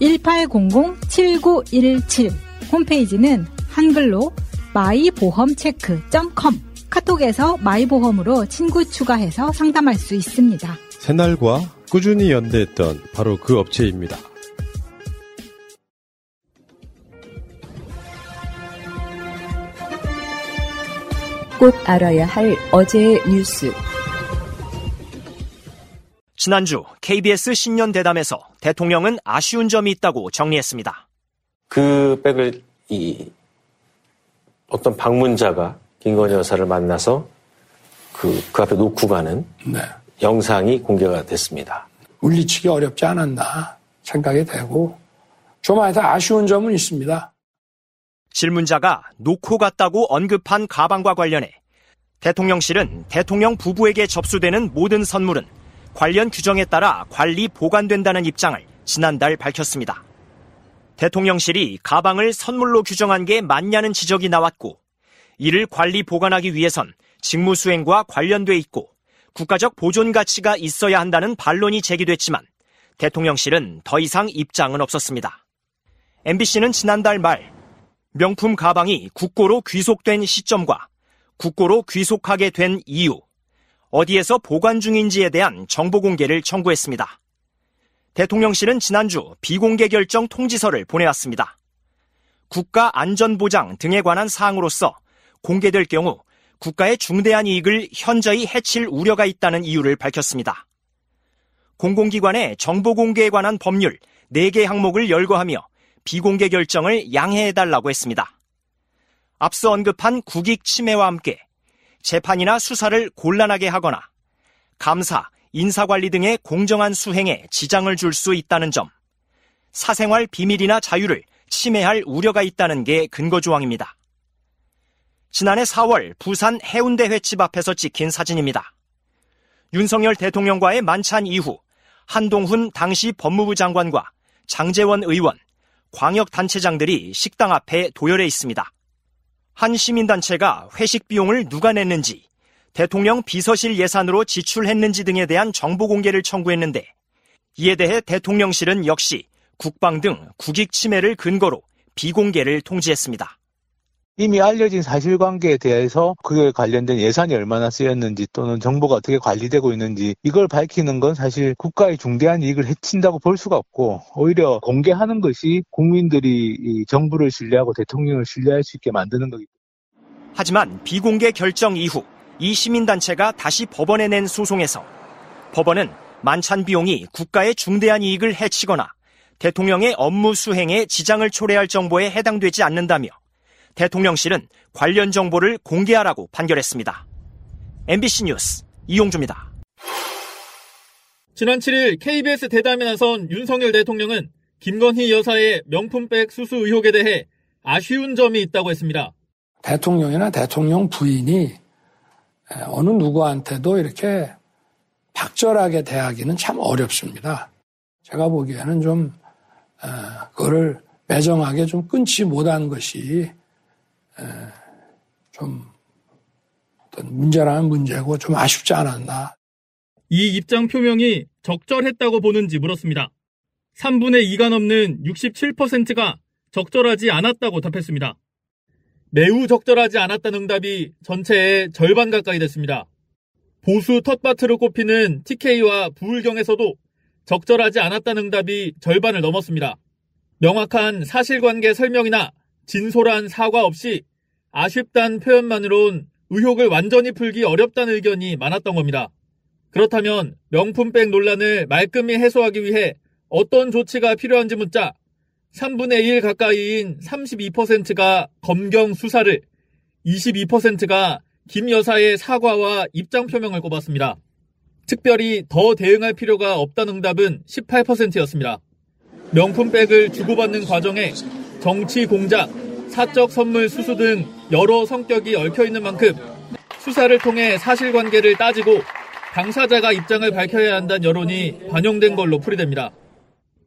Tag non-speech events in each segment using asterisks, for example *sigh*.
1800-7917. 홈페이지는 한글로 마이보험체크.com. 카톡에서 마이보험으로 친구 추가해서 상담할 수 있습니다. 새날과 꾸준히 연대했던 바로 그 업체입니다. 꼭 알아야 할 어제의 뉴스. 지난주 KBS 신년 대담에서 대통령은 아쉬운 점이 있다고 정리했습니다. 그 백을 이 어떤 방문자가 김건희 여사를 만나서 그, 그 앞에 놓고 가는 네. 영상이 공개가 됐습니다. 물리치기 어렵지 않았나 생각이 되고 좀 아니다 아쉬운 점은 있습니다. 질문자가 놓고 갔다고 언급한 가방과 관련해 대통령실은 대통령 부부에게 접수되는 모든 선물은 관련 규정에 따라 관리 보관된다는 입장을 지난달 밝혔습니다. 대통령실이 가방을 선물로 규정한 게 맞냐는 지적이 나왔고 이를 관리 보관하기 위해선 직무 수행과 관련돼 있고 국가적 보존 가치가 있어야 한다는 반론이 제기됐지만 대통령실은 더 이상 입장은 없었습니다. MBC는 지난달 말 명품 가방이 국고로 귀속된 시점과 국고로 귀속하게 된 이유, 어디에서 보관 중인지에 대한 정보 공개를 청구했습니다. 대통령실은 지난주 비공개 결정 통지서를 보내왔습니다. 국가 안전보장 등에 관한 사항으로서 공개될 경우 국가의 중대한 이익을 현저히 해칠 우려가 있다는 이유를 밝혔습니다. 공공기관의 정보 공개에 관한 법률 4개 항목을 열거하며 비공개 결정을 양해해달라고 했습니다. 앞서 언급한 국익 침해와 함께 재판이나 수사를 곤란하게 하거나 감사, 인사관리 등의 공정한 수행에 지장을 줄 수 있다는 점, 사생활 비밀이나 자유를 침해할 우려가 있다는 게 근거 조항입니다. 지난해 4월 부산 해운대 횟집 앞에서 찍힌 사진입니다. 윤석열 대통령과의 만찬 이후 한동훈 당시 법무부 장관과 장재원 의원, 광역단체장들이 식당 앞에 도열해 있습니다. 한 시민단체가 회식 비용을 누가 냈는지, 대통령 비서실 예산으로 지출했는지 등에 대한 정보 공개를 청구했는데, 이에 대해 대통령실은 역시 국방 등 국익 침해를 근거로 비공개를 통지했습니다. 이미 알려진 사실관계에 대해서 그에 관련된 예산이 얼마나 쓰였는지 또는 정보가 어떻게 관리되고 있는지 이걸 밝히는 건 사실 국가의 중대한 이익을 해친다고 볼 수가 없고 오히려 공개하는 것이 국민들이 정부를 신뢰하고 대통령을 신뢰할 수 있게 만드는 거기 때문에. 하지만 비공개 결정 이후 이 시민단체가 다시 법원에 낸 소송에서 법원은 만찬 비용이 국가의 중대한 이익을 해치거나 대통령의 업무 수행에 지장을 초래할 정보에 해당되지 않는다며 대통령실은 관련 정보를 공개하라고 판결했습니다. MBC 뉴스 이용주입니다. 지난 7일 KBS 대담에 나선 윤석열 대통령은 김건희 여사의 명품백 수수 의혹에 대해 아쉬운 점이 있다고 했습니다. 대통령이나 대통령 부인이 어느 누구한테도 이렇게 박절하게 대하기는 참 어렵습니다. 제가 보기에는 좀 그거를 매정하게 좀 끊지 못한 것이 좀 문제라는 문제고 좀 아쉽지 않았나. 이 입장 표명이 적절했다고 보는지 물었습니다. 3분의 2가 넘는 67%가 적절하지 않았다고 답했습니다. 매우 적절하지 않았다는 응답이 전체의 절반 가까이 됐습니다. 보수 텃밭으로 꼽히는 TK와 부울경에서도 적절하지 않았다는 응답이 절반을 넘었습니다. 명확한 사실관계 설명이나 진솔한 사과 없이 아쉽단 표현만으론 의혹을 완전히 풀기 어렵다는 의견이 많았던 겁니다. 그렇다면 명품백 논란을 말끔히 해소하기 위해 어떤 조치가 필요한지 묻자 3분의 1 가까이인 32%가 검경 수사를, 22%가 김 여사의 사과와 입장 표명을 꼽았습니다. 특별히 더 대응할 필요가 없다는 응답은 18%였습니다. 명품백을 주고받는 과정에 정치 공작, 사적 선물 수수 등 여러 성격이 얽혀 있는 만큼 수사를 통해 사실관계를 따지고 당사자가 입장을 밝혀야 한다는 여론이 반영된 걸로 풀이됩니다.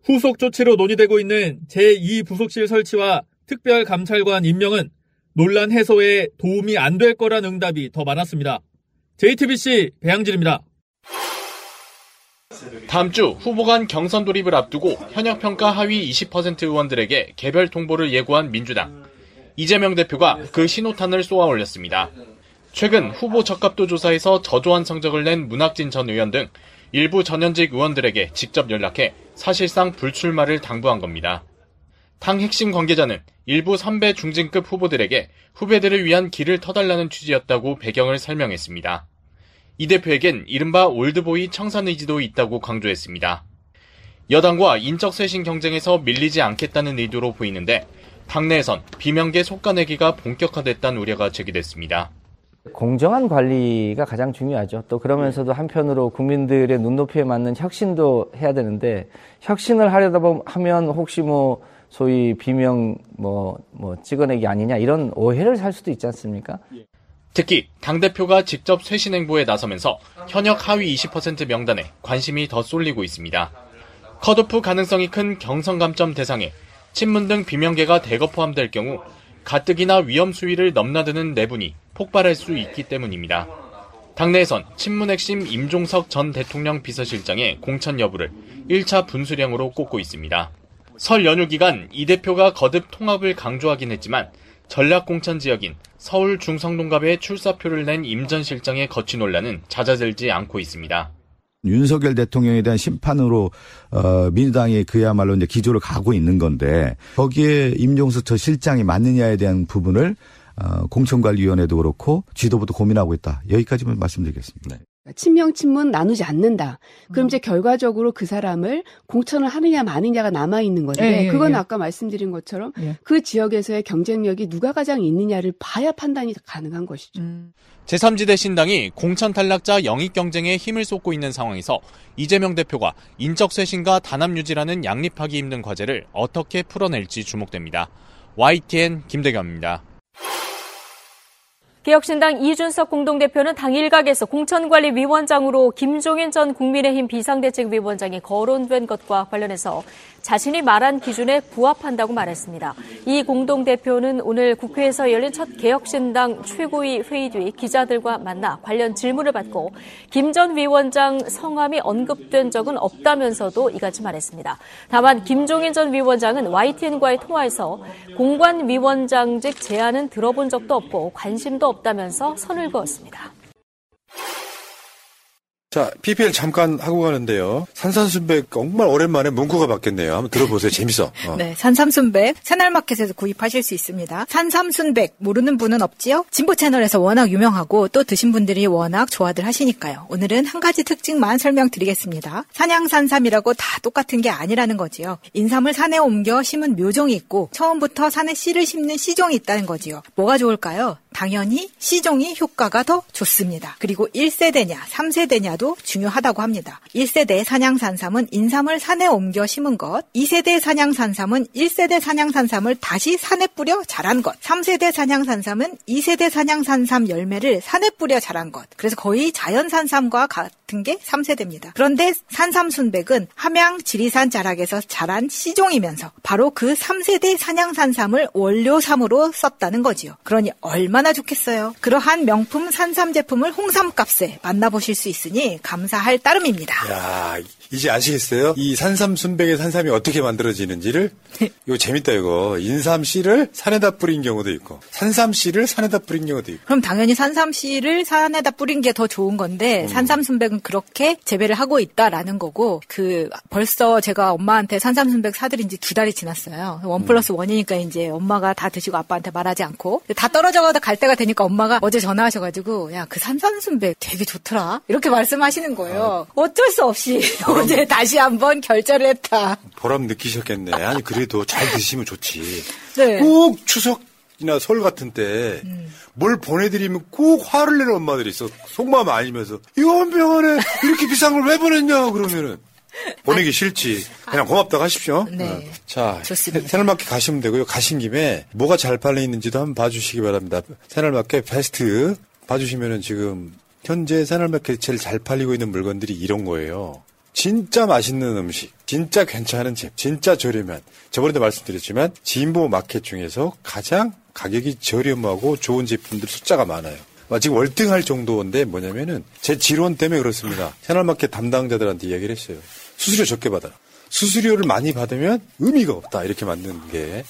후속 조치로 논의되고 있는 제2부속실 설치와 특별감찰관 임명은 논란 해소에 도움이 안 될 거란 응답이 더 많았습니다. JTBC 배양진입니다. 다음 주 후보 간 경선 돌입을 앞두고 현역 평가 하위 20% 의원들에게 개별 통보를 예고한 민주당. 이재명 대표가 그 신호탄을 쏘아 올렸습니다. 최근 후보 적합도 조사에서 저조한 성적을 낸 문학진 전 의원 등 일부 전현직 의원들에게 직접 연락해 사실상 불출마를 당부한 겁니다. 당 핵심 관계자는 일부 선배 중진급 후보들에게 후배들을 위한 길을 터달라는 취지였다고 배경을 설명했습니다. 이 대표에겐 이른바 올드보이 청산 의지도 있다고 강조했습니다. 여당과 인적 쇄신 경쟁에서 밀리지 않겠다는 의도로 보이는데 당내에선 비명계 속가내기가 본격화됐다는 우려가 제기됐습니다. 공정한 관리가 가장 중요하죠. 또 그러면서도 한편으로 국민들의 눈높이에 맞는 혁신도 해야 되는데 혁신을 하려다 하면 혹시 뭐 소위 비명 뭐, 뭐 찍어내기 아니냐 이런 오해를 살 수도 있지 않습니까? 특히 당대표가 직접 쇄신 행보에 나서면서 현역 하위 20% 명단에 관심이 더 쏠리고 있습니다. 컷오프 가능성이 큰 경선 감점 대상에 친문 등 비명계가 대거 포함될 경우 가뜩이나 위험 수위를 넘나드는 내분이 폭발할 수 있기 때문입니다. 당내에선 친문 핵심 임종석 전 대통령 비서실장의 공천 여부를 1차 분수령으로 꼽고 있습니다. 설 연휴 기간 이 대표가 거듭 통합을 강조하긴 했지만 전략 공천 지역인 서울 중성동갑에 출사표를 낸 임 전 실장의 거취 논란은 잦아들지 않고 있습니다. 윤석열 대통령에 대한 심판으로 어, 민주당이 그야말로 이제 기조를 가고 있는 건데 거기에 임종수 저 실장이 맞느냐에 대한 부분을 어, 공천관리위원회도 그렇고 지도부도 고민하고 있다. 여기까지만 말씀드리겠습니다. 네. 친명 친문 나누지 않는다. 그럼 이제 결과적으로 그 사람을 공천을 하느냐 마느냐가 남아 있는 건데 예, 예, 그건 예. 아까 말씀드린 것처럼 예. 그 지역에서의 경쟁력이 누가 가장 있느냐를 봐야 판단이 가능한 것이죠. 음. 제3지대 신당이 공천 탈락자 영입 경쟁에 힘을 쏟고 있는 상황에서 이재명 대표가 인적 쇄신과 단합 유지라는 양립하기 힘든 과제를 어떻게 풀어낼지 주목됩니다. YTN 김대겸입니다. 개혁신당 이준석 공동대표는 당 일각에서 공천관리위원장으로 김종인 전 국민의힘 비상대책위원장이 거론된 것과 관련해서 자신이 말한 기준에 부합한다고 말했습니다. 이 공동대표는 오늘 국회에서 열린 첫 개혁신당 최고위 회의 뒤 기자들과 만나 관련 질문을 받고 김 전 위원장 성함이 언급된 적은 없다면서도 이같이 말했습니다. 다만 김종인 전 위원장은 YTN과의 통화에서 공관위원장직 제안은 들어본 적도 없고 관심도 없다면서 선을 그었습니다. 자, PPL 잠깐 하고 가는데요. 산삼순백 정말 오랜만에 문구가 바뀌었네요. 한번 들어보세요. 재밌어. 어. 네, 산삼순백 새날마켓에서 구입하실 수 있습니다. 산삼순백 모르는 분은 없지요? 진보 채널에서 워낙 유명하고 또 드신 분들이 워낙 좋아들 하시니까요. 오늘은 한 가지 특징만 설명드리겠습니다. 산양산삼이라고 다 똑같은 게 아니라는 거지요. 인삼을 산에 옮겨 심은 묘종이 있고 처음부터 산에 씨를 심는 씨종이 있다는 거지요. 뭐가 좋을까요? 당연히 시종이 효과가 더 좋습니다. 그리고 1세대냐 3세대냐도 중요하다고 합니다. 1세대 산양산삼은 인삼을 산에 옮겨 심은 것, 2세대 산양산삼은 1세대 산양산삼을 다시 산에 뿌려 자란 것, 3세대 산양산삼은 2세대 산양산삼 열매를 산에 뿌려 자란 것. 그래서 거의 자연산삼과 같은 게 3세대입니다. 그런데 산삼순백은 함양 지리산 자락에서 자란 시종이면서 바로 그 3세대 산양산삼을 원료삼으로 썼다는 거지요. 그러니 얼마나 좋겠어요. 그러한 명품 산삼 제품을 홍삼값에 만나보실 수 있으니 감사할 따름입니다. 야 이제 아시겠어요? 이 산삼 순백의 산삼이 어떻게 만들어지는지를 이거 재밌다 이거 인삼 씨를 산에다 뿌린 경우도 있고 산삼 씨를 산에다 뿌린 경우도 있고 그럼 당연히 산삼 씨를 산에다 뿌린 게 더 좋은 건데 음. 산삼 순백은 그렇게 재배를 하고 있다라는 거고 그 벌써 제가 엄마한테 산삼 순백 사드린 지 두 달이 지났어요. 원 플러스 음. 원이니까 이제 엄마가 다 드시고 아빠한테 말하지 않고 다 떨어져가다 갈 때가 되니까 엄마가 어제 전화하셔가지고 야 그 산삼 순백 되게 좋더라 이렇게 말씀하시는 거예요. 아. 어쩔 수 없이 어제 다시 한번 결제를 했다. 보람 느끼셨겠네. 아니 그래도 잘 드시면 좋지. 네. 꼭 추석이나 설 같은 때뭘 음. 보내드리면 꼭 화를 내는 엄마들이 있어. 속마음 아니면서 이원 병원에 이렇게 비싼 걸 왜 보냈냐 그러면은 보내기 싫지. 그냥 고맙다고 하십시오. 네. 어. 자, 좋습니다. 새날마켓 가시면 되고요. 가신 김에 뭐가 잘 팔려 있는지도 한번 봐주시기 바랍니다. 새날마켓 베스트 봐주시면은 지금 현재 새날마켓 제일 잘 팔리고 있는 물건들이 이런 거예요. 진짜 맛있는 음식, 진짜 괜찮은 집, 진짜 저렴한. 저번에도 말씀드렸지만 진보 마켓 중에서 가장 가격이 저렴하고 좋은 제품들 숫자가 많아요. 지금 월등할 정도인데 뭐냐면은 제 지론 때문에 그렇습니다. 채널마켓 담당자들한테 이야기를 했어요. 수수료 적게 받아라. 수수료를 많이 받으면 의미가 없다. 이렇게 만드는 게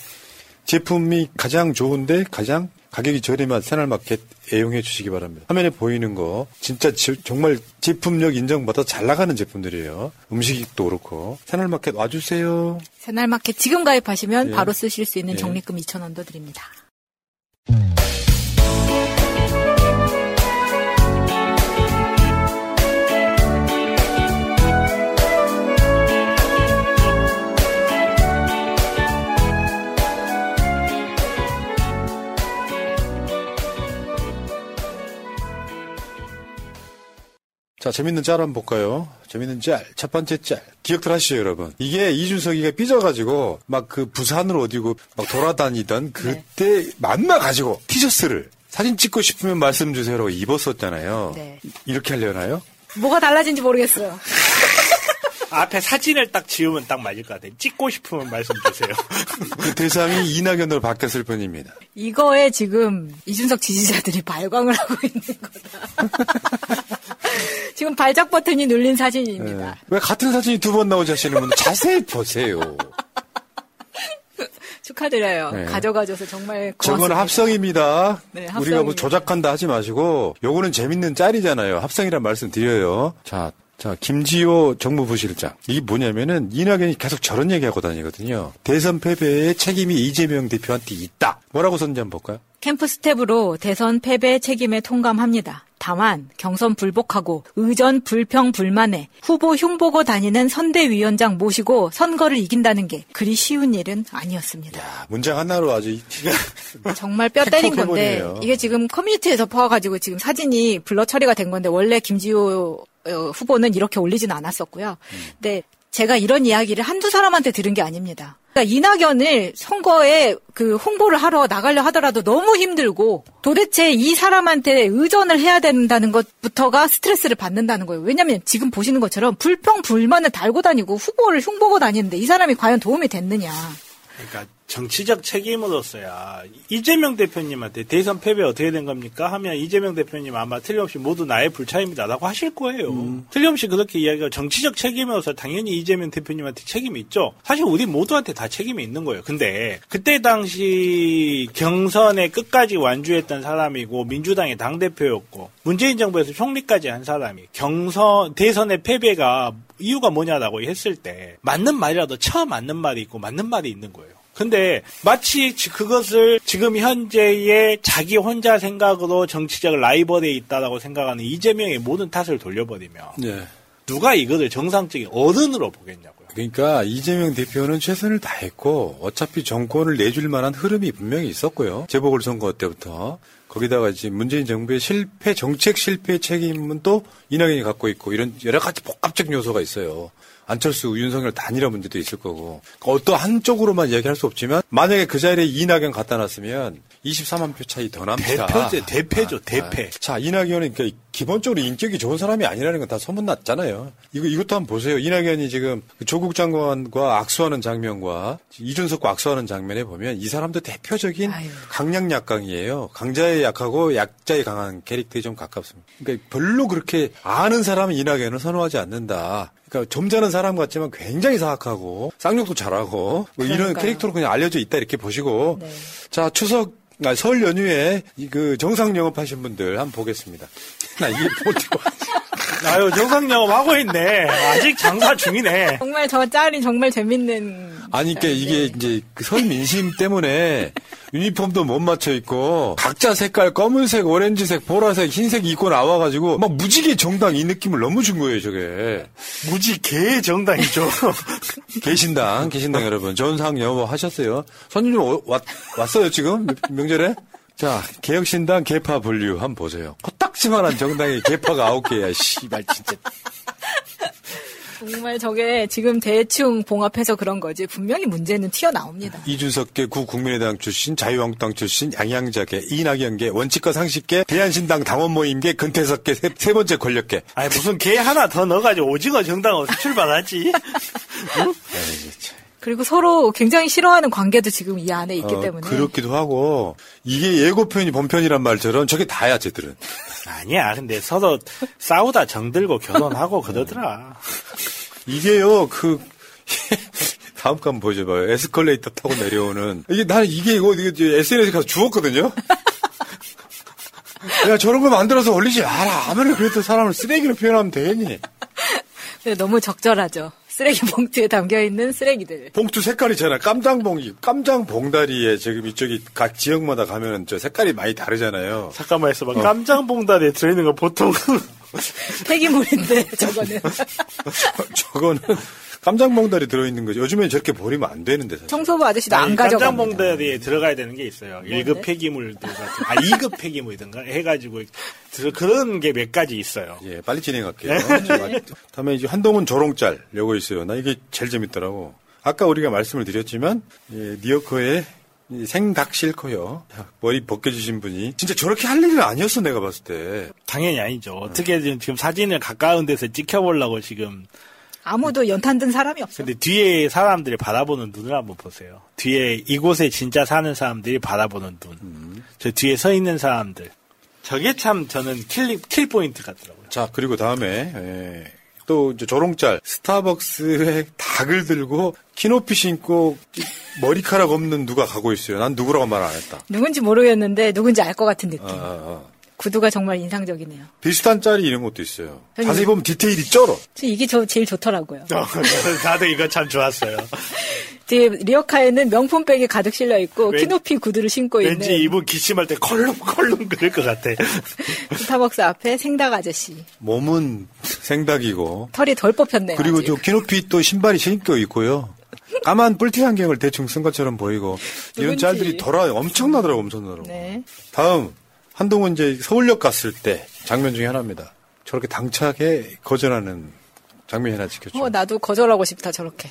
제품이 가장 좋은데 가장 가격이 저렴한 새날마켓 애용해 주시기 바랍니다. 화면에 보이는 거 진짜 지, 정말 제품력 인정받아 잘 나가는 제품들이에요. 음식도 그렇고 새날마켓 와주세요. 새날마켓 지금 가입하시면 예. 바로 쓰실 수 있는 예. 적립금 2,000원도 드립니다. 자, 재밌는 짤 한번 볼까요? 재밌는 짤. 첫 번째 짤. 기억들 하시죠, 여러분? 이게 이준석이가 삐져가지고, 막 그 부산으로 어디고 막 돌아다니던 그때 만나가지고 티셔츠를 사진 찍고 싶으면 말씀 주세요라고 입었었잖아요. 네. 이렇게 하려나요? 뭐가 달라진지 모르겠어요. *laughs* 앞에 사진을 딱 지우면 딱 맞을 것 같아요. 찍고 싶으면 말씀 주세요. *laughs* 그 대상이 이낙연으로 바뀌었을 뿐입니다. 이거에 지금 이준석 지지자들이 발광을 하고 있는 거다. *laughs* 지금 발작 버튼이 눌린 사진입니다. 네. 왜 같은 사진이 두 번 나오지 하시는 분들 자세히 보세요. *laughs* 축하드려요. 네. 가져가줘서 정말 고맙습니다. 저건 합성입니다. 네, 우리가 합성입니다. 뭐 조작한다 하지 마시고 요거는 재밌는 짤이잖아요. 합성이란 말씀 드려요. 자, 자 김지호 정무부실장 이게 뭐냐면은 이낙연이 계속 저런 얘기하고 다니거든요. 대선 패배의 책임이 이재명 대표한테 있다. 뭐라고 썼는지 한번 볼까요? 캠프 스텝으로 대선 패배 책임에 통감합니다. 다만 경선 불복하고 의전 불평 불만에 후보 흉보고 다니는 선대위원장 모시고 선거를 이긴다는 게 그리 쉬운 일은 아니었습니다. 문장 하나로 아주 이- *laughs* 정말 뼈 때린 건데. 이게 지금 커뮤니티에서 퍼와가지고 지금 사진이 blur 처리가 된 건데 원래 김지호 어, 후보는 이렇게 올리지는 않았었고요. 근데 제가 이런 이야기를 한두 사람한테 들은 게 아닙니다. 그러니까 이낙연을 선거에 그 홍보를 하러 나가려 하더라도 너무 힘들고 도대체 이 사람한테 의존을 해야 된다는 것부터가 스트레스를 받는다는 거예요. 왜냐하면 지금 보시는 것처럼 불평 불만을 달고 다니고 후보를 흉보고 다니는데 이 사람이 과연 도움이 됐느냐. 그러니까 정치적 책임으로서야 이재명 대표님한테 대선 패배 어떻게 된 겁니까? 하면 이재명 대표님 아마 틀림없이 모두 나의 불차입니다라고 하실 거예요. 틀림없이 그렇게 이야기가 정치적 책임으로서 당연히 이재명 대표님한테 책임이 있죠. 사실 우리 모두한테 다 책임이 있는 거예요. 근데 그때 당시 경선에 끝까지 완주했던 사람이고 민주당의 당 대표였고 문재인 정부에서 총리까지 한 사람이 경선 대선의 패배가 이유가 뭐냐라고 했을 때 맞는 말이라도 처음 맞는 말이 있고 맞는 말이 있는 거예요. 근데 마치 지- 그것을 지금 현재의 자기 혼자 생각으로 정치적 라이벌에 있다라고 생각하는 이재명의 모든 탓을 돌려버리면 네. 누가 이거를 정상적인 어른으로 보겠냐고요. 그러니까 이재명 대표는 최선을 다했고 어차피 정권을 내줄 만한 흐름이 분명히 있었고요. 재보궐선거 때부터 거기다가 이제 문재인 정부의 실패 정책 실패 책임은 또 이낙연이 갖고 있고 이런 여러 가지 복합적 요소가 있어요. 안철수, 윤석열 단일화 문제도 있을 거고 그러니까 어떤 한쪽으로만 얘기할 수 없지만 만약에 그 자리에 이낙연 갖다 놨으면 24만 표 차이 더 납니다. 대표죠, 대패죠, 대패. 자, 이낙연은 그러니까 기본적으로 인격이 좋은 사람이 아니라는 건 다 소문났잖아요. 이거, 이것도 한번 보세요. 이낙연이 지금 그 조국 장관과 악수하는 장면과 이준석과 악수하는 장면에 보면 이 사람도 대표적인 강약 약강이에요. 강자에 약하고 약자에 강한 캐릭터에 좀 가깝습니다. 그러니까 별로 그렇게 아는 사람은 이낙연을 선호하지 않는다. 그러니까 점잖은 사람 같지만 굉장히 사악하고 쌍욕도 잘하고 뭐 이런 그러니까요. 캐릭터로 그냥 알려져 있다 이렇게 보시고 네. 자 추석 아, 설 연휴에 이그 정상 영업하신 분들 한번 보겠습니다. 나 이게 어디고 아유 정상 영업 하고 있네. 아직 장사 중이네. 정말 저 짤이 정말 재밌는. 아니, 그러니까 이게 이제 그설 민심 때문에 유니폼도 못 맞춰 입고 각자 색깔 검은색, 오렌지색, 보라색, 흰색 입고 나와가지고 막 무지개 정당 이 느낌을 너무 준 거예요, 저게. 무지개 정당이죠. *laughs* 개신당, 개신당 여러분, 전상 영어 하셨어요? 손님 좀 왔, 왔어요, 지금? 명절에? 자, 개혁신당 개파 분류 한번 보세요. 코딱지만한 정당에 개파가 아홉 개야, 씨발, 진짜. 정말 저게 지금 대충 봉합해서 그런 거지 분명히 문제는 튀어나옵니다. 이준석계 구 국민의당 출신, 자유한국당 출신, 양양자계, 이낙연계, 원칙과 상식계, 대한신당 당원 모임계, 근태석계 세, 세 번째 권력계. 아니 무슨 개 하나 더 넣어가지고 오징어 정당 어디 출발하지? 응? 그리고 서로 굉장히 싫어하는 관계도 지금 이 안에 있기 어, 때문에 그렇기도 하고 이게 예고편이 본편이란 말처럼 저게 다야 쟤들은. 아니야. 근데 서로 싸우다 정들고 결혼하고 그러더라. 이게요 그 *laughs* 다음 거 한번 보여줘봐요. 에스컬레이터 타고 내려오는 이게 나는 이게 이거 이게 SNS에 가서 주웠거든요. *laughs* 야 저런 거 만들어서 올리지 마라. 아무리 그래도 사람을 쓰레기로 표현하면 되니. 네, 너무 적절하죠. 쓰레기 *laughs* 봉투에 담겨 있는 쓰레기들. 봉투 색깔이 잖아. 깜장 봉이 깜장 봉다리에 지금 이쪽이 각 지역마다 가면은 저 색깔이 많이 다르잖아요. 잠깐만 있어봐. 깜장 봉다리에 들어있는 거 보통 *laughs* 폐기물인데 저거는. *laughs* 저거는 깜장 봉다리 들어있는 거죠. 요즘엔 저렇게 버리면 안 되는데 사실. 청소부 아저씨도 안 아니, 가져가. 깜장 봉다리에 들어가야 되는 게 있어요. 1급 폐기물들 같은, 아 2급 폐기물이든가 해가지고 그런 게 몇 가지 있어요. 예, 빨리 진행할게요. *laughs* 다음에 이제 한동훈 조롱짤 요거 있어요. 나 이게 제일 재밌더라고. 아까 우리가 말씀을 드렸지만 예, 니어커의 싫고요. 머리 벗겨주신 분이 진짜 저렇게 할 일은 아니었어 내가 봤을 때. 당연히 아니죠. 어떻게 지금 사진을 가까운 데서 찍혀보려고 지금. 아무도 연탄 든 사람이 없어. 근데 뒤에 사람들이 바라보는 눈을 한번 보세요. 뒤에 이곳에 진짜 사는 사람들이 바라보는 눈. 저 뒤에 서 있는 사람들. 저게 참 저는 kill, kill point 같더라고요. 자 그리고 다음에 예, 또 이제 조롱짤 스타벅스에 닭을 들고 키높이 신고 머리카락 없는 누가 가고 있어요. 난 누구라고 말 안 했다. 누군지 모르겠는데 누군지 알 것 같은 느낌. 아, 아, 아. 구두가 정말 인상적이네요. 비슷한 짤이 이런 것도 있어요. 자세히 보면 디테일이 쩔어. 저 이게 저 제일 좋더라고요. *laughs* 다들 이거 참 좋았어요. 리어카에는 명품백이 가득 실려 있고 왠- 키높이 구두를 신고 있는 왠지 이분 기침할 때 컬lum컬lum 그럴 것 같아. *laughs* 스타벅스 앞에 생닭 아저씨. 몸은 생닭이고 털이 덜 뽑혔네요. 그리고 아직. 저 키높이 또 신발이 신겨 있고요. 까만 뿔테 안경을 대충 쓴 것처럼 보이고 이런. 짤들이 돌아 엄청나더라고 엄청나더라고. 네. 다음 한동훈 이제 서울역 갔을 때 장면 중에 하나입니다. 저렇게 당차게 거절하는 장면이 하나 찍혔죠. 어, 나도 거절하고 싶다 저렇게.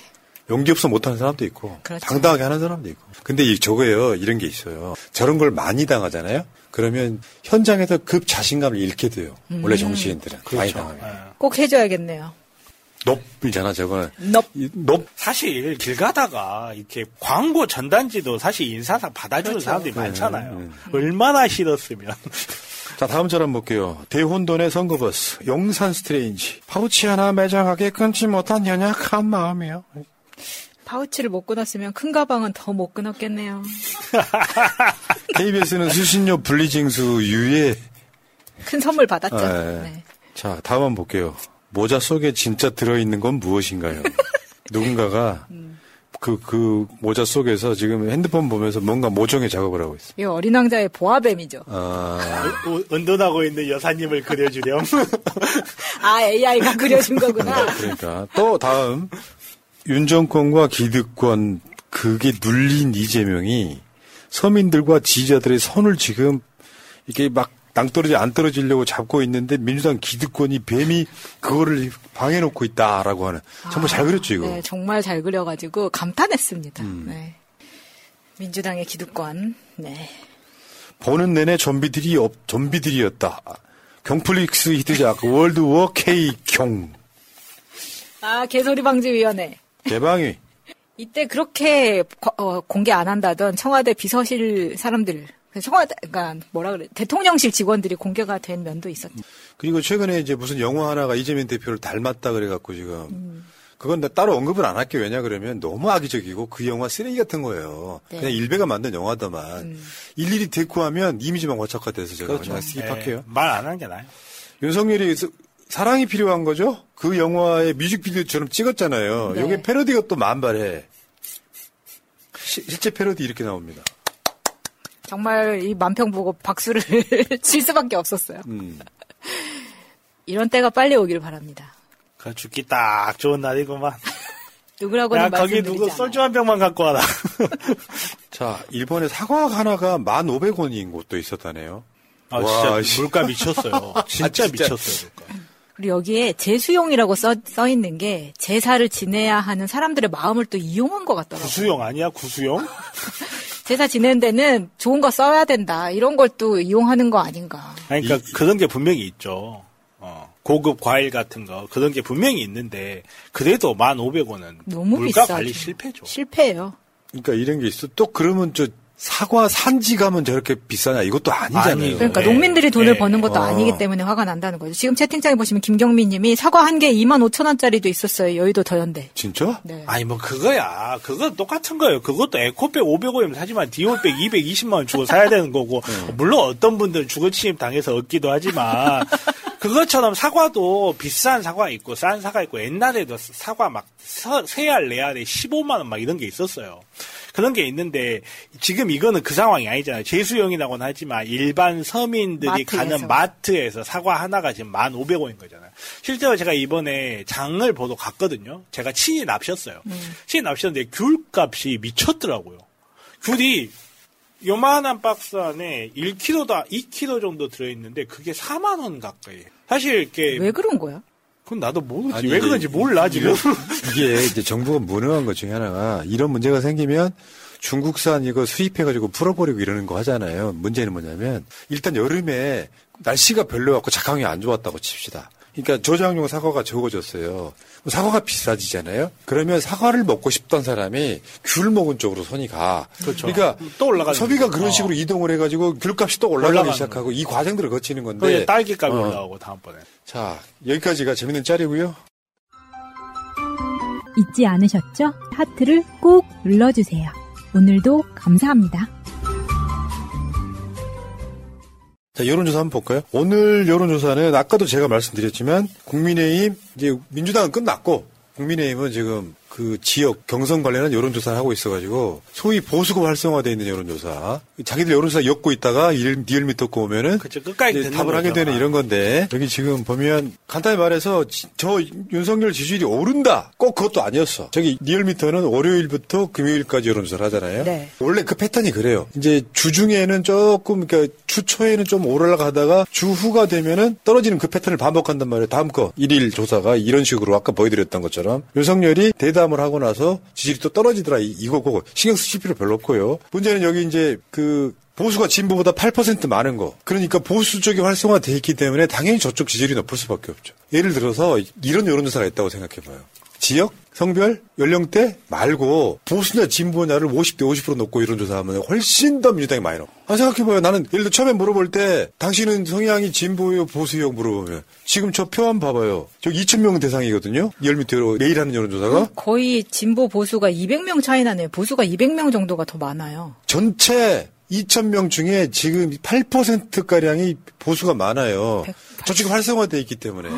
용기 없어 못하는 사람도 있고 그렇죠. 당당하게 하는 사람도 있고. 근데 이 저거예요 이런 게 있어요. 저런 걸 많이 당하잖아요. 그러면 현장에서 급 자신감을 잃게 돼요. 원래 음. 정치인들은 많이 그렇죠. 당하면. 꼭 해줘야겠네요. 높이잖아 저거는. 높. 이 높. 사실 길 가다가 이렇게 광고 전단지도 사실 인사상 받아주는 그렇죠. 사람들이 네, 많잖아요. 네. 얼마나 싫었으면. *laughs* 자, 다음 짤 한번 볼게요. 대혼돈의 선거버스, 용산 스트레인지. 파우치 하나 매정하게 끊지 못한 연약한 마음이요. 파우치를 못 끊었으면 큰 가방은 더 못 끊었겠네요. *laughs* KBS는 수신료 분리징수 유예. 큰 선물 받았죠. 네. 네. 자, 다음 한번 볼게요. 모자 속에 진짜 들어있는 건 무엇인가요? *laughs* 누군가가 그, 그 모자 속에서 지금 핸드폰 보면서 뭔가 모종의 작업을 하고 있어요. 이거 어린 왕자의 보아뱀이죠. 아, 어, 은둔하고 있는 여사님을 그려주렴. *laughs* 아 AI가 그려준 거구나. 그러니까. 또 다음. 윤 정권과 기득권, 그게 눌린 이재명이 서민들과 지지자들의 손을 지금 이게 막 낭떠러지 안 떨어지려고 잡고 있는데 민주당 기득권이 뱀이 그거를 방해놓고 있다라고 하는 정말 잘 그렸죠 이거. 네, 정말 잘 그려가지고 감탄했습니다. 음. 네. 민주당의 기득권. 네. 보는 내내 좀비들이 없, 좀비들이었다. 경플릭스 히트작 월드워 K 경 아 개소리 방지위원회. 개방위. 이때 그렇게 거- 어, 공개 안 한다던 청와대 비서실 사람들, 청와대, 그러니까 뭐라 그래, 대통령실 직원들이 공개가 된 면도 있었죠. 그리고 최근에 이제 무슨 영화 하나가 이재명 대표를 닮았다 그래갖고 지금 음. 그건 나 따로 언급을 안 할게 왜냐 그러면 너무 악의적이고 그 영화 쓰레기 같은 거예요. 네. 그냥 일베가 만든 영화다만 일일이 대꾸하면 이미지만 와착화돼서 제가 그냥 스킵할게요. 네, 말안 하는 게 나아요. 윤석열이 스- 사랑이 필요한 거죠? 그 영화의 뮤직비디오처럼 찍었잖아요. 네. 이게 패러디가 또 만발해. 시- 실제 패러디 이렇게 나옵니다. 정말 이 만평 보고 박수를 *laughs* 칠 수밖에 없었어요. 음. 이런 때가 빨리 오길 바랍니다. 그 죽기 딱 좋은 날이구만. 누구라고는 야, 거기 누구. 소주 한 병만 갖고 와라. *laughs* 자, 일본에 사과 하나가 1,500원인 곳도 있었다네요. 아, 와, 진짜 씨. 물가 미쳤어요. *laughs* 진짜 아, 진짜. 미쳤어요, 물가. 그리고 여기에 재수용이라고 써, 써 있는 게 제사를 지내야 하는 사람들의 마음을 또 이용한 것 같더라고요. 구수용 아니야? 구수용? 제사 지내는 데는 좋은 거 써야 된다. 이런 걸 또 이용하는 거 아닌가. 아니, 그러니까 이, 그런 게 분명히 있죠. 어, 고급 과일 같은 거 그런 게 분명히 있는데 그래도 1,500원은 너무 물가 비싸죠. 관리 실패죠. 실패예요. 그러니까 이런 게 있어. 또 그러면 저 사과 산지 가면 저렇게 비싸냐? 이것도 아니잖아요. 아니에요. 그러니까 네. 농민들이 돈을 네. 버는 것도 어. 아니기 때문에 화가 난다는 거죠. 지금 채팅창에 보시면 김경민 님이 사과 한 개 2만 5천 원짜리도 있었어요. 여의도 더현대. 진짜? 네. 아니 뭐 그거야. 그거 똑같은 거예요. 그것도 에코백 500원이면 사지만 디올백 220만 원 주고 사야 되는 거고 *laughs* 물론 어떤 분들은 주거침입 당해서 얻기도 하지만 *laughs* 그것처럼 사과도 비싼 사과 있고 싼 사과 있고 옛날에도 사과 막 세 알 네 알에 15만 원 막 이런 게 있었어요. 그런 게 있는데 지금 이거는 그 상황이 아니잖아요. 재수용이라고는 하지만 일반 서민들이 마트에서. 가는 마트에서 사과 하나가 지금 1,500원인 거잖아요. 실제로 제가 이번에 장을 보러 갔거든요. 제가 친히 납셨어요. 친히 납셨는데 귤 값이 미쳤더라고요. 귤이 요만한 박스 안에 1kg다 2kg 정도 들어있는데 그게 4만 원 가까이. 사실 이렇게 왜 그런 거야? 그건 나도 모르지. 아니, 왜 그런지 몰라 지금. 이게 이제 정부가 무능한 것 중에 하나가 이런 문제가 생기면 중국산 이거 수입해가지고 풀어버리고 이러는 거 하잖아요. 문제는 뭐냐면 일단 여름에 날씨가 별로갖고 작황이 안 좋았다고 칩시다. 그러니까 저장용 사과가 적어졌어요. 사과가 비싸지잖아요. 그러면 사과를 먹고 싶던 사람이 귤 먹은 쪽으로 손이 가. 그렇죠. 러니까 또 올라가는 소비가. 그런 어. 식으로 이동을 해가지고 귤값이 또 올라가기 올라가는 시작하고 이 과정들을 거치는 건데. 거기에 딸기 값이 어. 올라오고 다음번에. 자 여기까지가 재밌는 짤이고요. 잊지 않으셨죠? 하트를 꼭 눌러주세요. 오늘도 감사합니다. 자, 여론조사 한번 볼까요? 오늘 여론조사는 아까도 제가 말씀드렸지만 국민의힘 이제 민주당은 끝났고 국민의힘은 지금 그 지역 경선 관련한 여론조사를 하고 있어가지고 소위 보수가 활성화되어 있는 여론조사. 자기들 여론조사 엮고 있다가 일- 리얼미터 거 오면은 그쵸, 끝까지 답을 하게. 되는 이런 건데. 여기 지금 보면 간단히 말해서 지- 저 윤석열 지지율이 오른다. 꼭 그것도 아니었어. 저기 리얼미터는 월요일부터 금요일까지 여론조사를 하잖아요. 네. 원래 그 패턴이 그래요. 이제 주중에는 조금 그러니까 주초에는 좀 오르락하다가 주후가 되면은 떨어지는 그 패턴을 반복한단 말이에요. 다음 거 일일 조사가 이런 식으로 아까 보여드렸던 것처럼. 윤석열이 대 담을 하고 나서 지지율이 또 떨어지더라 이- 이거고 신경 쓰실 필요 별로 없고요 문제는 여기 이제 그 보수가 진보보다 8% 많은 거. 그러니까 보수 쪽이 활성화돼 있기 때문에 당연히 저쪽 지지율이 높을 수밖에 없죠. 예를 들어서 이런 여론조사가 있다고 생각해봐요. 지역, 성별, 연령대 말고 보수냐 진보냐를 50대 50% 놓고 이런 조사하면 훨씬 더 민주당이 많이 나와. 아, 생각해봐요. 나는 예를 들어 처음에 물어볼 때 당신은 성향이 진보요 보수요 물어보면 지금 저 표한 봐봐요. 저 2,000명 대상이거든요. 열밑으로 매일 하는 여론조사가. 거의 진보 보수가 200명 차이 나네요. 보수가 200명 정도가 더 많아요. 전체 2,000명 중에 지금 8%가량이 보수가 많아요. 저쪽이 활성화되어 있기 때문에.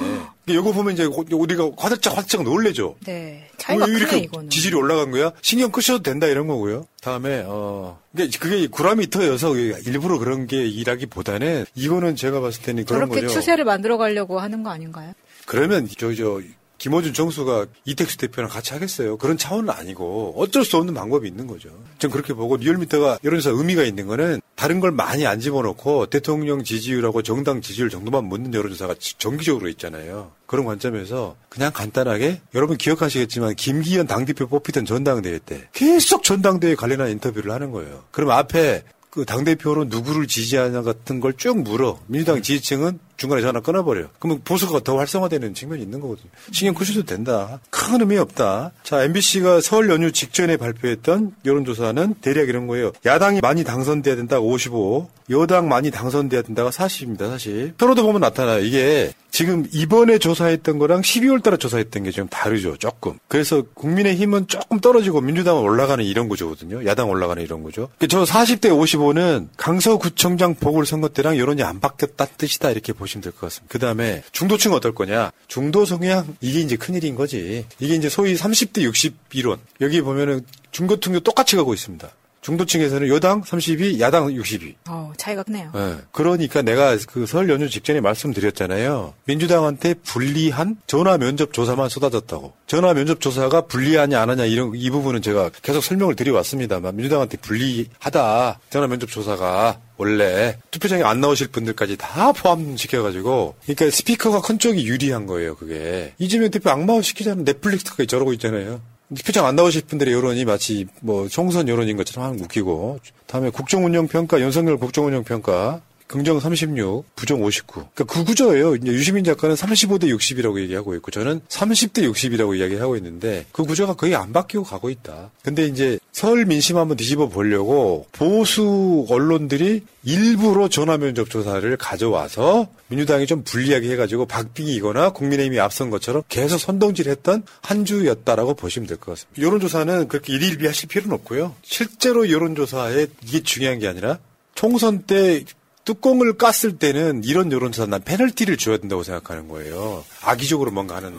이거 보면 이제 우리가 화들짝 화들짝 놀래죠. 네. 차이가 왜 크네, 이렇게 이거는. 지지율이 올라간 거야? 신경 끄셔도 된다 이런 거고요. 다음에 어 그게 그게 구라미터여서 일부러 그런 게 일하기보다는 이거는 제가 봤을 때는 그런 거죠. 추세를 만들어 가려고 하는 거 아닌가요? 그러면 저저 김어준 정수가 이택수 대표랑 같이 하겠어요. 그런 차원은 아니고 어쩔 수 없는 방법이 있는 거죠. 전 그렇게 보고 리얼미터가 이런서 의미가 있는 거는 다른 걸 많이 안 집어넣고 대통령 지지율하고 정당 지지율 정도만 묻는 여론조사가 정기적으로 있잖아요. 그런 관점에서 그냥 간단하게 여러분 기억하시겠지만 김기현 당대표 뽑히던 전당대회 때 계속 전당대회 관련한 인터뷰를 하는 거예요. 그럼 앞에 그 당대표로 누구를 지지하냐 같은 걸 쭉 물어. 민주당 지지층은 중간에 전화 끊어버려. 그러면 보수가 더 활성화되는 측면이 있는 거거든요. 신경 끄셔도 된다. 큰 의미 없다. 자, MBC가 설 연휴 직전에 발표했던 여론조사는 대략 이런 거예요. 야당이 많이 당선돼야 된다 55, 여당 많이 당선돼야 된다가 40입니다. 사실. 표로도 보면 나타나요. 이게 지금 이번에 조사했던 거랑 12월 달에 조사했던 게좀 다르죠. 조금. 그래서 국민의힘은 조금 떨어지고 민주당은 올라가는 이런 구조거든요. 야당 올라가는 이런 구조. 그저 40대 55는 강서구청장 보궐선거 때랑 여론이 안 바뀌었다 뜻이다 이렇게 보 시면 될 것 같습니다. 그 다음에 중도층은 어떨 거냐. 중도 성향 이게 이제 큰일인 거지. 이게 이제 소위 30대 60 이론. 여기 보면은 중도층도 똑같이 가고 있습니다. 중도층에서는 여당 32, 야당 62. 어, 차이가 크네요. 네. 그러니까 내가 그 설 연휴 직전에 말씀드렸잖아요. 민주당한테 불리한 전화 면접 조사만 쏟아졌다고. 전화 면접 조사가 불리하냐 안 하냐 이런 이 부분은 제가 계속 설명을 드려왔습니다만 민주당한테 불리하다. 전화 면접 조사가 원래 투표장에 안 나오실 분들까지 다 포함시켜가지고 그러니까 스피커가 큰 쪽이 유리한 거예요. 그게 이재명 대표 악마화 시키자는 넷플릭스가 저러고 있잖아요. 표정 안 나오실 분들의 여론이 마치 뭐 총선 여론인 것처럼 웃기고 다음에 국정운영평가 윤석열 국정운영평가 긍정 36, 부정 59. 그러니까 그 구조예요. 이제 유시민 작가는 35대 60이라고 얘기하고 있고 저는 30대 60이라고 이야기하고 있는데 그 구조가 거의 안 바뀌고 가고 있다. 근데 이제 설 민심 한번 뒤집어 보려고 보수 언론들이 일부러 전화 면접 조사를 가져와서 민주당이 좀 불리하게 해가지고 박빙이거나 국민의힘이 앞선 것처럼 계속 선동질했던 한 주였다라고 보시면 될 것 같습니다. 여론조사는 그렇게 일일비 하실 필요는 없고요. 실제로 여론조사에 이게 중요한 게 아니라 총선 때 뚜껑을 깠을 때는 이런 여론조사 난 페널티를 줘야 된다고 생각하는 거예요. 악의적으로 뭔가 하는.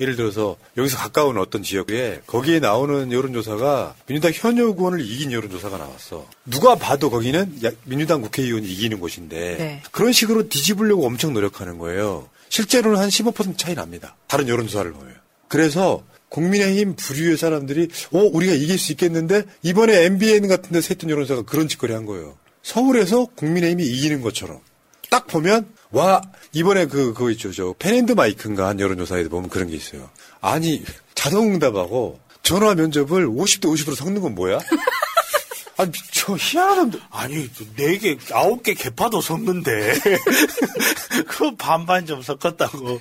예를 들어서 여기서 가까운 어떤 지역에 거기에 나오는 여론조사가 민주당 현역 의원을 이긴 여론조사가 나왔어. 누가 봐도 거기는 민주당 국회의원이 이기는 곳인데 네. 그런 식으로 뒤집으려고 엄청 노력하는 거예요. 실제로는 한 15% 차이 납니다. 다른 여론조사를 보면. 그래서 국민의힘 부류의 사람들이 어 우리가 이길 수 있겠는데 이번에 MBN 같은 데서 했던 여론조사가 그런 짓거리 한 거예요. 서울에서 국민의힘이 이기는 것처럼 딱 보면 와 이번에 그 그거 있죠. 저 펜앤드 마이크인가 한 여론조사에 보면 그런 게 있어요. 아니 자동응답하고 전화 면접을 50대 50으로 섞는 건 뭐야? *laughs* 아니 저 희한한 아니 네 개 아홉 개 개파도 섞는데. *laughs* 그 반반 좀 섞었다고.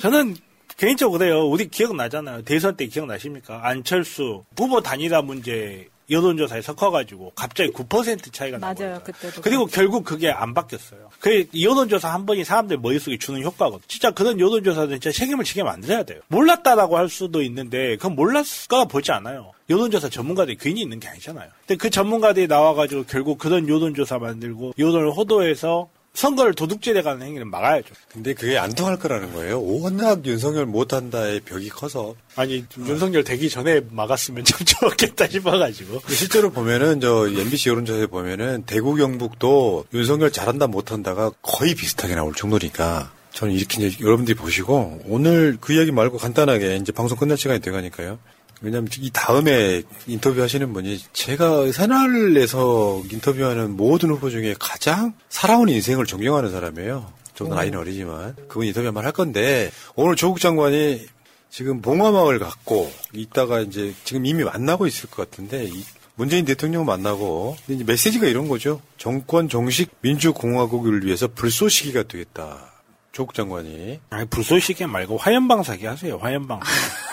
저는 개인적으로요. 우리 기억나잖아요. 대선 때 기억나십니까? 안철수 후보 단일화 문제 여론조사에 섞어가지고 갑자기 9% 차이가 맞아요. 그때도. 그리고 결국 그게 안 바뀌었어요. 그 여론조사 한 번이 사람들 머릿속에 주는 효과거든. 진짜 그런 여론조사는 진짜 책임을 지게 만들어야 돼요. 몰랐다라고 할 수도 있는데 그건 몰랐을까 보지 않아요. 여론조사 전문가들이 괜히 있는 게 아니잖아요. 근데 그 전문가들이 나와가지고 결국 그런 여론조사 만들고 여론을 호도해서 선거를 도둑질해 가는 행위는 막아야죠. 근데 그게 안 통할 거라는 거예요. 워낙 윤석열 못한다의 벽이 커서. 아니, 윤석열 되기 전에 막았으면 참 *laughs* 좋았겠다 싶어가지고. 실제로 보면은, 저, MBC 여론조사에 보면은, 대구 경북도 윤석열 잘한다 못한다가 거의 비슷하게 나올 정도니까. 저는 이렇게 이제 여러분들이 보시고, 오늘 그 이야기 말고 간단하게 이제 방송 끝날 시간이 돼가니까요. 왜냐하면 이 다음에 인터뷰 하시는 분이 제가 새날에서 인터뷰하는 모든 후보 중에 가장 살아온 인생을 존경하는 사람이에요. 저도 나이는 어리지만 그분 인터뷰 한번 할 건데 오늘 조국 장관이 지금 봉화마을 갔고 이따가 이제 지금 이미 만나고 있을 것 같은데 문재인 대통령 만나고 이제 메시지가 이런 거죠. 정권 정식 민주공화국을 위해서 불쏘시기가 되겠다. 조국 장관이. 아니, 불쏘시개 말고 화염방사기 하세요, 화염방사.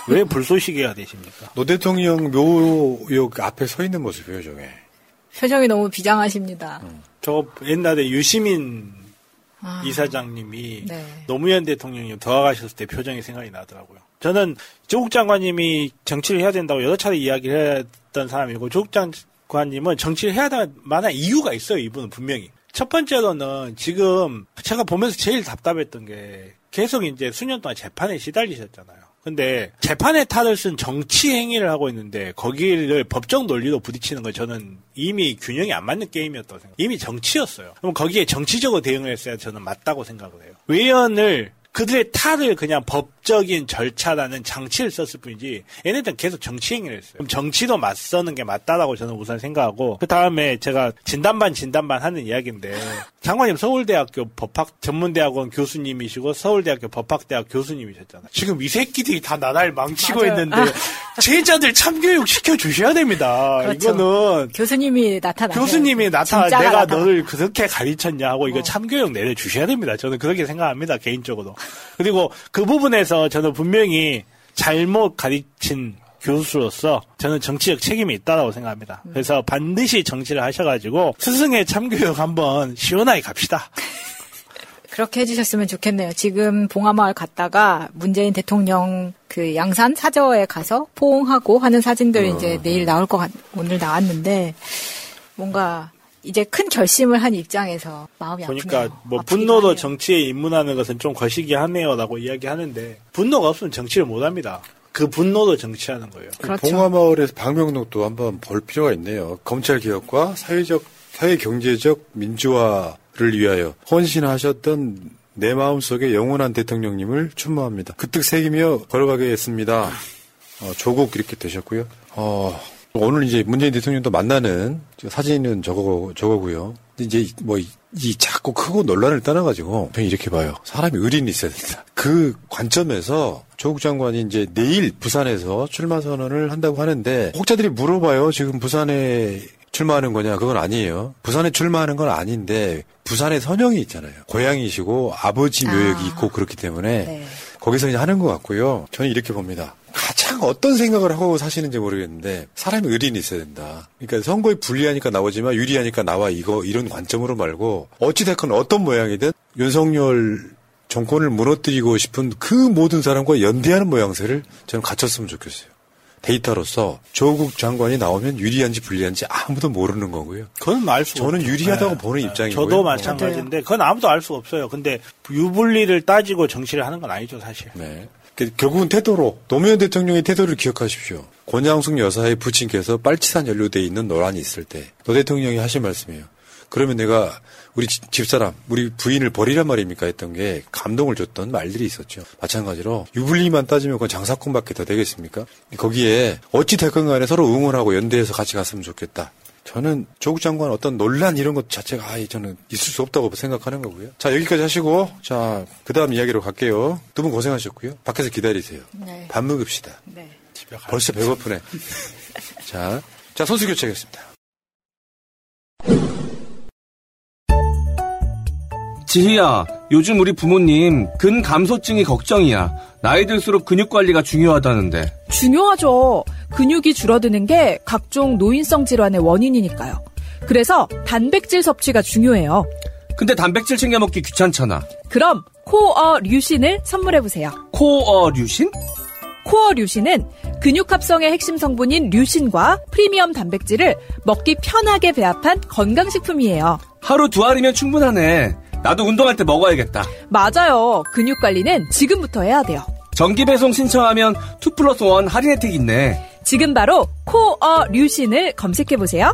왜 불쏘시개가 되십니까? 노 대통령 묘역 앞에 서 있는 모습이에요, 저게. 표정이 너무 비장하십니다. 음. 저 옛날에 유시민 아, 이사장님이 네. 노무현 대통령이 돌아가셨을 때 표정이 생각이 나더라고요. 저는 조국 장관님이 정치를 해야 된다고 여러 차례 이야기를 했던 사람이고 조국 장관님은 정치를 해야 될 만한 이유가 있어요. 이분은 분명히. 첫 번째로는 지금 제가 보면서 제일 답답했던 게 계속 이제 수년 동안 재판에 시달리셨잖아요. 근데 재판의 탈을 쓴 정치 행위를 하고 있는데 거기를 법적 논리로 부딪히는 건 저는 이미 균형이 안 맞는 게임이었다고 생각해요. 이미 정치였어요. 그럼 거기에 정치적으로 대응을 했어야 저는 맞다고 생각을 해요. 외연을 그들의 탈을 그냥 법 적인 절차라는 장치를 썼을 뿐이지 얘네들은 계속 정치 행위를 했어요. 그럼 정치도 맞서는 게 맞다라고 저는 우선 생각하고 그 다음에 제가 진단반 진단반 하는 이야기인데 *laughs* 장관님 서울대학교 법학 전문대학원 교수님이시고 서울대학교 법학대학 교수님이셨잖아요. 지금 이 새끼들이 다 나라를 망치고 맞아요. 있는데 아. *laughs* 제자들 참교육 시켜 주셔야 됩니다. 그렇죠. 이거는 교수님이 나타나 교수님이 나타나 내가 나타나. 너를 그렇게 가르쳤냐 하고 이거 어. 참교육 내려 주셔야 됩니다. 저는 그렇게 생각합니다 개인적으로. 그리고 그 부분에서 저는 분명히 잘못 가르친 교수로서 저는 정치적 책임이 있다고 생각합니다. 음. 그래서 반드시 정치를 하셔가지고 스승의 참교육 한번 시원하게 갑시다. *laughs* 그렇게 해주셨으면 좋겠네요. 지금 봉화마을 갔다가 문재인 대통령 그 양산 사저에 가서 포옹하고 하는 사진들 어. 이제 내일 나올 것 같, 오늘 나왔는데 뭔가 이제 큰 결심을 한 입장에서 마음이 보니까 아프네요. 뭐 분노도 하네요. 정치에 입문하는 것은 좀 거시기하네요라고 이야기하는데 분노가 없으면 정치를 못합니다. 그 분노도 정치하는 거예요. 그렇죠. 봉화마을에서 방명록도 한번 볼 필요가 있네요. 검찰 개혁과 사회적 사회 경제적 민주화를 위하여 헌신하셨던 내 마음속에 영원한 대통령님을 추모합니다. 그뜻 새기며 걸어가겠습니다. 어, 조국 이렇게 되셨고요. 어, 오늘 이제 문재인 대통령도 만나는 사진은 저거 저거고요. 이제 뭐이 작고 크고 논란을 떠나가지고 그냥 이렇게 봐요. 사람이 의리는 있어야 된다. 그 관점에서 조국 장관이 이제 내일 부산에서 출마 선언을 한다고 하는데 혹자들이 물어봐요. 지금 부산에 출마하는 거냐? 그건 아니에요. 부산에 출마하는 건 아닌데 부산에 선영이 있잖아요. 고향이시고 아버지 묘역이 아, 있고 그렇기 때문에 네. 거기서 이제 하는 것 같고요. 저는 이렇게 봅니다. 가장 어떤 생각을 하고 사시는지 모르겠는데 사람이 의리는 있어야 된다. 그러니까 선거에 불리하니까 나오지만 유리하니까 나와 이거 이런 관점으로 말고 어찌됐건 어떤 모양이든 윤석열 정권을 무너뜨리고 싶은 그 모든 사람과 연대하는 모양새를 저는 갖췄으면 좋겠어요. 데이터로서 조국 장관이 나오면 유리한지 불리한지 아무도 모르는 거고요. 그건 알 수. 저는 유리하다고 네. 보는 입장이고요. 저도 마찬가지인데 그건 아무도 알 수 없어요. 근데 유불리를 따지고 정치를 하는 건 아니죠, 사실. 네. 그 결국은 태도로 노무현 대통령의 태도를 기억하십시오. 권양숙 여사의 부친께서 빨치산 연루돼 있는 논란이 있을 때 노 대통령이 하신 말씀이에요. 그러면 내가 우리 집사람, 우리 부인을 버리란 말입니까? 했던 게 감동을 줬던 말들이 있었죠. 마찬가지로 유불리만 따지면 그건 장사꾼밖에 더 되겠습니까? 거기에 어찌 됐건 간에 서로 응원하고 연대해서 같이 갔으면 좋겠다. 저는 조국 장관 어떤 논란 이런 것 자체가 아, 저는 있을 수 없다고 생각하는 거고요. 자 여기까지 하시고 자 그다음 이야기로 갈게요. 두 분 고생하셨고요. 밖에서 기다리세요. 네. 밥 먹읍시다. 네. 벌써 배고프네. *laughs* 자, 자 선수 교체하겠습니다. 지희야, 요즘 우리 부모님 근감소증이 걱정이야. 나이 들수록 근육 관리가 중요하다는데. 중요하죠. 근육이 줄어드는 게 각종 노인성 질환의 원인이니까요. 그래서 단백질 섭취가 중요해요. 근데 단백질 챙겨 먹기 귀찮잖아. 그럼 코어 류신을 선물해 보세요. 코어 류신? 코어 류신은 근육 합성의 핵심 성분인 류신과 프리미엄 단백질을 먹기 편하게 배합한 건강식품이에요. 하루 두 알이면 충분하네. 나도 운동할 때 먹어야겠다. 맞아요. 근육 관리는 지금부터 해야 돼요. 정기 배송 신청하면 2 플러스 1 할인 혜택 있네. 지금 바로 코어 류신을 검색해 보세요.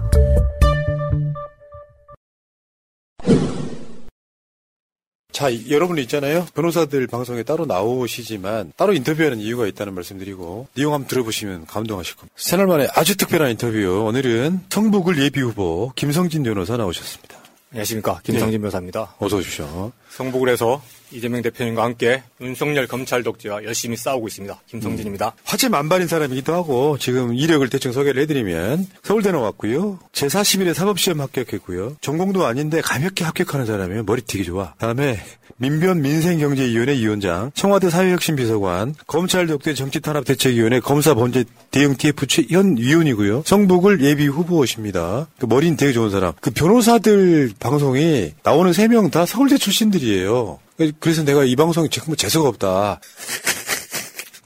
자, 여러분 있잖아요. 변호사들 방송에 따로 나오시지만 따로 인터뷰하는 이유가 있다는 말씀드리고 내용 한번 들어보시면 감동하실 겁니다. 새날 만에 아주 특별한 인터뷰. 오늘은 성북을 예비 후보 김성진 변호사 나오셨습니다. 안녕하십니까. 김성진 네. 변호사입니다. 어서 오십시오. 성북을 해서 이재명 대표님과 함께 윤석열 검찰 독재와 열심히 싸우고 있습니다. 김성진입니다. 음. 화제 만발인 사람이기도 하고 지금 이력을 대충 소개를 해드리면 서울대 나왔고요. 제41회 사법시험 합격했고요. 전공도 아닌데 가볍게 합격하는 사람이에요. 머리 되게 좋아. 다음에 민변 민생경제위원회 위원장, 청와대 사회혁신비서관, 검찰 독대 정치탄압대책위원회 검사 번제 대응 TF 현 위원이고요. 성북을 예비 후보십니다. 그 머리는 되게 좋은 사람. 그 변호사들 방송이 나오는 세 명 다 서울대 출신들이에요. 그래서 내가 이 방송이 정말 재수가 없다.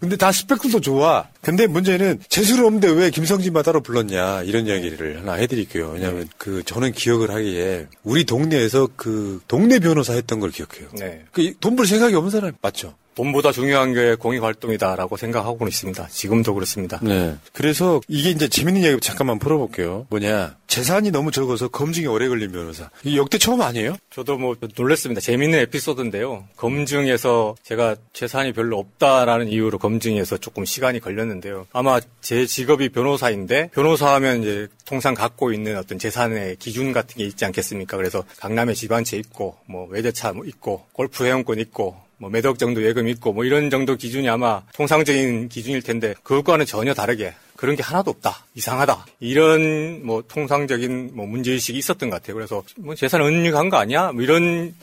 근데 다 스펙들도 좋아. 근데 문제는 재수를 없는데 왜 김성진만 따로 불렀냐 이런 이야기를 하나 해드릴게요. 왜냐하면 네. 그 저는 기억을 하기에 우리 동네에서 그 동네 변호사 했던 걸 기억해요. 네. 그돈 벌 생각이 없는 사람 맞죠? 돈보다 중요한 게 공익 활동이다라고 생각하고는 있습니다. 지금도 그렇습니다. 네. 그래서 이게 이제 재밌는 이야기 잠깐만 풀어볼게요. 뭐냐. 재산이 너무 적어서 검증이 오래 걸린 변호사. 이 역대 처음 아니에요? 저도 뭐 놀랐습니다. 재밌는 에피소드인데요. 검증에서 제가 재산이 별로 없다라는 이유로 검증해서 조금 시간이 걸렸는데요. 아마 제 직업이 변호사인데 변호사 하면 이제 통상 갖고 있는 어떤 재산의 기준 같은 게 있지 않겠습니까? 그래서 강남에 집한채 있고 뭐 외제차 뭐 있고 골프 회원권 있고 뭐 매덕 정도 예금 있고 뭐 이런 정도 기준이 아마 통상적인 기준일 텐데 그것과는 전혀 다르게 그런 게 하나도 없다. 이상하다. 이런 뭐 통상적인 뭐 문제의식이 있었던 것 같아요. 그래서 뭐 재산 은닉한 거 아니야? 뭐 이런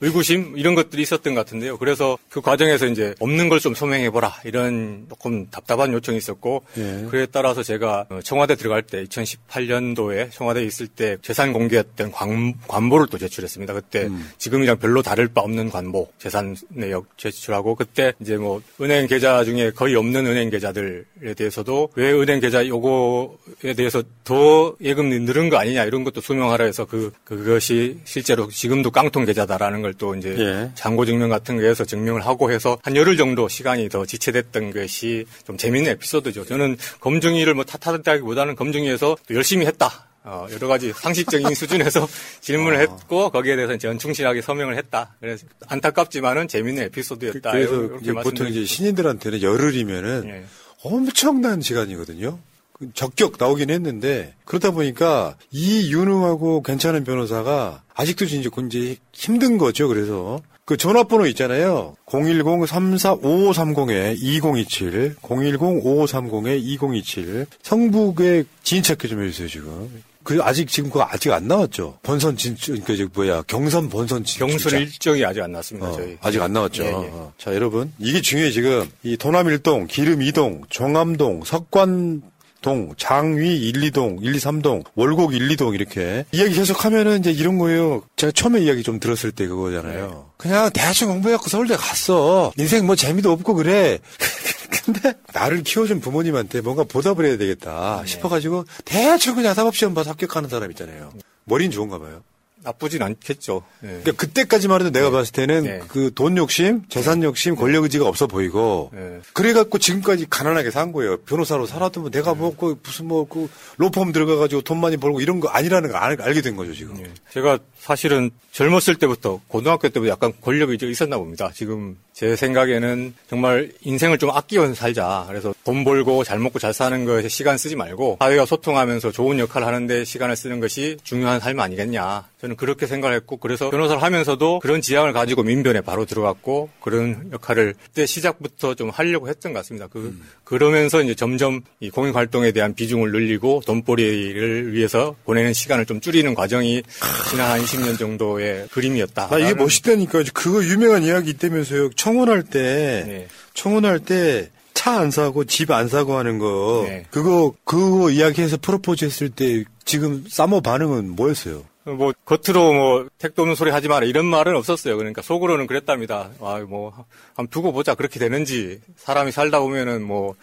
의구심 이런 것들이 있었던 것 같은데요. 그래서 그 과정에서 이제 없는 걸 좀 소명해보라 이런 조금 답답한 요청이 있었고 예. 그에 따라서 제가 청와대 들어갈 때 2018년도에 청와대에 있을 때 재산 공개했던 관, 관보를 또 제출했습니다. 그때 음. 지금이랑 별로 다를 바 없는 관보 재산 내역 제출하고 그때 이제 뭐 은행 계좌 중에 거의 없는 은행 계좌들에 대해서도 왜 은행 계좌 요거에 대해서 더 예금이 늘은 거 아니냐 이런 것도 소명하라 해서 그 그것이 실제로 지금도 깡통 계좌다라는 걸 걸또 이제 예. 장고 증명 같은 거에서 증명을 하고 해서 한 열흘 정도 시간이 더 지체됐던 것이 좀 재밌는 에피소드죠. 저는 검증위를 뭐 탓하다기보다는 검증위에서 열심히 했다. 어, 여러 가지 상식적인 *laughs* 수준에서 질문을 어. 했고 거기에 대해서 이제 충실하게 서명을 했다. 그래서 안타깝지만은 재밌는 에피소드였다. 그래서 이제 보통 이제 신인들한테는 열흘이면은 예. 엄청난 시간이거든요. 그 적격 나오긴 했는데 그러다 보니까 이 유능하고 괜찮은 변호사가 아직도 이제 이제 힘든 거죠. 그래서 그 전화번호 있잖아요. 010-34-5530-2027, 010-5530-2027. 성북에 지인 찾기 좀 해주세요, 지금. 그 아직 지금 그거 아직 안 나왔죠. 번선 진 그러니까 저 뭐야 경선 번선 진 경선 일정이 아직 안 나왔습니다. 어, 저희 아직 안 나왔죠. 예, 예. 어. 자 여러분 이게 중요해 지금 이 도남 일동, 기름 이동, 정암동, 석관 동, 장위 1, 2동, 1, 2, 3동, 월곡 1, 2동 이렇게 이야기 계속 하면은 이제 이런 거예요. 제가 처음에 이야기 좀 들었을 때 그거잖아요. 네. 그냥 대충 공부해갖고 서울대 갔어. 인생 뭐 재미도 없고 그래. *laughs* 근데 나를 키워준 부모님한테 뭔가 보답을 해야 되겠다 네. 싶어가지고 대충 그냥 사법시험 봐서 합격하는 사람 있잖아요. 머리는 좋은가 봐요. 나쁘진 않겠죠. 네. 그러니까 그때까지만 해도 내가 네. 봤을 때는 네. 그돈 욕심, 재산 욕심, 권력 의지가 없어 보이고 네. 그래갖고 지금까지 가난하게 산 거예요. 변호사로 살아도 뭐 내가 뭐그 무슨 뭐그 로펌 들어가가지고 돈 많이 벌고 이런 거 아니라는 걸 알, 알게 된 거죠 지금. 네. 제가 사실은 젊었을 때부터 고등학교 때부터 약간 권력 의지가 있었나 봅니다. 지금 제 생각에는 정말 인생을 좀 아끼면서 살자. 그래서 돈 벌고 잘 먹고 잘 사는 것에 시간 쓰지 말고 사회와 소통하면서 좋은 역할을 하는데 시간을 쓰는 것이 중요한 삶 아니겠냐. 저는 그렇게 생각을 했고 그래서 변호사를 하면서도 그런 지향을 가지고 민변에 바로 들어갔고 그런 역할을 그때 시작부터 좀 하려고 했던 것 같습니다. 그 음. 그러면서 이제 점점 이 공익 활동에 대한 비중을 늘리고 돈벌이를 위해서 보내는 시간을 좀 줄이는 과정이 지난 한 20년 정도의 그림이었다. 아, 이게 멋있다니까. 그거 유명한 이야기 있다면서요. 청혼할 때 네. 청혼할 때 차안 사고 집 안 사고 하는 거 네. 그거 그거 이야기해서 프로포즈 했을 때 지금 사모 반응은 뭐였어요? 뭐 겉으로 뭐 택도 없는 소리 하지 마라 이런 말은 없었어요. 그러니까 속으로는 그랬답니다. 아 뭐 한번 두고 보자 그렇게 되는지 사람이 살다 보면은 뭐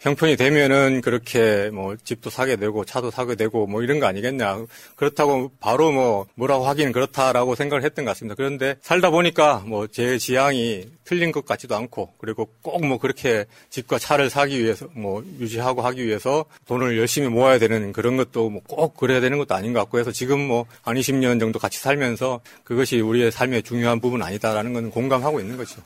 형편이 되면은 그렇게 뭐 집도 사게 되고 차도 사게 되고 뭐 이런 거 아니겠냐. 그렇다고 바로 뭐 뭐라고 하기는 그렇다라고 생각을 했던 것 같습니다. 그런데 살다 보니까 뭐 제 지향이 틀린 것 같지도 않고 그리고 꼭 뭐 그렇게 집과 차를 사기 위해서 뭐 유지하고 하기 위해서 돈을 열심히 모아야 되는 그런 것도 뭐 꼭 그래야 되는 것도 아닌 것 같고 해서 지금 뭐 한 20년 정도 같이 살면서 그것이 우리의 삶의 중요한 부분 아니다라는 건 공감하고 있는 거죠.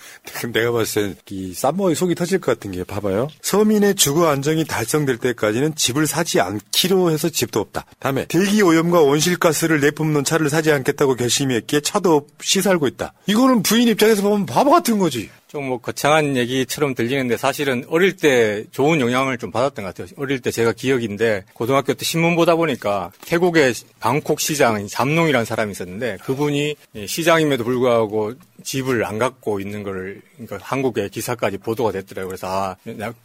내가 봤을 때 이 쌈머의 속이 터질 것 같은 게 봐봐요. 서민의 주거 안정이 달성될 때까지는 집을 사지 않기로 해서 집도 없다. 다음에 대기 오염과 온실가스를 내뿜는 차를 사지 않겠다고 결심했기에 차도 없이 살고 있다. 이거는 부인 입장에서 보면 바보 같은 거지. 좀뭐 거창한 얘기처럼 들리는데 사실은 어릴 때 좋은 영향을 좀 받았던 것 같아요. 어릴 때 제가 기억인데 고등학교 때 신문 보다 보니까 태국의 방콕 시장 잠농이라는 사람이 있었는데 그분이 시장임에도 불구하고 집을 안 갖고 있는 거를 그러니까 한국의 기사까지 보도가 됐더라고요. 그래서 아,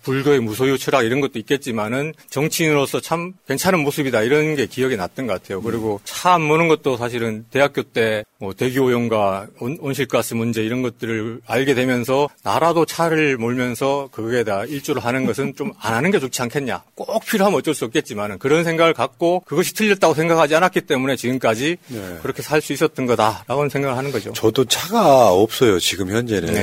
불교의 무소유 철학 이런 것도 있겠지만은 정치인으로서 참 괜찮은 모습이다 이런 게 기억에 났던 것 같아요. 그리고 차 안 모는 것도 사실은 대학교 때 뭐 대기 오염과 온 실가스 문제 이런 것들을 알게 되면서 나라도 차를 몰면서 그거에다 일조를 하는 것은 좀 안 하는 게 좋지 않겠냐. 꼭 필요하면 어쩔 수 없겠지만은 그런 생각을 갖고 그것이 틀렸다고 생각하지 않았기 때문에 지금까지 네. 그렇게 살 수 있었던 거다라고 생각을 하는 거죠. 저도 차가 없어요 지금 현재는.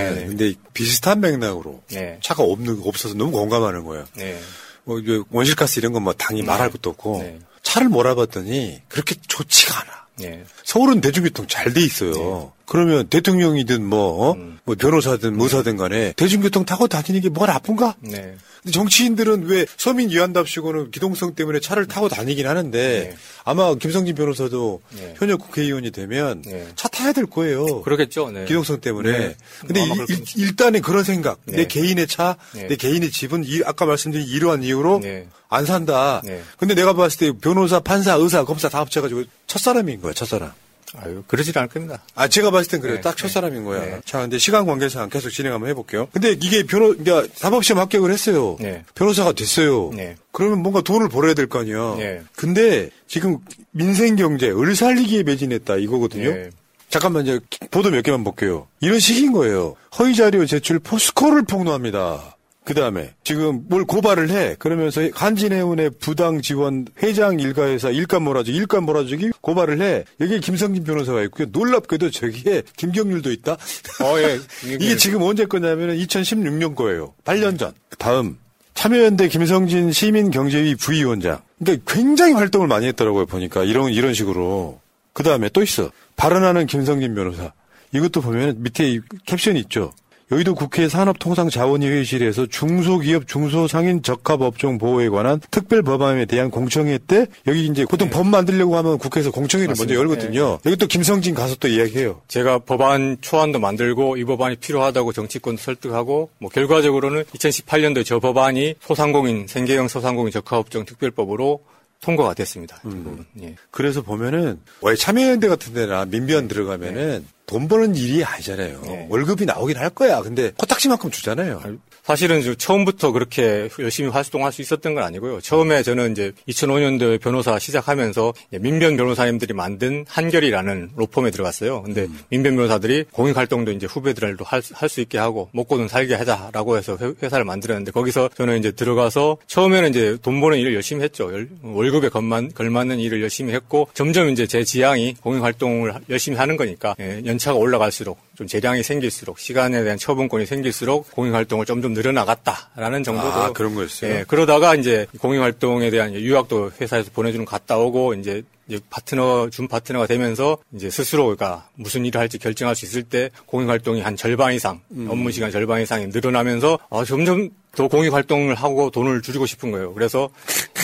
네, 네. 근데 비슷한 맥락으로 네. 차가 없는 없어서 너무 공감하는 거예요. 네. 뭐 원실가스 이런 건 뭐 당이 네. 말할 것도 없고 네. 차를 몰아봤더니 그렇게 좋지가 않아. 네. 서울은 대중교통 잘 돼 있어요. 그러면 대통령이든 뭐, 어? 음. 뭐 변호사든 뭐사든 간에 대중교통 타고 다니는 게뭐 나쁜가? 네. 근데 정치인들은 왜 서민 위한답시고는 기동성 때문에 차를 타고 다니긴 하는데 네. 아마 김성진 변호사도 네. 현역 국회의원이 되면 네. 차 타야 될 거예요. 그러겠죠. 네. 기동성 때문에. 네. 근데 일, 일단은 그런 생각. 내 개인의 차, 내 개인의 집은 이, 아까 말씀드린 이러한 이유로 안 산다. 근데 내가 봤을 때 변호사, 판사, 의사, 검사 다 합쳐가지고 첫사람인 거야, 첫사람. 아유, 그러질 않을 겁니다. 아, 제가 봤을 땐 그래요. 네, 딱 네. 첫사람인 거야. 네. 자, 근데 시간 관계상 계속 진행 한번 해볼게요. 근데 이게 변호, 그러니까 사법시험 합격을 했어요. 네. 변호사가 됐어요. 네. 그러면 뭔가 돈을 벌어야 될 거 아니야. 네. 근데 지금 민생경제, 을 살리기에 매진했다 이거거든요. 네. 잠깐만 이제 보도 몇 개만 볼게요. 이런 식인 거예요. 허위 자료 제출 포스코를 폭로합니다. 그 다음에 지금 뭘 고발을 해. 그러면서 한진해운의 부당 지원 회장 일가회사 일감 몰아주기, 일감 몰아주기 고발을 해. 여기에 김성진 변호사가 있고요. 놀랍게도 저기에 김경률도 있다. 어, 예. *laughs* 이게 지금 언제 거냐면 2016년 거예요. 8년 전. 다음. 참여연대 김성진 시민경제위 부위원장. 그러니까 굉장히 활동을 많이 했더라고요. 보니까 이런 이런 식으로. 그 다음에 또 있어. 발언하는 김성진 변호사. 이것도 보면 밑에 캡션이 있죠. 여의도 국회 산업통상자원위회실에서 중소기업 중소상인 적합업종 보호에 관한 특별 법안에 대한 공청회 때 여기 이제 보통 네. 법 만들려고 하면 국회에서 공청회를 맞습니다. 먼저 열거든요. 네. 여기 또 김성진 가서 또 이야기해요. 제가 법안 초안도 만들고 이 법안이 필요하다고 정치권도 설득하고 뭐 결과적으로는 2018년도에 저 법안이 소상공인 생계형 소상공인 적합업종 특별법으로 통과가 됐습니다. 음. 예. 그래서 보면은 왜 참여연대 같은 데나 민변 들어가면은 네. 돈 버는 일이 아니잖아요. 네. 월급이 나오긴 할 거야. 근데 코딱지만큼 주잖아요. 사실은 처음부터 그렇게 열심히 활동할 수 있었던 건 아니고요. 처음에 저는 이제 2005년도에 변호사 시작하면서 민변 변호사님들이 만든 한결이라는 로펌에 들어갔어요. 근데 음. 민변 변호사들이 공익 활동도 이제 후배들도 할수 있게 하고 먹고는 살게 하자라고 해서 회사를 만들었는데 거기서 저는 이제 들어가서 처음에는 이제 돈 버는 일을 열심히 했죠. 월급에 걸맞는 일을 열심히 했고 점점 이제 제 지향이 공익 활동을 열심히 하는 거니까 예, 연 차가 올라갈수록 좀 재량이 생길수록 시간에 대한 처분권이 생길수록 공익 활동을 점점 늘어나갔다라는 정도도 아, 그런 거였어요. 예, 그러다가 이제 공익 활동에 대한 유학도 회사에서 보내주는 갔다 오고 이제 이제 파트너 준 파트너가 되면서 이제 스스로가 무슨 일을 할지 결정할 수 있을 때 공익 활동이 한 절반 이상 음. 업무 시간 절반 이상이 늘어나면서 아, 점점 더 공익 활동을 하고 돈을 줄이고 싶은 거예요. 그래서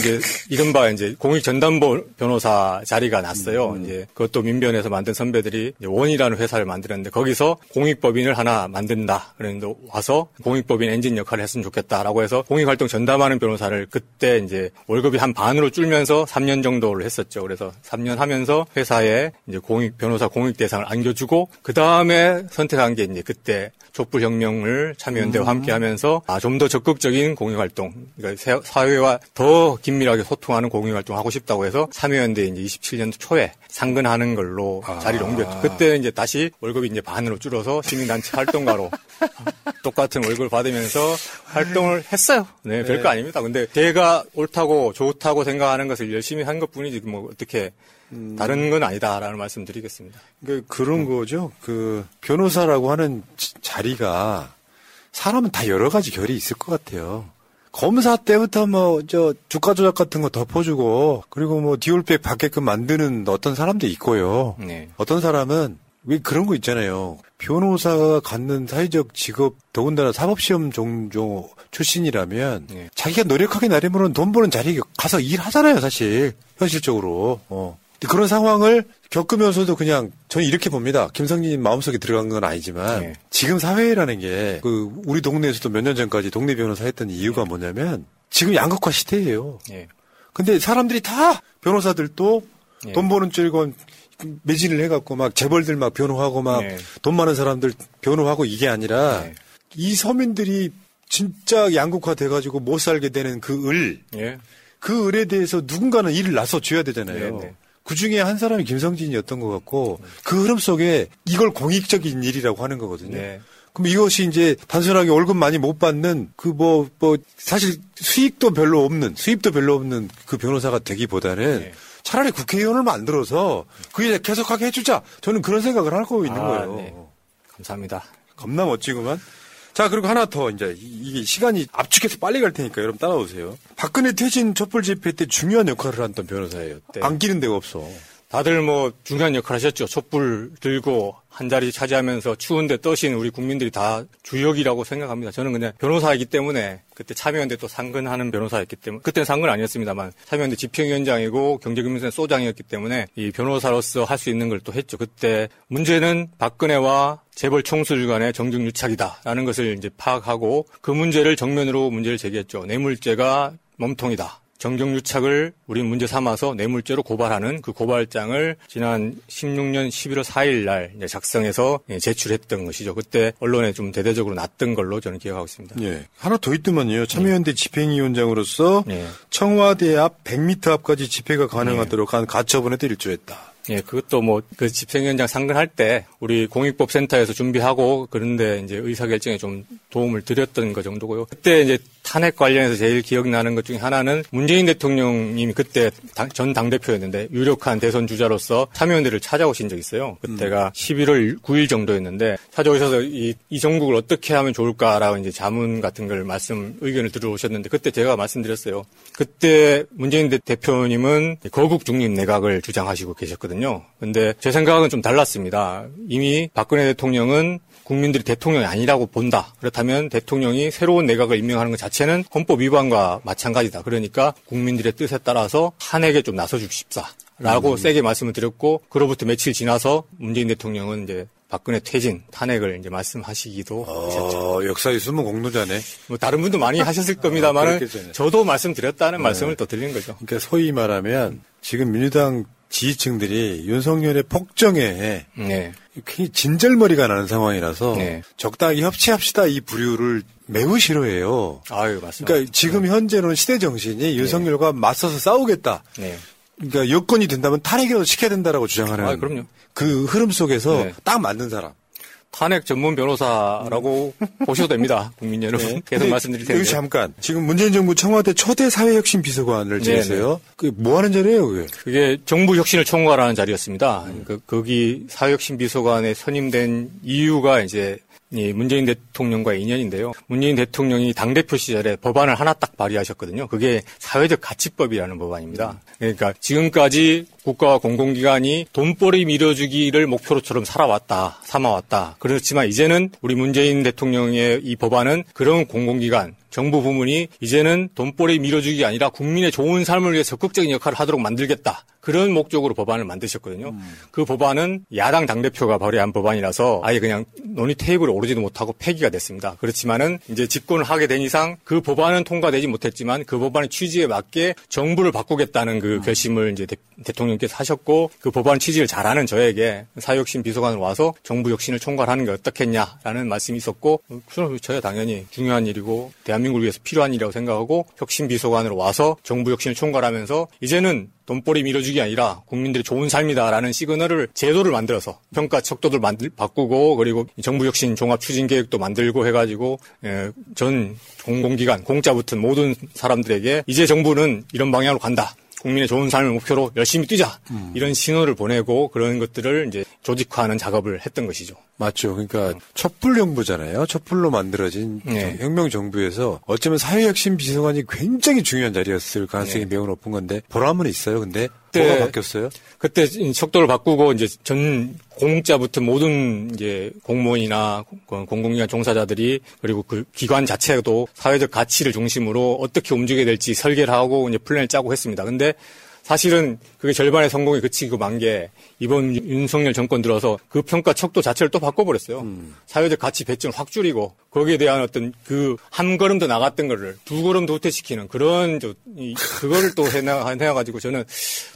이제 이른바 이제 공익 전담보 변호사 자리가 났어요. 음. 이제 그것도 민변에서 만든 선배들이 원이라는 회사를 만들었는데 거기서 공익법인을 하나 만든다. 그런데 와서 공익법인 엔진 역할을 했으면 좋겠다라고 해서 공익 활동 전담하는 변호사를 그때 이제 월급이 한 반으로 줄면서 3년 정도를 했었죠. 그래서 3년 하면서 회사에 이제 공익 변호사 공익 대상을 안겨주고 그 다음에 선택한 게 이제 그때 촛불혁명을 참여연대와 음. 함께하면서 아, 좀 더 적극적인 공익활동, 그러니까 사회와 더 긴밀하게 소통하는 공익활동 하고 싶다고 해서 참여연대 이제 27년도 초에 상근하는 걸로 아. 자리를 옮겼죠. 그때 이제 다시 월급이 이제 반으로 줄어서 시민단체 활동가로 *laughs* 똑같은 월급을 받으면서 활동을 했어요. 네, 별거 네. 아닙니다. 근데 제가 옳다고 좋다고 생각하는 것을 열심히 한 것 뿐이지 뭐 어떻게 음. 다른 건 아니다라는 말씀드리겠습니다. 그 그런 음. 거죠. 그 변호사라고 하는 자리가 사람은 다 여러 가지 결이 있을 것 같아요. 검사 때부터 뭐 저 주가 조작 같은 거 덮어주고 그리고 뭐 디올백 받게끔 만드는 어떤 사람도 있고요. 네. 어떤 사람은 왜 그런 거 있잖아요. 변호사가 갖는 사회적 직업 더군다나 사법시험 종종 출신이라면 네. 자기가 노력하게 나름으로는 돈 버는 자리에 가서 일하잖아요, 사실 현실적으로. 어. 그런 상황을 겪으면서도 그냥 저는 이렇게 봅니다. 김성진 마음속에 들어간 건 아니지만 네. 지금 사회라는 게 그 우리 동네에서도 몇 년 전까지 동네 변호사 했던 이유가 네. 뭐냐면 지금 양극화 시대예요. 네. 근데 사람들이 다 변호사들도 네. 돈 버는 줄건 매진을 해갖고 막 재벌들 막 변호하고 막돈 네. 많은 사람들 변호하고 이게 아니라 네. 이 서민들이 진짜 양극화 돼가지고 못 살게 되는 그 을, 예. 그 을에 대해서 누군가는 일을 나서 줘야 되잖아요. 네, 그 중에 한 사람이 김성진이었던 것 같고 그 흐름 속에 이걸 공익적인 일이라고 하는 거거든요. 네. 그럼 이것이 이제 단순하게 월급 많이 못 받는 그 뭐뭐 뭐 사실 수익도 별로 없는 수입도 별로 없는 그 변호사가 되기보다는 네. 차라리 국회의원을 만들어서 그게 계속하게 해주자. 저는 그런 생각을 하고 있는 아, 거예요. 네. 감사합니다. 겁나 멋지구만. 자, 그리고 하나 더 이제 이게 시간이 압축해서 빨리 갈 테니까 여러분 따라오세요. 박근혜 퇴진 촛불 집회 때 중요한 역할을 했던 변호사예요. 네. 안 끼는 데가 없어. 다들 뭐 중요한 역할 하셨죠. 촛불 들고 한 자리 차지하면서 추운데 떠신 우리 국민들이 다 주역이라고 생각합니다. 저는 그냥 변호사이기 때문에 그때 참여연대 또 상근하는 변호사였기 때문에 그때는 상근 아니었습니다만 참여연대 집행위원장이고 경제금융센 소장이었기 때문에 이 변호사로서 할 수 있는 걸 또 했죠. 그때 문제는 박근혜와 재벌 총수들 간의 정중 유착이다라는 것을 이제 파악하고 그 문제를 정면으로 문제를 제기했죠. 뇌물죄가 몸통이다. 정경유착을 우리 문제 삼아서 뇌물죄로 고발하는 그 고발장을 지난 16년 11월 4일 날 작성해서 예, 제출했던 것이죠. 그때 언론에 좀 대대적으로 났던 걸로 저는 기억하고 있습니다. 예. 하나 더 있더만요. 참여연대 네. 집행위원장으로서 네. 청와대 앞 100m 앞까지 집회가 가능하도록 네. 한 가처분에도 일조했다. 예, 그것도 뭐 그 집행위원장 상근할 때 우리 공익법센터에서 준비하고 그런데 이제 의사결정에 좀 도움을 드렸던 것 정도고요. 그때 이제 탄핵 관련해서 제일 기억나는 것 중에 하나는 문재인 대통령님이 그때 전 당대표였는데 유력한 대선 주자로서 참여연대를 찾아오신 적이 있어요. 그때가 음. 11월 9일 정도였는데 찾아오셔서 이, 이 전국을 어떻게 하면 좋을까라고 이제 자문 같은 걸 말씀, 의견을 들어오셨는데 그때 제가 말씀드렸어요. 그때 문재인 대표님은 거국 중립 내각을 주장하시고 계셨거든요. 근데 제 생각은 좀 달랐습니다. 이미 박근혜 대통령은 국민들이 대통령이 아니라고 본다. 그렇다면 대통령이 새로운 내각을 임명하는 것 자체는 헌법 위반과 마찬가지다. 그러니까 국민들의 뜻에 따라서 탄핵에 좀 나서 주십사. 라고 음. 세게 말씀을 드렸고, 그로부터 며칠 지나서 문재인 대통령은 이제 박근혜 퇴진, 탄핵을 이제 말씀하시기도 어, 하셨죠. 역사의 숨은 공로자네. 뭐 다른 분도 많이 하셨을 겁니다만, *laughs* 어, 저도 말씀드렸다는 네. 말씀을 또 드리는 거죠. 그러니까 소위 말하면 지금 민주당 지지층들이 윤석열의 폭정에 네. 굉장히 진절머리가 나는 상황이라서 네. 적당히 협치합시다 이 부류를 매우 싫어해요. 아유 맞습니다. 그러니까 지금 네. 현재는 시대 정신이 네. 윤석열과 맞서서 싸우겠다. 네. 그러니까 여건이 된다면 탄핵이라도 시켜야 된다라고 주장하는 아, 그럼요. 그 흐름 속에서 네. 딱 맞는 사람. 탄핵 전문 변호사라고 보셔도 됩니다. 국민 여러분. 네. 계속 말씀드릴 텐데. 여기 잠깐. 지금 문재인 정부 청와대 초대 사회혁신 비서관을 지냈어요. 그 뭐 하는 자리예요, 그게? 그게 정부 혁신을 총괄하는 자리였습니다. 음. 그, 거기 사회혁신 비서관에 선임된 이유가 이제 이 문재인 대통령과의 인연인데요. 문재인 대통령이 당대표 시절에 법안을 하나 딱 발의하셨거든요. 그게 사회적 가치법이라는 법안입니다. 그러니까 지금까지 국가와 공공기관이 돈벌이 밀어주기를 목표로처럼 살아왔다, 삼아왔다. 그렇지만 이제는 우리 문재인 대통령의 이 법안은 그런 공공기관, 정부 부문이 이제는 돈벌이 밀어주기 아니라 국민의 좋은 삶을 위해 적극적인 역할을 하도록 만들겠다. 그런 목적으로 법안을 만드셨거든요. 음. 그 법안은 야당 당대표가 발의한 법안이라서 아예 그냥 논의 테이블에 오르지도 못하고 폐기가 됐습니다. 그렇지만은 이제 집권을 하게 된 이상 그 법안은 통과되지 못했지만 그 법안의 취지에 맞게 정부를 바꾸겠다는 그 음. 결심을 이제 대, 통령께서 하셨고 그 법안 취지를 잘 아는 저에게 사회혁신 비서관을 와서 정부 혁신을 총괄하는 게 어떻겠냐라는 말씀이 있었고 그럼 저야 당연히 중요한 일이고 대한민국 을 위해서 필요한 일이라고 생각하고 혁신 비서관으로 와서 정부 혁신을 총괄하면서 이제는 돈벌이 밀어주기 아니라 국민들의 좋은 삶이다라는 시그널을 제도를 만들어서 평가 척도를 만들 바꾸고 그리고 정부 혁신 종합 추진 계획도 만들고 해가지고 예, 전 공공기관 공짜 붙은 모든 사람들에게 이제 정부는 이런 방향으로 간다. 국민의 좋은 삶을 목표로 열심히 뛰자 음. 이런 신호를 보내고 그런 것들을 이제 조직화하는 작업을 했던 것이죠. 맞죠. 그러니까 음. 촛불 정부잖아요. 촛불로 만들어진 네. 혁명 정부에서 어쩌면 사회혁신 비서관이 굉장히 중요한 자리였을 가능성이 네. 매우 높은 건데 보람은 있어요. 근데 뭐가 바뀌었어요? 그때 척도를 바꾸고 이제 전 공짜 붙은 모든 이제 공무원이나 공공기관 종사자들이 그리고 그 기관 자체도 사회적 가치를 중심으로 어떻게 움직여야 될지 설계를 하고 이제 플랜을 짜고 했습니다. 근데 사실은 그게 절반의 성공에 그치고 만 게 이번 윤석열 정권 들어서 그 평가 척도 자체를 또 바꿔버렸어요. 음. 사회적 가치 배점을 확 줄이고 거기에 대한 어떤 그 한 걸음 더 나갔던 거를 두 걸음 더 후퇴시키는 그런 저, 이, 그거를 또 해나, 해가지고 저는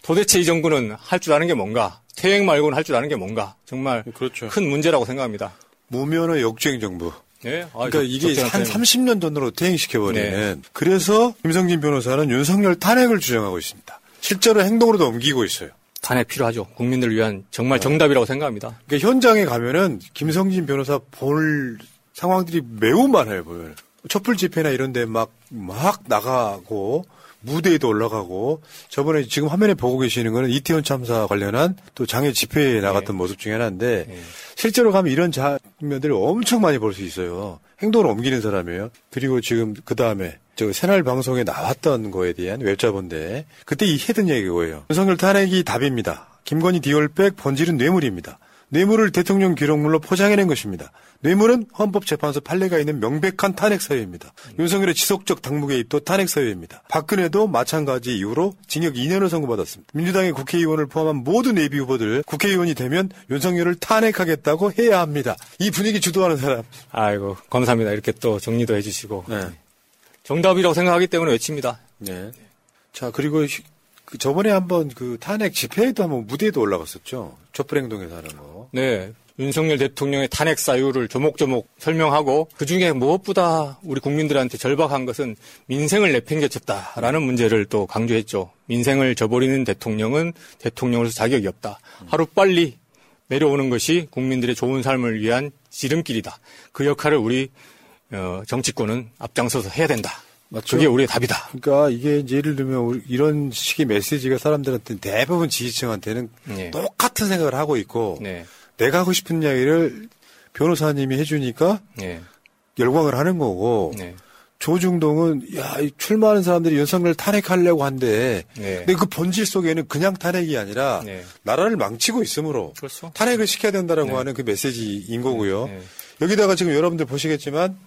도대체 이 정부는 할 줄 아는 게 뭔가 퇴행 말고는 할 줄 아는 게 뭔가 정말 그렇죠. 큰 문제라고 생각합니다. 무면허 역주행 정부. 네? 아, 그러니까 이게 한 30년 전으로 퇴행시켜버리는. 네. 그래서 김성진 변호사는 윤석열 탄핵을 주장하고 있습니다. 실제로 행동으로도 옮기고 있어요. 탄핵 필요하죠. 국민들을 위한 정말 네. 정답이라고 생각합니다. 그러니까 현장에 가면은 김성진 변호사 볼 상황들이 매우 많아요, 보면. 촛불 집회나 이런 데 막, 막 나가고, 무대에도 올라가고, 저번에 지금 화면에 보고 계시는 거는 이태원 참사 관련한 또 장애 집회에 나갔던 네. 모습 중에 하나인데, 네. 실제로 가면 이런 장면들을 엄청 많이 볼 수 있어요. 행동을 옮기는 사람이에요. 그리고 지금 그 다음에 저 새날 방송에 나왔던 거에 대한 웹자본데 그때 이 했던 얘기가 뭐예요. 윤석열 탄핵이 답입니다. 김건희 디올백 본질은 뇌물입니다. 뇌물을 대통령 기록물로 포장해낸 것입니다. 뇌물은 헌법재판소 판례가 있는 명백한 탄핵 사유입니다. 윤석열의 지속적 당무 개입도 탄핵 사유입니다. 박근혜도 마찬가지 이유로 징역 2년을 선고받았습니다. 민주당의 국회의원을 포함한 모든 예비 후보들 국회의원이 되면 윤석열을 탄핵하겠다고 해야 합니다. 이 분위기 주도하는 사람. 아이고 감사합니다. 이렇게 또 정리도 해주시고 네. 정답이라고 생각하기 때문에 외칩니다. 네. 자 그리고 그 저번에 한번 그 탄핵 집회에도 한번 무대에도 올라갔었죠. 촛불행동에서 하는 거. 네. 윤석열 대통령의 탄핵 사유를 조목조목 설명하고 그중에 무엇보다 우리 국민들한테 절박한 것은 민생을 내팽개쳤다라는 문제를 또 강조했죠. 민생을 저버리는 대통령은 대통령으로서 자격이 없다. 하루빨리 내려오는 것이 국민들의 좋은 삶을 위한 지름길이다. 그 역할을 우리 어, 정치권은 앞장서서 해야 된다. 맞죠? 그게 우리의 답이다. 그러니까 이게 예를 들면 이런 식의 메시지가 사람들한테 대부분 지지층한테는 네. 똑같은 생각을 하고 있고 네. 내가 하고 싶은 이야기를 변호사님이 해주니까 네. 열광을 하는 거고 네. 조중동은 야 출마하는 사람들이 윤석열 탄핵하려고 한데 네. 근데 그 본질 속에는 그냥 탄핵이 아니라 네. 나라를 망치고 있으므로 그렇죠. 탄핵을 시켜야 된다라고 하는 그 메시지인 거고요. 여기다가 지금 여러분들 보시겠지만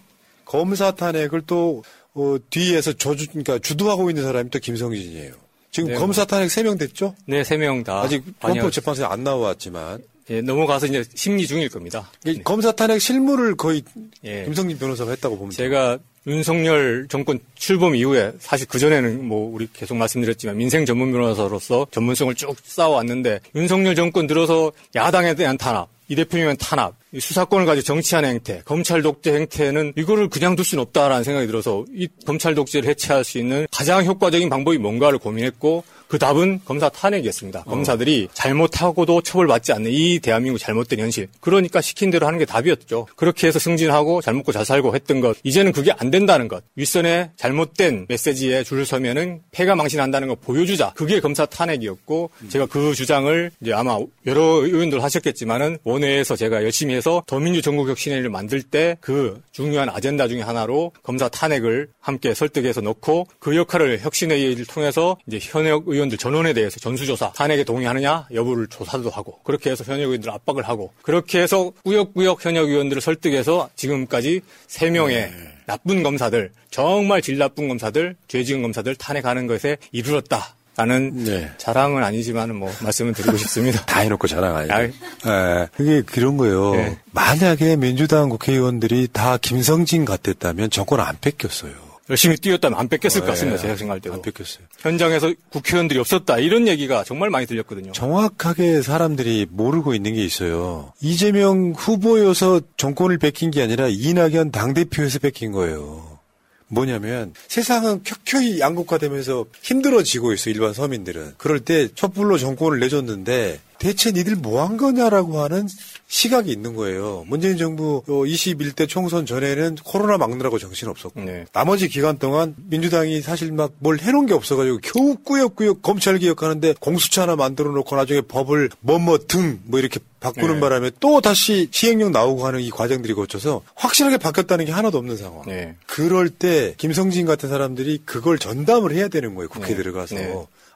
검사 탄핵을 또 어, 뒤에서 저주, 그러니까 주도하고 있는 사람이 또 김성진이에요. 지금 네, 검사 탄핵 3명 됐죠? 네, 3명 다. 아직 헌법 재판소에 안 나왔지만. 예, 넘어가서 이제 심리 중일 겁니다. 네. 검사 탄핵 실무를 거의 예. 김성진 변호사가 했다고 봅니다. 제가 윤석열 정권 출범 이후에 사실 그전에는 뭐 우리 계속 말씀드렸지만 민생 전문 변호사로서 전문성을 쭉 쌓아왔는데 윤석열 정권 들어서 야당에 대한 탄압, 이 대표님은 탄압, 수사권을 가지고 정치하는 행태, 검찰 독재 행태는 이거를 그냥 둘 수는 없다라는 생각이 들어서 이 검찰 독재를 해체할 수 있는 가장 효과적인 방법이 뭔가를 고민했고 그 답은 검사 탄핵이었습니다. 어. 검사들이 잘못하고도 처벌받지 않는 이 대한민국 잘못된 현실. 그러니까 시킨 대로 하는 게 답이었죠. 그렇게 해서 승진하고 잘 먹고 잘 살고 했던 것. 이제는 그게 안 된다는 것. 윗선에 잘못된 메시지에 줄을 서면은 폐가 망신한다는 걸 보여주자. 그게 검사 탄핵이었고 음. 제가 그 주장을 이제 아마 여러 의원들 하셨겠지만은 원회에서 제가 열심히 해서 더민주 전국혁신회를 만들 때 그 중요한 아젠다 중의 하나로 검사 탄핵을 함께 설득해서 넣고 그 역할을 혁신회의를 통해서 이제 현역 의원 의원들 전원에 대해서 전수조사, 탄핵에 동의하느냐 여부를 조사도 하고 그렇게 해서 현역 의원들 압박을 하고 그렇게 해서 꾸역꾸역 현역 의원들을 설득해서 지금까지 3명의 네. 나쁜 검사들, 정말 질 나쁜 검사들, 죄 지은 검사들 탄핵하는 것에 이르렀다. 라는 네. 자랑은 아니지만 뭐 말씀을 드리고 싶습니다. *laughs* 다 해놓고 자랑 아니에요. 네, 그게 그런 거예요. 네. 만약에 민주당 국회의원들이 다 김성진 같았다면 정권 안 뺏겼어요. 열심히 뛰었다면 안 뺏겼을 것 같습니다. 예, 제가 생각할 때도. 안 뺏겼어요. 현장에서 국회의원들이 없었다. 이런 얘기가 정말 많이 들렸거든요. 정확하게 사람들이 모르고 있는 게 있어요. 이재명 후보여서 정권을 뺏긴 게 아니라 이낙연 당대표에서 뺏긴 거예요. 뭐냐면 세상은 켜켜이 양극화되면서 힘들어지고 있어 일반 서민들은. 그럴 때 촛불로 정권을 내줬는데 대체 니들 뭐 한 거냐라고 하는 시각이 있는 거예요. 문재인 정부 21대 총선 전에는 코로나 막느라고 정신 없었고 네. 나머지 기간 동안 민주당이 사실 막 뭘 해놓은 게 없어가지고 겨우 꾸역꾸역 검찰 개혁하는데 공수처 하나 만들어 놓고 나중에 법을 뭐뭐 등 뭐 이렇게 바꾸는 네. 바람에 또 다시 시행령 나오고 하는 이 과정들이 거쳐서 확실하게 바뀌었다는 게 하나도 없는 상황. 네. 그럴 때 김성진 같은 사람들이 그걸 전담을 해야 되는 거예요. 국회에 네. 들어가서.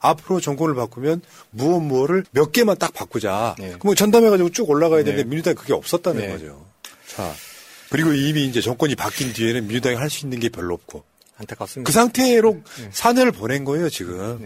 네. 앞으로 정권을 바꾸면 무엇 무엇을 몇 개만 딱 바꾸자. 네. 그럼 전담해가지고 쭉 올라가야 되는데 네. 민주당이 그게 없었다는 네. 거죠. 자. 그리고 이미 이제 정권이 바뀐 뒤에는 민주당이 할 수 있는 게 별로 없고. 안타깝습니다. 그 상태로 네. 4년을 보낸 거예요, 지금.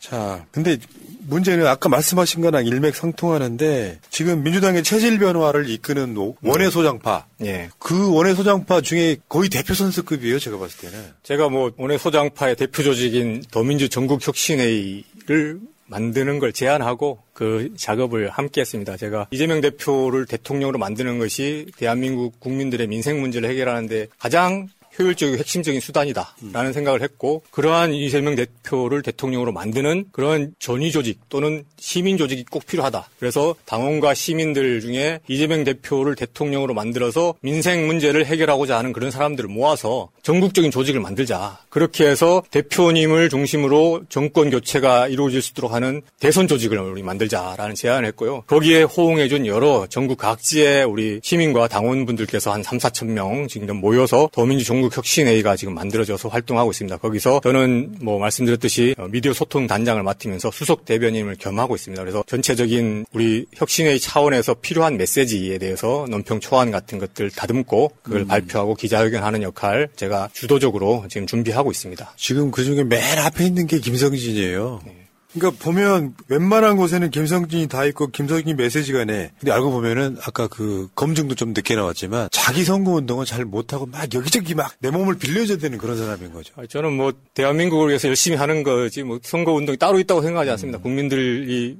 네. 자, 근데 문제는 아까 말씀하신 거랑 일맥상통하는데 지금 민주당의 체질 변화를 이끄는 원외 소장파. 예. 그 원외 소장파 중에 거의 대표 선수급이에요, 제가 봤을 때는. 제가 뭐 원외 소장파의 대표 조직인 더민주 전국혁신회의를 만드는 걸 제안하고 그 작업을 함께 했습니다. 제가 이재명 대표를 대통령으로 만드는 것이 대한민국 국민들의 민생 문제를 해결하는데 가장 효율적이고 핵심적인 수단이다라는 음. 생각을 했고 그러한 이재명 대표를 대통령으로 만드는 그런 전위 조직 또는 시민 조직이 꼭 필요하다. 그래서 당원과 시민들 중에 이재명 대표를 대통령으로 만들어서 민생 문제를 해결하고자 하는 그런 사람들을 모아서 전국적인 조직을 만들자. 그렇게 해서 대표님을 중심으로 정권 교체가 이루어질 수 있도록 하는 대선 조직을 우리 만들자라는 제안을 했고요. 거기에 호응해준 여러 전국 각지의 우리 시민과 당원분들께서 한 3, 4천 명 지금 모여서 더민주 전국 전국혁신회의가 지금 만들어져서 활동하고 있습니다. 거기서 저는 뭐 말씀드렸듯이 어, 미디어 소통 단장을 맡으면서 수석 대변인을 겸하고 있습니다. 그래서 전체적인 우리 혁신회의 차원에서 필요한 메시지에 대해서 논평 초안 같은 것들 다듬고 그걸 음. 발표하고 기자회견하는 역할 제가 주도적으로 지금 준비하고 있습니다. 지금 그 중에 맨 앞에 있는 게 김성진이에요. 네. 그러니까 보면 웬만한 곳에는 김성진이 다 있고 김성진 메시지가 내. 근데 알고 보면은 아까 그 검증도 좀 늦게 나왔지만 자기 선거 운동은 잘 못하고 막 여기저기 막 내 몸을 빌려줘야 되는 그런 사람인 거죠. 저는 뭐 대한민국을 위해서 열심히 하는 거지 뭐 선거 운동이 따로 있다고 생각하지 않습니다. 음. 국민들이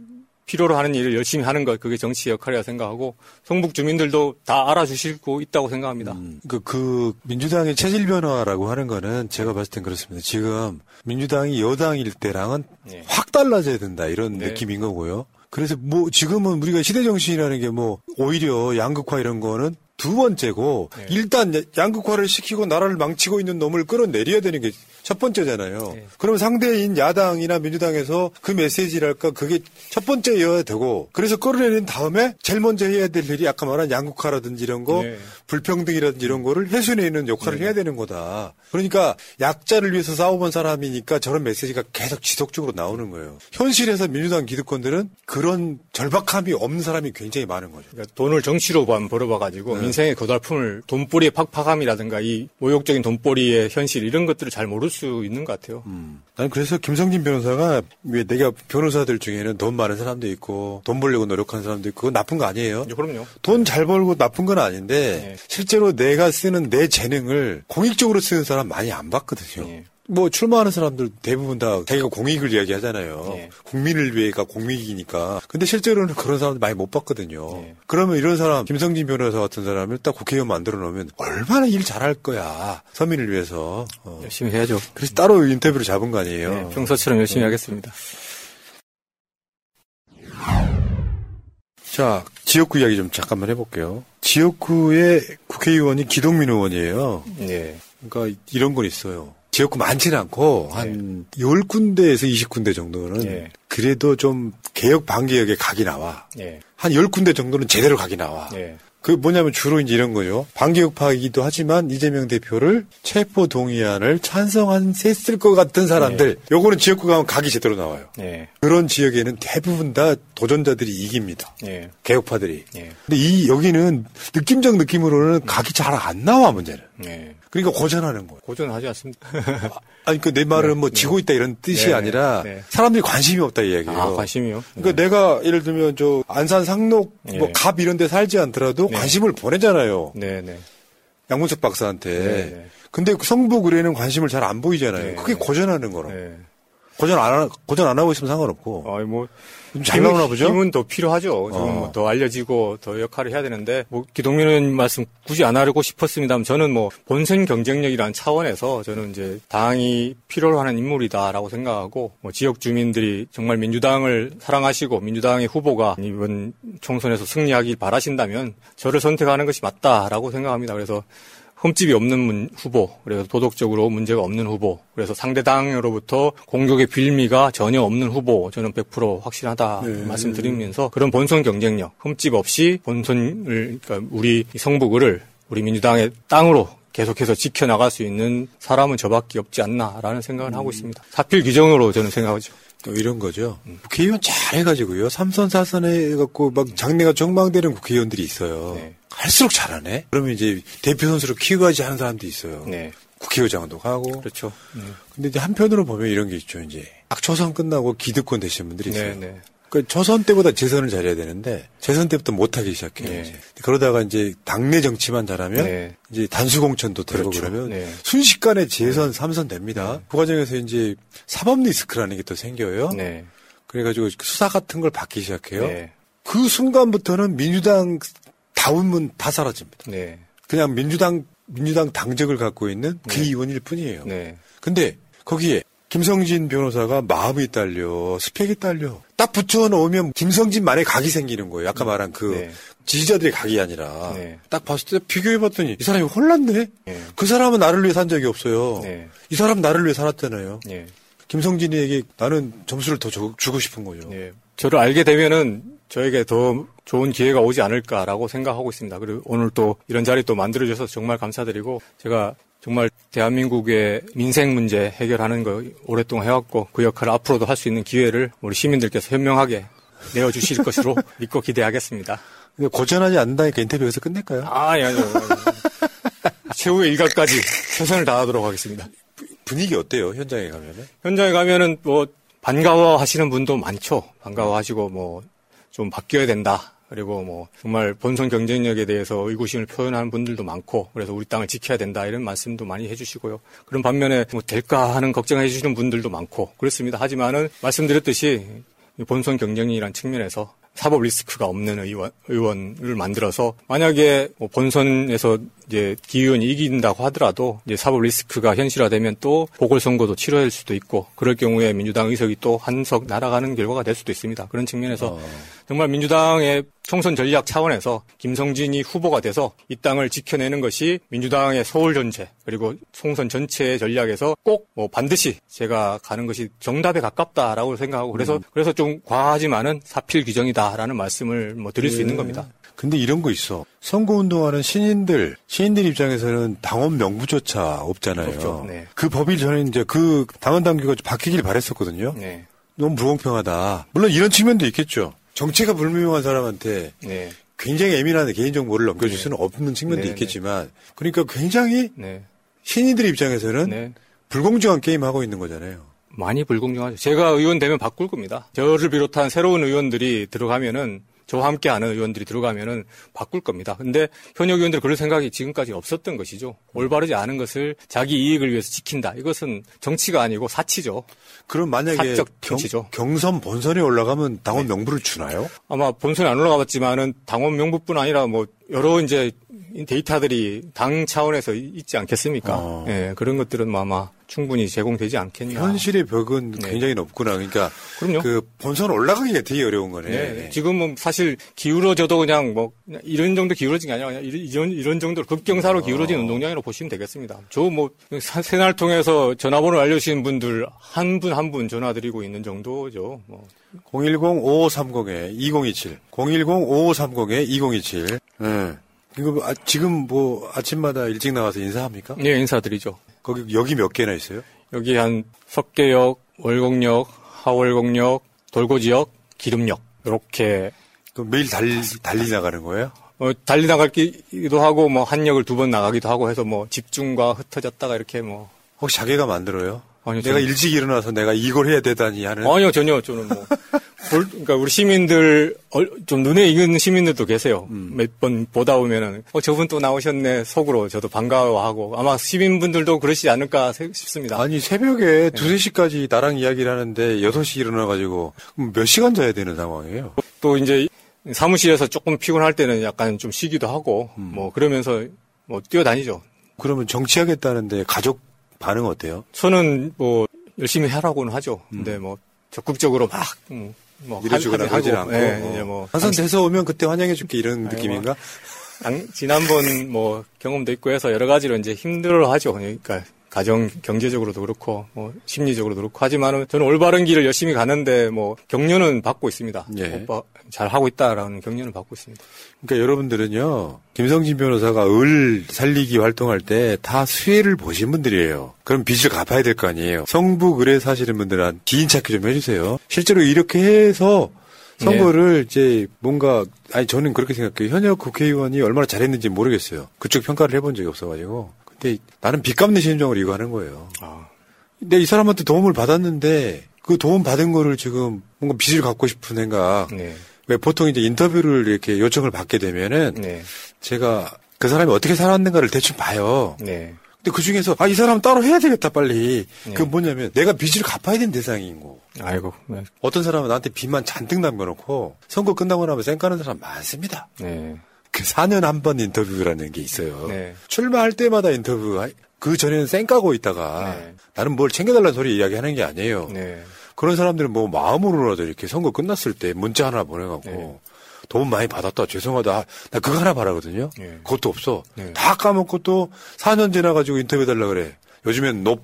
필요로 하는 일을 열심히 하는 것 그게 정치 역할이라 생각하고 성북 주민들도 다 알아주시고 있다고 생각합니다. 음, 그, 그 민주당의 체질 변화라고 하는 거는 제가 봤을 땐 그렇습니다. 지금 민주당이 여당일 때랑은 네. 확 달라져야 된다 이런 네. 느낌인 거고요. 그래서 뭐 지금은 우리가 시대 정신이라는 게 뭐 오히려 양극화 이런 거는 두 번째고 네. 일단 양극화를 시키고 나라를 망치고 있는 놈을 끌어내려야 되는 게 첫 번째잖아요. 네. 그러면 상대인 야당이나 민주당에서 그 메시지랄까 그게 첫 번째여야 되고 그래서 끌어내린 다음에 제일 먼저 해야 될 일이 아까 말한 양극화라든지 이런 거 네. 불평등이라든지 이런 거를 해소내는 역할을 네. 해야 되는 거다. 그러니까 약자를 위해서 싸워본 사람이니까 저런 메시지가 계속 지속적으로 나오는 거예요. 현실에서 민주당 기득권들은 그런 절박함이 없는 사람이 굉장히 많은 거죠. 그러니까 돈을 정치로 벌어봐가지고 네. 인생의 고달픔을 돈벌이의 팍팍함이라든가 이 모욕적인 돈벌이의 현실 이런 것들을 잘 모 를수 있는 것 같아요. 음. 나는 그래서 김성진 변호사가 왜 내가 변호사들 중에는 돈 많은 사람도 있고 돈 벌려고 노력하는 사람도 있고 그건 나쁜 거 아니에요. 네, 그럼요. 돈 잘 벌고 나쁜 건 아닌데 네. 실제로 내가 쓰는 내 재능을 공익적으로 쓰는 사람 많이 안 봤거든요. 네. 뭐 출마하는 사람들 대부분 다 자기가 공익을 이야기하잖아요. 네. 국민을 위해가 공익이니까. 근데 실제로는 그런 사람들 많이 못 봤거든요. 네. 그러면 이런 사람 김성진 변호사 같은 사람을 딱 국회의원 만들어 놓으면 얼마나 일 잘할 거야. 서민을 위해서. 어. 열심히 해야죠. 그래서 따로 인터뷰를 잡은 거 아니에요. 네, 평소처럼 열심히 하겠습니다. 자, 지역구 이야기 좀 잠깐만 해볼게요. 지역구의 국회의원이 기동민 의원이에요. 네. 그러니까 이런 건 있어요. 지역구 많지는 않고 한 네. 10군데에서 20군데 정도는 네. 그래도 좀 개혁 반개혁에 각이 나와. 네. 한 10군데 정도는 제대로 각이 나와. 네. 그 뭐냐면 주로 이제 이런 거죠. 반개혁파이기도 하지만 이재명 대표를 체포 동의안을 찬성한 셌을 것 같은 사람들. 네. 요거는 지역구 가면 각이 제대로 나와요. 네. 그런 지역에는 대부분 다 도전자들이 이깁니다. 네. 개혁파들이. 네. 근데 이 여기는 느낌적 느낌으로는 각이 잘 안 나와 문제는. 네. 그러니까 고전하는 거예요. 고전하지 않습니다. 아니, 그 내 말은 네, 뭐 지고 있다 이런 뜻이 네, 아니라 네. 사람들이 관심이 없다 이 얘기예요. 아, 관심이요? 그러니까 내가 예를 들면 저 안산 상록 뭐 갑 이런 데 살지 않더라도 관심을 보내잖아요. 네, 네. 양문석 박사한테. 근데 성북 의뢰는 관심을 잘 안 보이잖아요. 그게 고전하는 거라. 고전 안, 고전 안 하고 있으면 상관없고. 아니, 뭐. 잘 나오나 보죠? 힘은 더 필요하죠. 지금 어. 뭐더 알려지고 더 역할을 해야 되는데, 뭐, 기동민 의원 말씀 굳이 안 하려고 싶었습니다만, 저는 뭐, 본선 경쟁력이라는 차원에서 저는 이제 당이 필요로 하는 인물이다라고 생각하고, 뭐, 지역 주민들이 정말 민주당을 사랑하시고, 민주당의 후보가 이번 총선에서 승리하길 바라신다면, 저를 선택하는 것이 맞다라고 생각합니다. 그래서 흠집이 없는 문, 후보, 그래서 도덕적으로 문제가 없는 후보, 그래서 상대당으로부터 공격의 빌미가 전혀 없는 후보, 저는 100% 확실하다 네. 말씀드리면서 그런 본선 경쟁력, 흠집 없이 본선을, 그러니까 우리 성북을 우리 민주당의 땅으로 계속해서 지켜나갈 수 있는 사람은 저밖에 없지 않나라는 생각을 음. 하고 있습니다. 사필 규정으로 저는 생각하죠. 이런 거죠. 음. 국회의원 잘 해가지고요. 삼선 사선 해갖고 막 장래가 전망되는 국회의원들이 있어요. 네. 할수록 잘하네. 그러면 이제 대표 선수로 키워가지 하는 사람도 있어요. 네. 국회의장도 가고. 그렇죠. 네. 근데 이제 한편으로 보면 이런 게 있죠. 이제 딱 초선 끝나고 기득권 되신 분들이 있어요. 네, 네. 그 초선 때보다 재선을 잘해야 되는데 재선 때부터 못하기 시작해요. 네. 이제. 그러다가 이제 당내 정치만 잘하면 네. 이제 단수 공천도 되고 그렇죠. 그러면 네. 순식간에 재선 삼선 됩니다. 네. 그 과정에서 이제 사법 리스크라는 게 또 생겨요. 네. 그래가지고 수사 같은 걸 받기 시작해요. 네. 그 순간부터는 민주당 다운문 다 사라집니다. 네. 그냥 민주당 민주당 당적을 갖고 있는 그 네. 의원일 뿐이에요. 네. 근데 거기에 김성진 변호사가 마음이 딸려 스펙이 딸려 딱 붙여 놓으면 김성진만의 각이 생기는 거예요. 아까 네. 말한 그 네. 지지자들의 각이 아니라 네. 딱 봤을 때 비교해 봤더니 이 사람이 혼났네. 네. 그 사람은 나를 위해 산 적이 없어요. 네. 이 사람 나를 위해 살았잖아요. 네. 김성진이에게 나는 점수를 더 주고 싶은 거죠. 저를 알게 되면은 저에게 더 좋은 기회가 오지 않을까라고 생각하고 있습니다. 그리고 오늘 또 이런 자리 또 만들어주셔서 정말 감사드리고 제가 정말 대한민국의 민생 문제 해결하는 거 오랫동안 해왔고 그 역할을 앞으로도 할 수 있는 기회를 우리 시민들께서 현명하게 내어주실 *laughs* 것으로 믿고 기대하겠습니다. 근데 고전하지 않는다니까 인터뷰 에서 끝낼까요? 아, 아니, 아니요. 최후의 일각까지 최선을 다하도록 하겠습니다. 분위기 어때요? 현장에 가면은? 현장에 가면은 뭐 반가워하시는 분도 많죠. 반가워하시고 뭐 좀 바뀌어야 된다. 그리고 뭐 정말 본선 경쟁력에 대해서 의구심을 표현하는 분들도 많고 그래서 우리 땅을 지켜야 된다 이런 말씀도 많이 해주시고요. 그런 반면에 뭐 될까 하는 걱정해 주시는 분들도 많고 그렇습니다. 하지만은 말씀드렸듯이 본선 경쟁이란 측면에서 사법 리스크가 없는 의원, 의원을 만들어서 만약에 뭐 본선에서 이제 기의원이 이긴다고 하더라도 이제 사법 리스크가 현실화되면 또 보궐선거도 치러질 수도 있고 그럴 경우에 민주당 의석이 또 한 석 날아가는 결과가 될 수도 있습니다. 그런 측면에서 어. 정말 민주당의 총선 전략 차원에서 김성진이 후보가 돼서 이 땅을 지켜내는 것이 민주당의 서울 전체 그리고 총선 전체의 전략에서 꼭 뭐 반드시 제가 가는 것이 정답에 가깝다라고 생각하고 그래서 음. 그래서 좀 과하지만은 사필 규정이다라는 말씀을 뭐 드릴 네. 수 있는 겁니다. 근데 이런 거 있어. 선거운동하는 신인들, 신인들 입장에서는 당원 명부조차 없잖아요. 없죠. 네. 그 법이 저는 이제 그 당원 당규가 바뀌길 바랬었거든요. 네. 너무 불공평하다. 물론 이런 측면도 있겠죠. 정체가 불명한 사람한테 네. 굉장히 예민한 개인정보를 넘겨줄 네. 수는 없는 측면도 네, 네. 있겠지만, 그러니까 굉장히 신인들 입장에서는 불공정한 게임 하고 있는 거잖아요. 많이 불공정하죠. 제가 의원 되면 바꿀 겁니다. 저를 비롯한 새로운 의원들이 들어가면은 저와 함께하는 의원들이 들어가면은 바꿀 겁니다. 근데 현역 의원들 그럴 생각이 지금까지 없었던 것이죠. 올바르지 않은 것을 자기 이익을 위해서 지킨다. 이것은 정치가 아니고 사치죠. 그럼 만약에 경, 경선 본선에 올라가면 당원 네. 명부를 주나요? 아마 본선에 안 올라가봤지만은 당원 명부뿐 아니라 뭐 여러 이제 데이터들이 당 차원에서 있지 않겠습니까? 어. 예, 그런 것들은 뭐 아마 충분히 제공되지 않겠냐. 현실의 벽은 네. 굉장히 높구나. 그러니까 그럼요. 그 본선 올라가기가 되게 어려운 거네. 네. 지금은 사실 기울어져도 그냥 뭐 이런 정도 기울어진 게 아니라 그냥 이런 이런 정도로 급경사로 어. 기울어진 운동장이라고 보시면 되겠습니다. 저 뭐 새날 통해서 전화번호 알려주신 분들 한 분 한 분 전화드리고 있는 정도죠. 뭐. 010-5530에 2027, 010-5530에 2027. 네. 이거 아, 지금 뭐 아침마다 일찍 나와서 인사합니까? 네, 인사드리죠. 거기 여기 몇 개나 있어요? 여기 한 석계역, 월곡역, 하월곡역, 돌고지역, 기름역 이렇게. 그럼 매일 달리 달리 나가는 거예요? 어, 달리 나가기도 하고 뭐 한 역을 두 번 나가기도 하고 해서 뭐 집중과 흩어졌다가 이렇게 뭐. 혹시 자기가 만들어요? 아니요, 내가. 일찍 일어나서 내가 이걸 해야 되다니 하는. 아니요, 전혀 저는 뭐. 그러니까 우리 시민들 좀 눈에 익은 시민들도 계세요. 음. 몇번 보다 보면은 어 저분 또 나오셨네 속으로 저도 반가워하고 아마 시민분들도 그러시지 않을까 싶습니다. 아니 새벽에 두세 시까지 나랑 이야기를 하는데 여섯 시 일어나 가지고 몇 시간 자야 되는 상황이에요. 또 이제 사무실에서 조금 피곤할 때는 약간 좀 쉬기도 하고 음. 뭐 그러면서 뭐 뛰어다니죠. 그러면 정치하겠다는데 가족 반응 어때요? 저는 뭐 열심히 하라고는 하죠. 근데 뭐 적극적으로 막 음, 뭐 밀어주거나 그러진 않고 네, 어. 이제 뭐 항상 돼서 오면 그때 환영해줄게 이런 아니, 느낌인가? 뭐, 지난번 뭐 경험도 있고 해서 여러 가지로 이제 힘들어하죠. 그러니까 가정 경제적으로도 그렇고 뭐 심리적으로도 그렇고 하지만은 저는 올바른 길을 열심히 가는데 뭐 격려는 받고 있습니다. 예. 오빠 잘 하고 있다라는 격려는 받고 있습니다. 그러니까 여러분들은요 김성진 변호사가 을 살리기 활동할 때 다 수혜를 보신 분들이에요. 그럼 빚을 갚아야 될 거 아니에요. 성북 의뢰 사시는 분들은 지인 찾기 좀 해주세요. 실제로 이렇게 해서 선거를 네. 이제 뭔가 아니 저는 그렇게 생각해요. 현역 국회의원이 얼마나 잘했는지 모르겠어요. 그쪽 평가를 해본 적이 없어가지고 근데 나는 빚 갚는 심정으로 이거 하는 거예요. 아. 근데 이 사람한테 도움을 받았는데 그 도움 받은 거를 지금 뭔가 빚을 갚고 싶은 생각. 네. 왜 보통 이제 인터뷰를 이렇게 요청을 받게 되면은 네. 제가 그 사람이 어떻게 살았는가를 대충 봐요. 네. 근데 그 중에서 아 이 사람 따로 해야 되겠다 빨리. 네. 그 뭐냐면 내가 빚을 갚아야 되는 대상인 거. 아이고. 네. 어떤 사람은 나한테 빚만 잔뜩 남겨놓고 선거 끝나고 나면 쌩까는 사람 많습니다. 네. 그 4년 한 번 인터뷰라는 게 있어요. 네. 출마할 때마다 인터뷰, 그 전에는 쌩 까고 있다가 네. 나는 뭘 챙겨달라는 소리 이야기하는 게 아니에요. 네. 그런 사람들은 뭐 마음으로라도 이렇게 선거 끝났을 때 문자 하나 보내갖고 네. 돈 많이 받았다. 죄송하다. 나 그거 하나 바라거든요. 네. 그것도 없어. 네. 다 까먹고 또 4년 지나가지고 인터뷰 해달라 그래. 요즘엔 높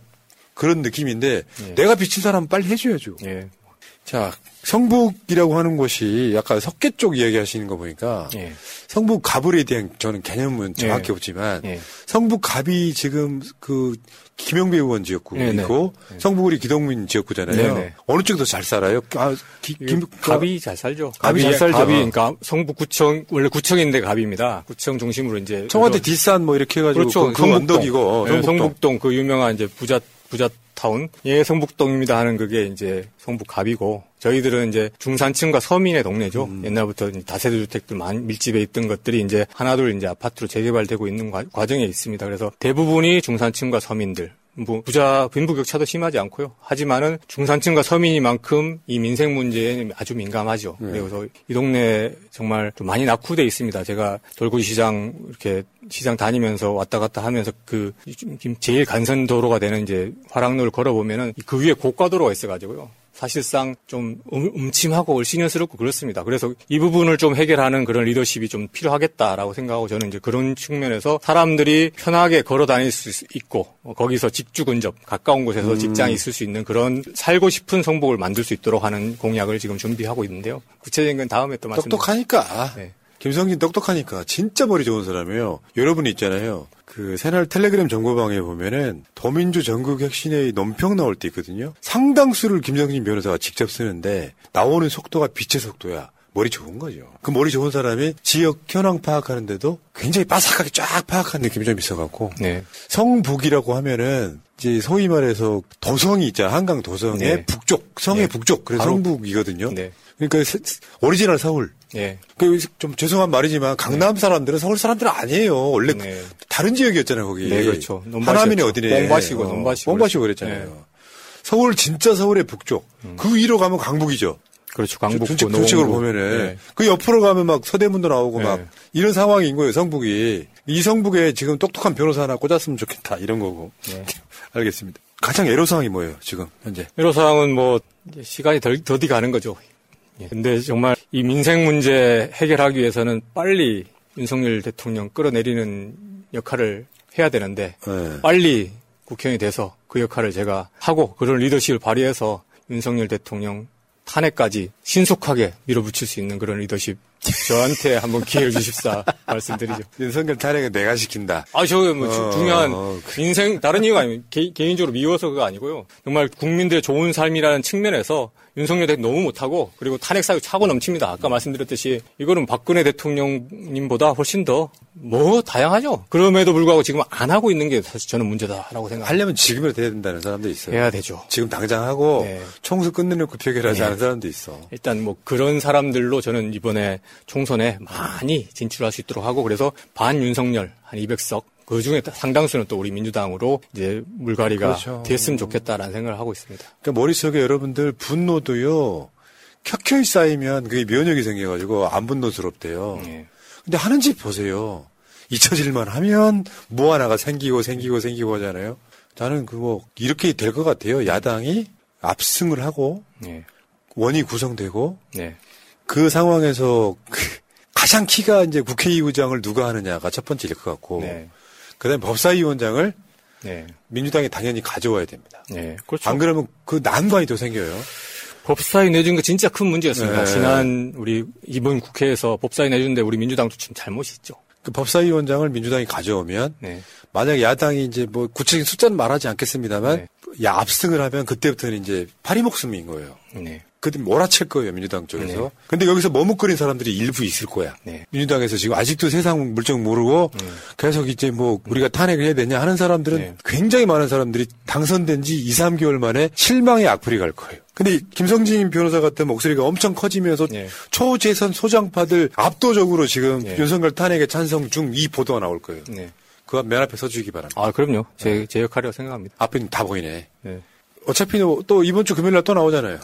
그런 느낌인데 내가 비친 사람 빨리 해줘야죠. 자, 성북이라고 하는 곳이 약간 석계 쪽 이야기하시는 거 보니까 예. 성북 가불에 대한 저는 개념은 예. 정확히 예. 없지만 예. 성북 갑이 지금 그 김영배 의원 지역구이고 네, 네. 성북이 기동민 지역구잖아요. 네네. 네. 어느 쪽도 잘 살아요? 아, 기, 김, 갑이 잘 살죠. 갑이, 잘 살죠. 갑이 그러니까 성북구청 원래 구청인데 갑입니다. 구청 중심으로 이제 청와대 뒷산 뭐 이렇게 해가지고 그렇죠. 그, 그 언덕이고 네, 성북동. 성북동 그 유명한 이제 부자 부자 타운 예 성북동입니다 하는 그게 이제 성북갑이고 저희들은 이제 중산층과 서민의 동네죠. 음. 옛날부터 다세대 주택들 많이 밀집해 있던 것들이 이제 하나둘 이제 아파트로 재개발되고 있는 과, 정에 있습니다. 그래서 대부분이 중산층과 서민들 뭐 부자 빈부격차도 심하지 않고요. 하지만은 중산층과 서민이만큼 이 민생 문제에 아주 민감하죠. 네. 그래서 이 동네 정말 좀 많이 낙후돼 있습니다. 제가 돌고 시장 이렇게 시장 다니면서 왔다 갔다 하면서 그 제일 간선 도로가 되는 이제 화랑로를 걸어 보면은 그 위에 고가도로가 있어 가지고요. 사실상 좀 음, 음침하고 얼씬스럽고 그렇습니다. 그래서 이 부분을 좀 해결하는 그런 리더십이 좀 필요하겠다라고 생각하고 저는 이제 그런 측면에서 사람들이 편하게 걸어 다닐 수 있고 어, 거기서 직주 근접 가까운 곳에서 음. 직장이 있을 수 있는 그런 살고 싶은 성복을 만들 수 있도록 하는 공약을 지금 준비하고 있는데요. 구체적인 건 다음에 또 말씀. 똑똑하니까. 네. 김성진 똑똑하니까 진짜 머리 좋은 사람이에요. 여러분이 있잖아요. 그 새날 텔레그램 정보방에 보면은 더민주 전국 혁신회의 논평 나올 때 있거든요. 상당수를 김성진 변호사가 직접 쓰는데 나오는 속도가 빛의 속도야. 머리 좋은 거죠. 그 머리 좋은 사람이 지역 현황 파악하는데도 굉장히 빠삭하게 쫙 파악한 느낌이 좀 있어갖고. 네. 성북이라고 하면은 이제 소위 말해서 도성이 있잖아. 한강 도성의 네. 북쪽, 성의 네. 북쪽. 그래서 성북이거든요. 네. 그러니까 오리지널 서울. 예. 그 좀 죄송한 말이지만 강남 네. 사람들은 서울 사람들 은 아니에요. 원래 네. 다른 지역이었잖아요 거기. 네, 그렇죠. 하남이네 어디네. 몽바시고 어, 논밭이고. 몽바시고 그랬잖아요. 네. 서울 진짜 서울의 북쪽. 음. 그 위로 가면 강북이죠. 그렇죠. 강북 중칙, 중칙으로 보면은 네. 그 옆으로 가면 막 서대문도 나오고 막 네. 이런 상황인 거예요. 성북이 이 성북에 지금 똑똑한 변호사 하나 꽂았으면 좋겠다 이런 거고. 네. *laughs* 알겠습니다. 가장 애로사항이 뭐예요 지금 현재? 애로사항은 뭐 시간이 덜, 더디 가는 거죠. 예. 근데 정말 이 민생 문제 해결하기 위해서는 빨리 윤석열 대통령 끌어내리는 역할을 해야 되는데 네. 빨리 국회의원이 돼서 그 역할을 제가 하고 그런 리더십을 발휘해서 윤석열 대통령 탄핵까지 신속하게 밀어붙일 수 있는 그런 리더십 저한테 한번 기회를 주십사 *laughs* 말씀드리죠. 윤석열 탄핵은 내가 시킨다. 아, 저뭐 어, 중요한 어, 그... 인생 다른 이유가 아니고 개, 인적으로 미워서가 아니고요. 정말 국민들의 좋은 삶이라는 측면에서 윤석열 대통령 너무 못하고 그리고 탄핵 사유 차고 넘칩니다. 아까 말씀드렸듯이 이거는 박근혜 대통령님보다 훨씬 더 뭐 다양하죠. 그럼에도 불구하고 지금 안 하고 있는 게 사실 저는 문제다라고 생각합니다. 하려면 지금이라도 해야 된다는 사람도 있어요. 해야 되죠. 지금 당장 하고 네. 총수 끝내놓고 표결하지 네. 않은 사람도 있어. 일단 뭐 그런 사람들로 저는 이번에 총선에 많이 진출할 수 있도록 하고 그래서 반 윤석열 한 200석 그 중에 상당수는 또 우리 민주당으로 이제 물갈이가 그렇죠. 됐으면 좋겠다라는 생각을 하고 있습니다. 그러니까 머릿속에 여러분들 분노도요, 켜켜이 쌓이면 그게 면역이 생겨가지고 안 분노스럽대요. 네. 근데 하는 짓 보세요. 잊혀질만 하면 뭐 하나가 생기고 생기고 생기고 하잖아요. 저는 그거 이렇게 될 것 같아요. 야당이 압승을 하고 네. 원이 구성되고 네. 그 상황에서 그 가장 키가 이제 국회의장을 누가 하느냐가 첫 번째일 것 같고 네. 그다음에 법사위원장을 네. 민주당이 당연히 가져와야 됩니다. 네, 그렇죠. 안 그러면 그 난관이 더 생겨요. 법사위 내준 거 진짜 큰 문제였습니다. 네. 지난 우리 이번 국회에서 법사위 내준데 우리 민주당도 좀 잘못이 있죠. 그 법사위원장을 민주당이 가져오면 네. 만약 야당이 이제 뭐 구체적인 숫자는 말하지 않겠습니다만 네. 야 압승을 하면 그때부터는 이제 파리 목숨인 거예요. 네. 그때 몰아칠 거예요 민주당 쪽에서. 네. 근데 여기서 머뭇거린 사람들이 일부 있을 거야. 네. 민주당에서 지금 아직도 세상 물정 모르고 네. 계속 이제 뭐 우리가 탄핵을 해야 되냐 하는 사람들은 네. 굉장히 많은 사람들이 당선된 지 2, 3개월 만에 실망의 악플이 갈 거예요. 근데 김성진 변호사 같은 목소리가 엄청 커지면서 네. 초재선 소장파들 압도적으로 지금 네. 윤석열 탄핵에 찬성 중 이 보도가 나올 거예요. 그맨 앞에 서주기 바랍니다. 아, 그럼요. 제, 제 역할이라고 생각합니다. 앞에는 다 보이네. 어차피 또 이번 주 금요일 날 또 나오잖아요.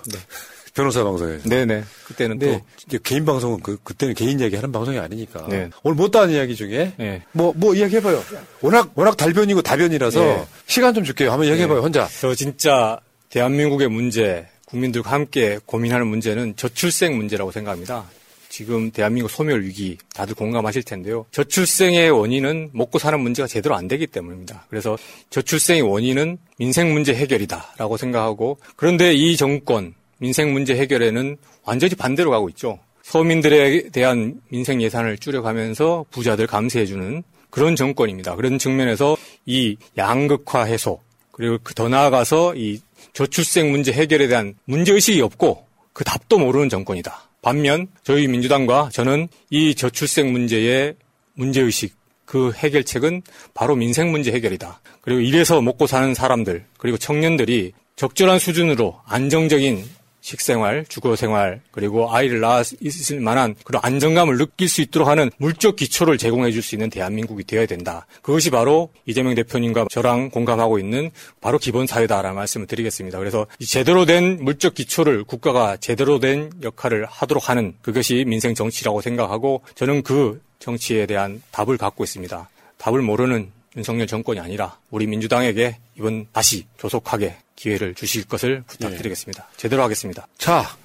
변호사 방송에. 네네. 그때는 또. 개인 방송은 그, 그때는 개인 이야기 하는 방송이 아니니까. 네. 오늘 못다한 이야기 중에. 네. 뭐, 뭐 이야기 해봐요. 워낙, 워낙 달변이고 다변이라서 네. 시간 좀 줄게요. 한번 이야기 해봐요, 네. 혼자. 저 진짜 대한민국의 문제, 국민들과 함께 고민하는 문제는 저출생 문제라고 생각합니다. 지금 대한민국 소멸 위기 다들 공감하실 텐데요. 저출생의 원인은 먹고 사는 문제가 제대로 안 되기 때문입니다. 그래서 저출생의 원인은 민생 문제 해결이다라고 생각하고 그런데 이 정권 민생 문제 해결에는 완전히 반대로 가고 있죠. 서민들에 대한 민생 예산을 줄여가면서 부자들 감세해주는 그런 정권입니다. 그런 측면에서 이 양극화 해소 그리고 그더 나아가서 이 저출생 문제 해결에 대한 문제의식이 없고 그 답도 모르는 정권이다. 반면 저희 민주당과 저는 이 저출생 문제의 문제의식 그 해결책은 바로 민생 문제 해결이다. 그리고 이래서 먹고 사는 사람들 그리고 청년들이 적절한 수준으로 안정적인 식생활, 주거생활, 그리고 아이를 낳아 있을 만한 그런 안정감을 느낄 수 있도록 하는 물적 기초를 제공해 줄 수 있는 대한민국이 되어야 된다. 그것이 바로 이재명 대표님과 저랑 공감하고 있는 바로 기본 사회다라는 말씀을 드리겠습니다. 그래서 제대로 된 물적 기초를 국가가 제대로 된 역할을 하도록 하는 그것이 민생 정치라고 생각하고 저는 그 정치에 대한 답을 갖고 있습니다. 답을 모르는 윤석열 정권이 아니라 우리 민주당에게 이번 다시 조속하게 기회를 주실 것을 부탁드리겠습니다. 네. 제대로 하겠습니다. 자,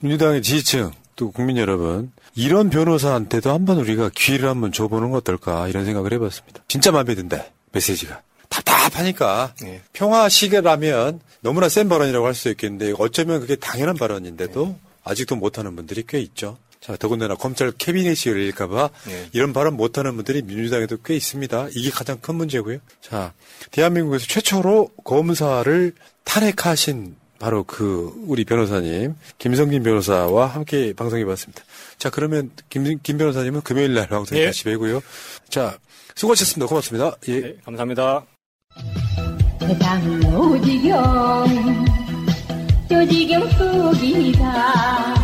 민주당의 지지층 또 국민 여러분 이런 변호사한테도 한번 우리가 기회를 한번 줘보는 건 어떨까 이런 생각을 해봤습니다. 진짜 마음에 든다 메시지가 답답하니까 네. 평화 시계라면 너무나 센 발언이라고 할 수 있겠는데 어쩌면 그게 당연한 발언인데도 네. 아직도 못하는 분들이 꽤 있죠. 자, 더군다나 검찰 캐비넷이 열릴까봐 네. 이런 발언 못하는 분들이 민주당에도 꽤 있습니다. 이게 가장 큰 문제고요. 자, 대한민국에서 최초로 검사를 탄핵하신 바로 그 우리 변호사님 김성진 변호사와 함께 방송해봤습니다. 자, 그러면 김, 김 변호사님은 금요일 날 방송에 예. 다시 뵈고요. 자, 수고하셨습니다. 고맙습니다. 예, 네, 감사합니다. 세상 오지경 조지경 속이다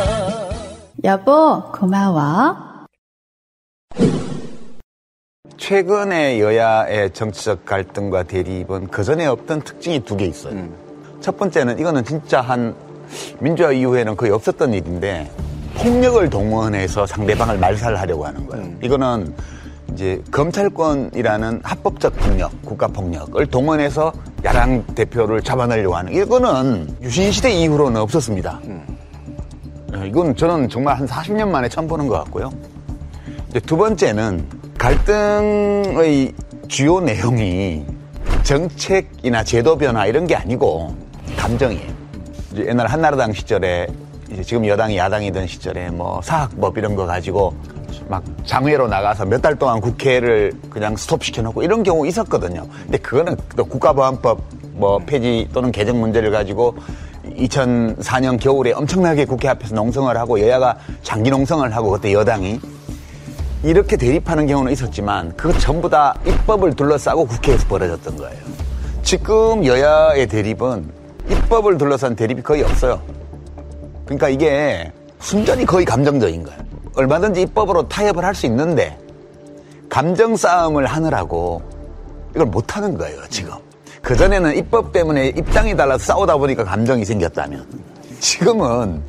여보, 고마워. 최근의 여야의 정치적 갈등과 대립은 그전에 없던 특징이 두 개 있어요. 음. 첫 번째는 이거는 진짜 한 민주화 이후에는 거의 없었던 일인데 폭력을 동원해서 상대방을 말살하려고 하는 거예요. 음. 이거는 이제 검찰권이라는 합법적 폭력, 국가 폭력을 동원해서 야당 대표를 잡아내려고 하는 이거는 유신 시대 이후로는 없었습니다. 음. 어, 이건 저는 정말 한 40년 만에 처음 보는 것 같고요. 두 번째는 갈등의 주요 내용이 정책이나 제도 변화 이런 게 아니고 감정이에요. 옛날 한나라당 시절에 지금 여당이 야당이던 시절에 뭐 사학법 이런 거 가지고 막 장외로 나가서 몇 달 동안 국회를 그냥 스톱시켜 놓고 이런 경우 있었거든요. 근데 그거는 또 국가보안법 뭐 폐지 또는 개정 문제를 가지고 2004년 겨울에 엄청나게 국회 앞에서 농성을 하고 여야가 장기 농성을 하고 그때 여당이 이렇게 대립하는 경우는 있었지만 그것 전부 다 입법을 둘러싸고 국회에서 벌어졌던 거예요. 지금 여야의 대립은 입법을 둘러싼 대립이 거의 없어요. 그러니까 이게 순전히 거의 감정적인 거예요. 얼마든지 입법으로 타협을 할 수 있는데 감정 싸움을 하느라고 이걸 못 하는 거예요, 지금. 그전에는 입법 때문에 입장이 달라서 싸우다 보니까 감정이 생겼다면 지금은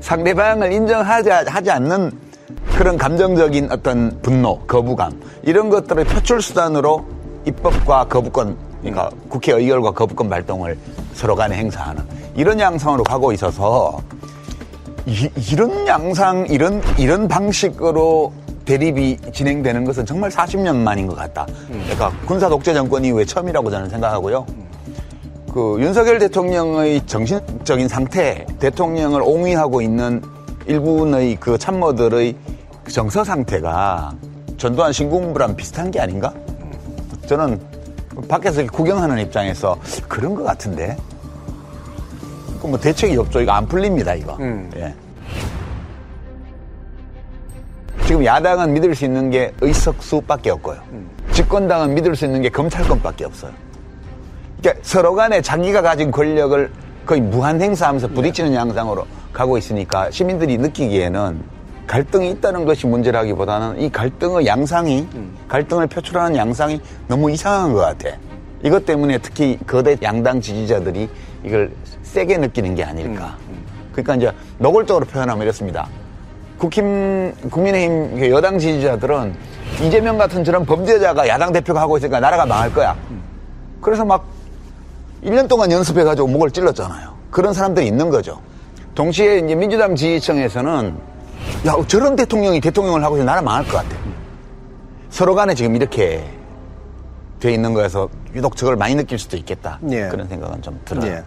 상대방을 인정하지 하지 않는 그런 감정적인 어떤 분노, 거부감 이런 것들을 표출 수단으로 입법과 거부권 그러니까 국회 의결과 거부권 발동을 서로 간에 행사하는 이런 양상으로 가고 있어서 이, 런 양상 이런 이런 방식으로 대립이 진행되는 것은 정말 40년 만인 것 같다. 그러니까 군사 독재 정권 이후에 처음이라고 저는 생각하고요. 그 윤석열 대통령의 정신적인 상태, 대통령을 옹위하고 있는 일부의 그 참모들의 정서 상태가 전두환 신군부랑 비슷한 게 아닌가? 저는 밖에서 구경하는 입장에서 그런 것 같은데. 뭐 대책이 없죠. 이거 안 풀립니다, 이거. 음. 예. 지금 야당은 믿을 수 있는 게 의석수밖에 없고요. 집권당은 믿을 수 있는 게 검찰권밖에 없어요. 그러니까 서로 간에 자기가 가진 권력을 거의 무한 행사하면서 부딪히는 양상으로 가고 있으니까 시민들이 느끼기에는 갈등이 있다는 것이 문제라기보다는 이 갈등의 양상이 갈등을 표출하는 양상이 너무 이상한 것 같아. 이것 때문에 특히 거대 양당 지지자들이 이걸 세게 느끼는 게 아닐까. 그러니까 이제 노골적으로 표현하면 이렇습니다. 국힘, 국민의힘 여당 지지자들은 이재명 같은 저런 범죄자가 야당 대표가 하고 있으니까 나라가 망할 거야. 그래서 막 1년 동안 연습해가지고 목을 찔렀잖아요. 그런 사람들이 있는 거죠. 동시에 이제 민주당 지지층에서는 야, 저런 대통령이 대통령을 하고 있으면 나라 망할 것 같아. 서로 간에 지금 이렇게 돼 있는 거에서 유독 저걸 많이 느낄 수도 있겠다. 예. 그런 생각은 좀 들어요. 예.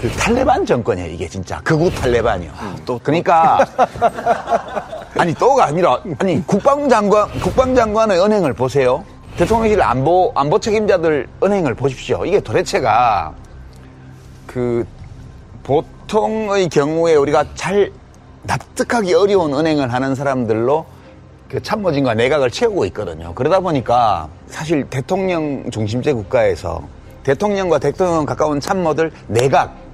그 탈레반 정권이에요, 이게 진짜. 극우 탈레반이요. 음. 또 그러니까 *laughs* 아니 또가 아니라 아니 국방장관 국방장관의 은행을 보세요. 대통령실 안보 안보 책임자들 은행을 보십시오. 이게 도대체가 그 보통의 경우에 우리가 잘 납득하기 어려운 은행을 하는 사람들로 그 참모진과 내각을 채우고 있거든요. 그러다 보니까 사실 대통령 중심제 국가에서 대통령과 대통령 가까운 참모들 내각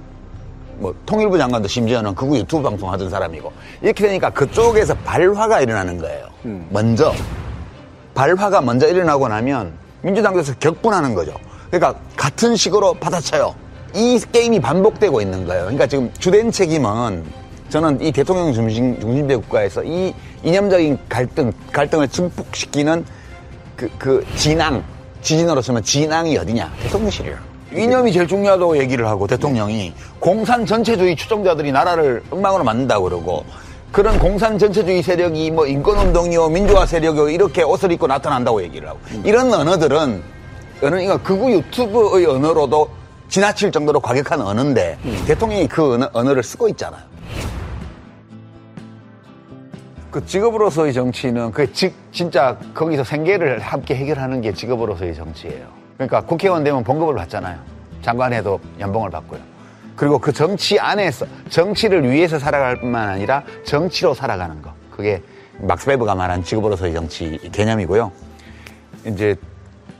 뭐 통일부 장관도 심지어는 그거 유튜브 방송 하던 사람이고 이렇게 되니까 그쪽에서 발화가 일어나는 거예요. 음. 먼저 발화가 먼저 일어나고 나면 민주당에서 격분하는 거죠. 그러니까 같은 식으로 받아쳐요. 이 게임이 반복되고 있는 거예요. 그러니까 지금 주된 책임은 저는 이 대통령 중심, 중심제 국가에서 이 이념적인 갈등, 갈등을 증폭시키는 그, 그 진앙, 지진으로 쓰면 진앙이 어디냐? 대통령실이에요. 이념이 제일 중요하다고 얘기를 하고 대통령이 공산 전체주의 추종자들이 나라를 엉망으로 만든다고 그러고 그런 공산 전체주의 세력이 뭐 인권운동이요 민주화 세력이요 이렇게 옷을 입고 나타난다고 얘기를 하고 이런 언어들은 언어 이거 극우 유튜브의 언어로도 지나칠 정도로 과격한 언어인데 음. 대통령이 그 언어, 언어를 쓰고 있잖아요. 그 직업으로서의 정치는 그 직, 진짜 거기서 생계를 함께 해결하는 게 직업으로서의 정치예요. 그러니까 국회의원 되면 봉급을 받잖아요. 장관해도 연봉을 받고요. 그리고 그 정치 안에서 정치를 위해서 살아갈 뿐만 아니라 정치로 살아가는 거. 그게 막스 베브가 말한 직업으로서의 정치 개념이고요. 이제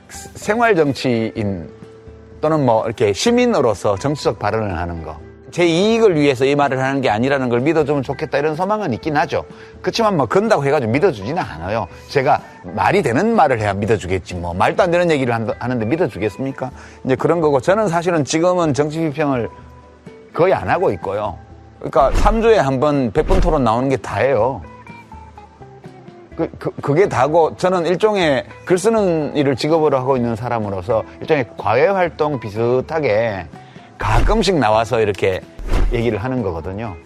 생활 정치인 또는 뭐 이렇게 시민으로서 정치적 발언을 하는 거. 제 이익을 위해서 이 말을 하는 게 아니라는 걸 믿어주면 좋겠다 이런 소망은 있긴 하죠. 그렇지만 뭐 건다고 해가지고 믿어주지는 않아요. 제가 말이 되는 말을 해야 믿어주겠지 뭐 말도 안 되는 얘기를 하는데 믿어주겠습니까? 이제 그런 거고 저는 사실은 지금은 정치 비평을 거의 안 하고 있고요. 그러니까 3주에 한 번 100분 토론 나오는 게 다예요. 그, 그, 그게 다고 저는 일종의 글 쓰는 일을 직업으로 하고 있는 사람으로서 일종의 과외 활동 비슷하게 가끔씩 나와서 이렇게 얘기를 하는 거거든요.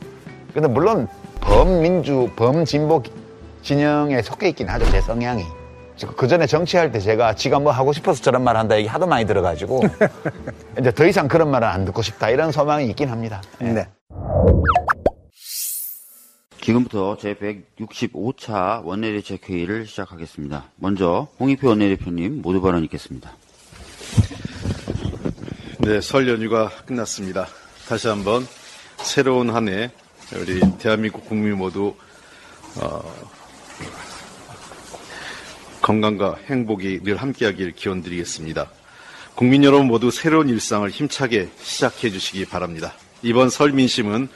근데 물론 범민주, 범진보 진영에 속해 있긴 하죠, 제 성향이. 그 전에 정치할 때 제가 지가 뭐 하고 싶어서 저런 말 한다 얘기 하도 많이 들어가지고 *laughs* 이제 더 이상 그런 말은 안 듣고 싶다 이런 소망이 있긴 합니다. 네. 네. 지금부터 제 165차 원내대책회의를 시작하겠습니다. 먼저 홍익표 원내대표님 모두 발언 있겠습니다. 네, 설 연휴가 끝났습니다. 다시 한번 새로운 한 해 우리 대한민국 국민 모두 어, 건강과 행복이 늘 함께하길 기원드리겠습니다. 국민 여러분 모두 새로운 일상을 힘차게 시작해 주시기 바랍니다. 이번 설 민심은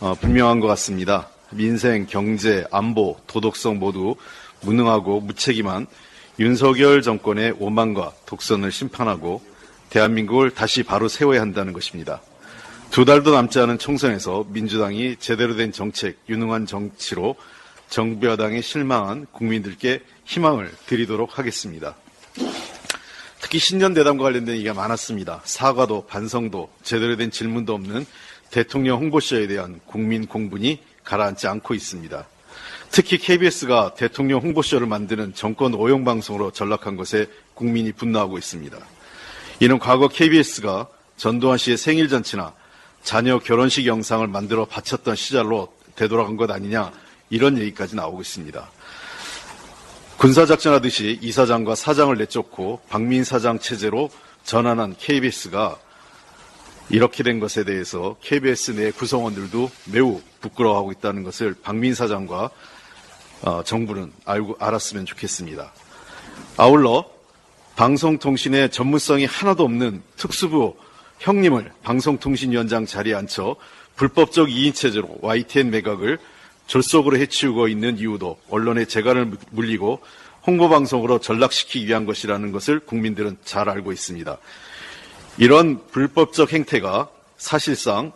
어, 분명한 것 같습니다. 민생, 경제, 안보, 도덕성 모두 무능하고 무책임한 윤석열 정권의 오만과 독선을 심판하고 대한민국을 다시 바로 세워야 한다는 것입니다. 두 달도 남지 않은 총선에서 민주당이 제대로 된 정책, 유능한 정치로 정부 여당에 실망한 국민들께 희망을 드리도록 하겠습니다. 특히 신년 대담과 관련된 얘기가 많았습니다. 사과도 반성도 제대로 된 질문도 없는 대통령 홍보쇼에 대한 국민 공분이 가라앉지 않고 있습니다. 특히 KBS가 대통령 홍보쇼를 만드는 정권 오용 방송으로 전락한 것에 국민이 분노하고 있습니다. 이는 과거 KBS가 전두환 씨의 생일 잔치나 자녀 결혼식 영상을 만들어 바쳤던 시절로 되돌아간 것 아니냐 이런 얘기까지 나오고 있습니다. 군사작전 하듯이 이사장과 사장을 내쫓고 박민 사장 체제로 전환한 KBS가 이렇게 된 것에 대해서 KBS 내 구성원들도 매우 부끄러워하고 있다는 것을 박민 사장과 어, 정부는 알고 알았으면 좋겠습니다. 아울러 방송통신의 전문성이 하나도 없는 특수부 형님을 방송통신위원장 자리에 앉혀 불법적 이인 체제로 YTN 매각을 졸속으로 해치우고 있는 이유도 언론의 재간을 물리고 홍보방송으로 전락시키기 위한 것이라는 것을 국민들은 잘 알고 있습니다. 이런 불법적 행태가 사실상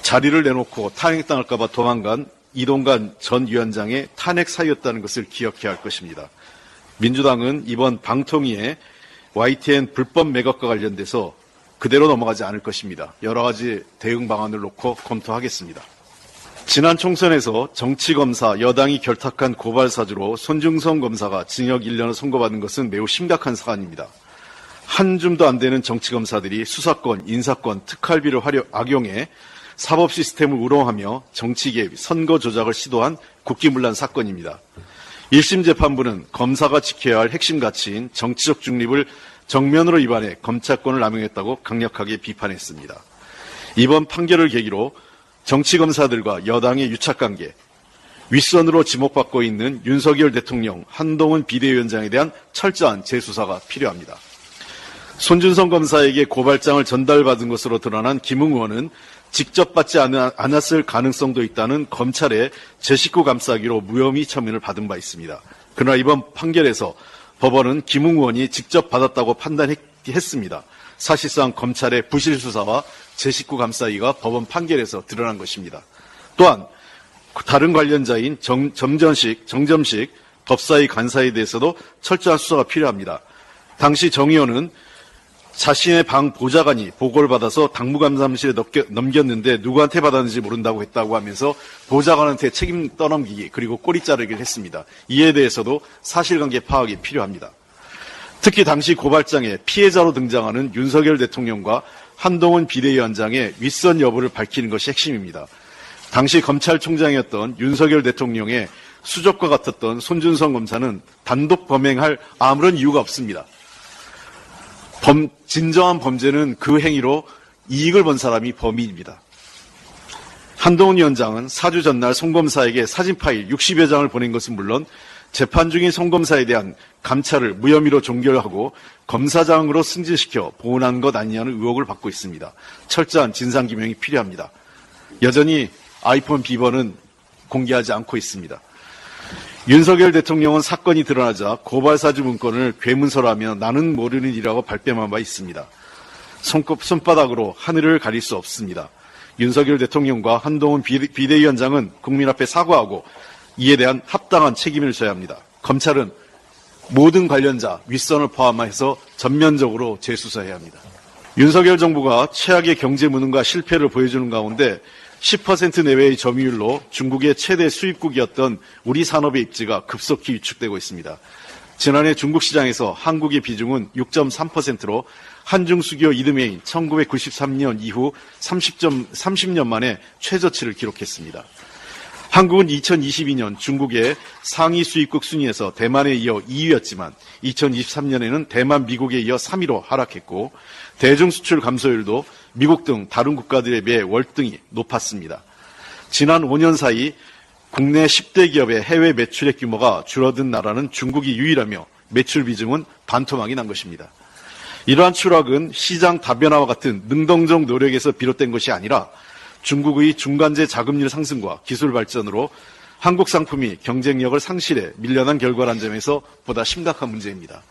자리를 내놓고 탄핵당할까봐 도망간 이동관 전 위원장의 탄핵 사유였다는 것을 기억해야 할 것입니다. 민주당은 이번 방통위에 YTN 불법 매각과 관련돼서 그대로 넘어가지 않을 것입니다. 여러 가지 대응 방안을 놓고 검토하겠습니다. 지난 총선에서 정치검사 여당이 결탁한 고발사주로 손중성 검사가 징역 1년을 선고받은 것은 매우 심각한 사안입니다. 한 줌도 안 되는 정치검사들이 수사권, 인사권, 특활비를 활용, 악용해 사법 시스템을 우롱하며 정치 개입, 선거 조작을 시도한 국기문란 사건입니다. 1심 재판부는 검사가 지켜야 할 핵심 가치인 정치적 중립을 정면으로 위반해 검찰권을 남용했다고 강력하게 비판했습니다. 이번 판결을 계기로 정치 검사들과 여당의 유착 관계, 윗선으로 지목받고 있는 윤석열 대통령, 한동훈 비대위원장에 대한 철저한 재수사가 필요합니다. 손준성 검사에게 고발장을 전달받은 것으로 드러난 김웅 의원은 직접 받지 않았을 가능성도 있다는 검찰의 제 식구 감싸기로 무혐의 처면을 받은 바 있습니다. 그러나 이번 판결에서 법원은 김웅 의원이 직접 받았다고 판단했습니다. 사실상 검찰의 부실 수사와 제 식구 감싸기가 법원 판결에서 드러난 것입니다. 또한 다른 관련자인 정, 점전식, 정점식 법사위 간사에 대해서도 철저한 수사가 필요합니다. 당시 정 의원은 자신의 방 보좌관이 보고를 받아서 당무감사실에 넘겼는데 누구한테 받았는지 모른다고 했다고 하면서 보좌관한테 책임 떠넘기기 그리고 꼬리 자르기를 했습니다. 이에 대해서도 사실관계 파악이 필요합니다. 특히 당시 고발장에 피해자로 등장하는 윤석열 대통령과 한동훈 비대위원장의 윗선 여부를 밝히는 것이 핵심입니다. 당시 검찰총장이었던 윤석열 대통령의 수족과 같았던 손준성 검사는 단독 범행할 아무런 이유가 없습니다. 범, 진정한 범죄는 그 행위로 이익을 본 사람이 범인입니다. 한동훈 위원장은 사주 전날 송검사에게 사진 파일 60여 장을 보낸 것은 물론 재판 중인 송검사에 대한 감찰을 무혐의로 종결하고 검사장으로 승진시켜 보훈한 것 아니냐는 의혹을 받고 있습니다. 철저한 진상규명이 필요합니다. 여전히 아이폰 비번은 공개하지 않고 있습니다. 윤석열 대통령은 사건이 드러나자 고발사주 문건을 괴문서라며 나는 모르는 일이라고 발뺌한 바 있습니다. 손꼽, 손바닥으로 하늘을 가릴 수 없습니다. 윤석열 대통령과 한동훈 비대위원장은 국민 앞에 사과하고 이에 대한 합당한 책임을 져야 합니다. 검찰은 모든 관련자 윗선을 포함해서 전면적으로 재수사해야 합니다. 윤석열 정부가 최악의 경제 무능과 실패를 보여주는 가운데 10% 내외의 점유율로 중국의 최대 수입국이었던 우리 산업의 입지가 급속히 위축되고 있습니다. 지난해 중국 시장에서 한국의 비중은 6.3%로 한중 수교 이듬해인 1993년 이후 30점, 30년 만에 최저치를 기록했습니다. 한국은 2022년 중국의 상위 수입국 순위에서 대만에 이어 2위였지만 2023년에는 대만, 미국에 이어 3위로 하락했고 대중 수출 감소율도 미국 등 다른 국가들에 비해 월등히 높았습니다. 지난 5년 사이 국내 10대 기업의 해외 매출액 규모가 줄어든 나라는 중국이 유일하며 매출 비중은 반토막이 난 것입니다. 이러한 추락은 시장 다변화와 같은 능동적 노력에서 비롯된 것이 아니라 중국의 중간재 자금률 상승과 기술 발전으로 한국 상품이 경쟁력을 상실해 밀려난 결과란 점에서 보다 심각한 문제입니다.